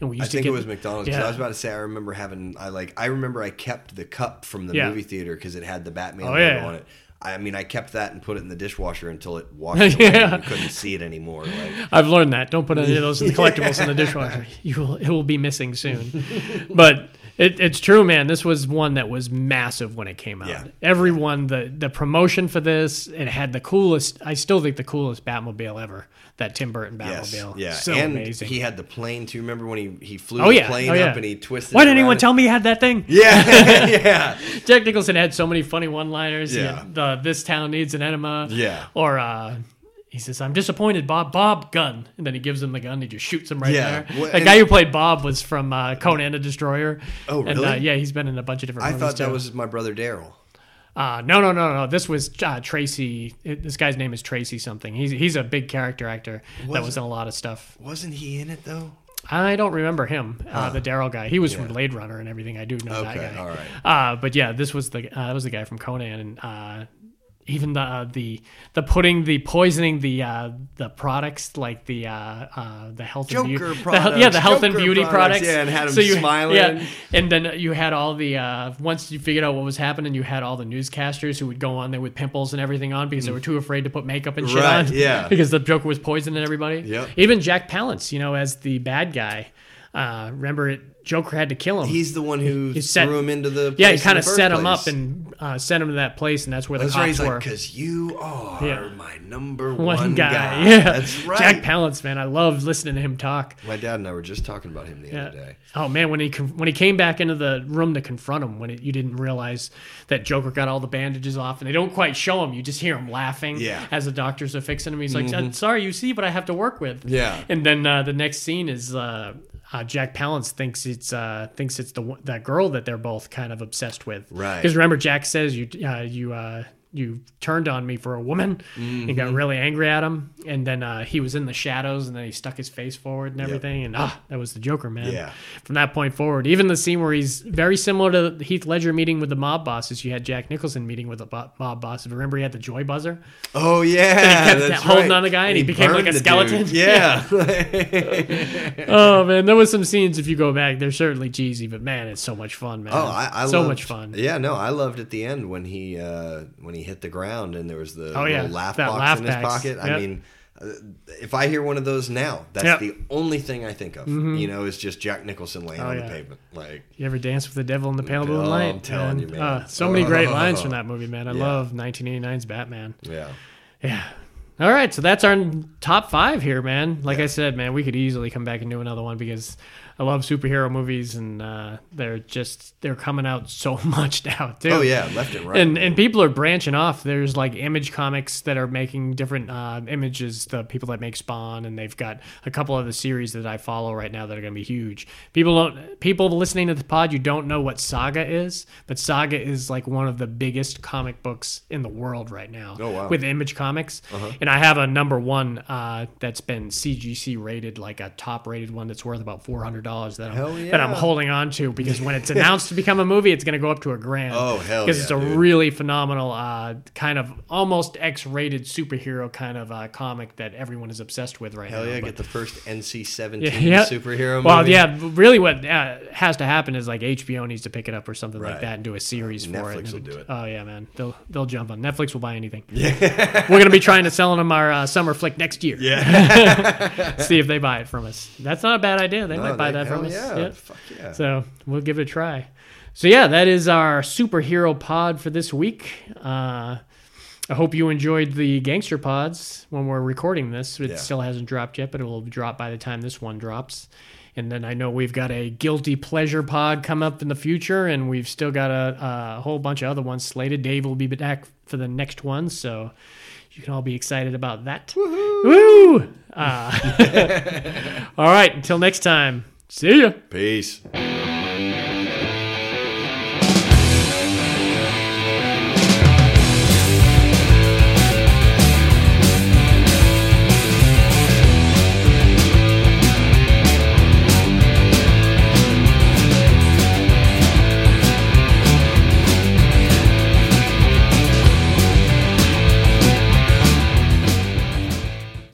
and we I used to I think get it was McDonald's. Yeah. I was about to say I remember having I like I remember I kept the cup from the Yeah. movie theater because it had the Batman Oh, logo yeah. on it. I mean, I kept that and put it in the dishwasher until it washed away Yeah. and you couldn't see it anymore. Like, I've learned that. Don't put any of those in the collectibles in the dishwasher. You will, it will be missing soon. But it, it's true, man. This was one that was massive when it came out. Yeah. Everyone, the the promotion for this, it had the coolest. I still think the coolest Batmobile ever. That Tim Burton yes, Batmobile. yeah, so and amazing. he had the plane too. Remember when he he flew oh the yeah, plane oh, yeah. up and he twisted? Why it didn't anyone around? tell me he had that thing? Yeah, yeah, Jack Nicholson had so many funny one-liners. Yeah. the this town needs an enema. Yeah. Or uh, he says, "I'm disappointed, Bob. Bob, gun." And then he gives him the gun. He just shoots him right Yeah. there. Well, the guy who played Bob was from uh, Conan the Destroyer. Oh, And, uh, really? yeah, he's been in a bunch of different. I movies thought that too. was my brother Daryl. Uh, no, no, no, no. This was uh, Tracey. this guy's name is Tracey something. He's he's a big character actor that Was in a lot of stuff. Wasn't he in it though? I don't remember him, uh, the Daryl guy. He was from Blade Runner and everything. I do know that Okay, guy. all right. Uh, but yeah, this was the uh, that was the guy from Conan, and uh, even the uh, the the putting the poisoning the uh, the products like the uh, uh, the health and beauty, products, the, yeah, the health and beauty products, products. yeah, and had 'em you, smiling. Yeah, and then you had all the uh, once you figured out what was happening, you had all the newscasters who would go on there with pimples and everything on because they were too afraid to put makeup and shit Mm. Right, on. yeah. because the Joker was poisoning everybody. Yep. Even Jack Palance, you know, as the bad guy. Uh, remember, it, Joker had to kill him. He's the one who He threw set- him into the. yeah, he kind of set him place. up and uh, sent him to that place, and that's where the That's right. cops He's were. like, because you are Yeah. my number one, one, guy. guy. Yeah, That's right. Jack Palance, man, I love listening to him talk. My dad and I were just talking about him the Yeah. other day. Oh man, when he when he came back into the room to confront him, when it, you didn't realize that Joker got all the bandages off, and they don't quite show him, you just hear him laughing Yeah. Mm-hmm. as the doctors are fixing him. He's like, "I'm "Sorry, you see, but I have to work with." Yeah. And then uh, the next scene is uh, uh, Jack Palance thinks it's uh, thinks it's the that girl that they're both kind of obsessed with. Right. Because remember, Jack says you uh, you uh, you turned on me for a woman. and got Mm-hmm. really angry at him, and then uh, he was in the shadows, and then he stuck his face forward and everything, and ah, that was the Joker, man. Yeah. From that point forward, even the scene where he's very similar to the Heath Ledger meeting with the mob bosses. You had Jack Nicholson meeting with the mob boss. Remember, he had the joy buzzer. Oh yeah, that's holding right. on the guy and he became like a skeleton. dude. Yeah. oh man, there was some scenes. If you go back, they're certainly cheesy, but man, it's so much fun, man. Oh, I, I so loved- much fun. Yeah, no, I loved at the end when he uh, when he hit the ground and there was the Oh, yeah, little laugh that box laugh in his packs. pocket. I mean, if I hear one of those now, that's Yep. Mm-hmm. the only thing I think of. You know, is just Jack Nicholson laying Oh, on yeah. the pavement. Like, You ever dance with the devil in the pale blue Oh, light? I'm telling you, man. Uh, so many great lines Oh. from that movie, man. I Yeah. love 1989's Batman. yeah, Yeah. All right, so that's our top five here, man. Like I said, man, we could easily come back and do another one because I love superhero movies, and uh, they're just they're coming out so much now too. oh yeah, left and right. And and people are branching off. There's like Image Comics that are making different uh, images. The people that make Spawn, and they've got a couple of the series that I follow right now that are going to be huge. People don't. People listening to the pod, you don't know what Saga is, but Saga is like one of the biggest comic books in the world right now. Oh, wow. With Image Comics, and I have a number one uh, that's been CGC rated, like a top rated one that's worth about four hundred dollars that I'm Hell that I'm holding on to because when it's announced to become a movie, it's going to go up to a grand. Oh, hell Because yeah, it's a dude. really phenomenal, uh, kind of almost X-rated superhero kind of uh, comic that everyone is obsessed with right Hell now. Hell yeah, But- get the first NC-17 yeah, yeah. superhero movie. Well, yeah, really, what uh, has to happen is like HBO needs to pick it up or something like that and do a series for it. Netflix will do it. Oh yeah, man, they'll they'll jump on. Netflix will buy anything. Yeah, we're gonna be trying to sell them our uh, summer flick next year. Yeah, See if they buy it from us. That's not a bad idea. They No, might buy that from hell us. Yeah, Yeah. fuck yeah. So we'll give it a try. So yeah, that is our superhero pod for this week. Uh, I hope you enjoyed the gangster pods when we're recording this. It Yeah. still hasn't dropped yet, but it will drop by the time this one drops. And then I know we've got a guilty pleasure pod come up in the future, and we've still got a, a whole bunch of other ones slated. Dave will be back for the next one, so you can all be excited about that. Woo! Uh, all right, until next time. See ya. Peace.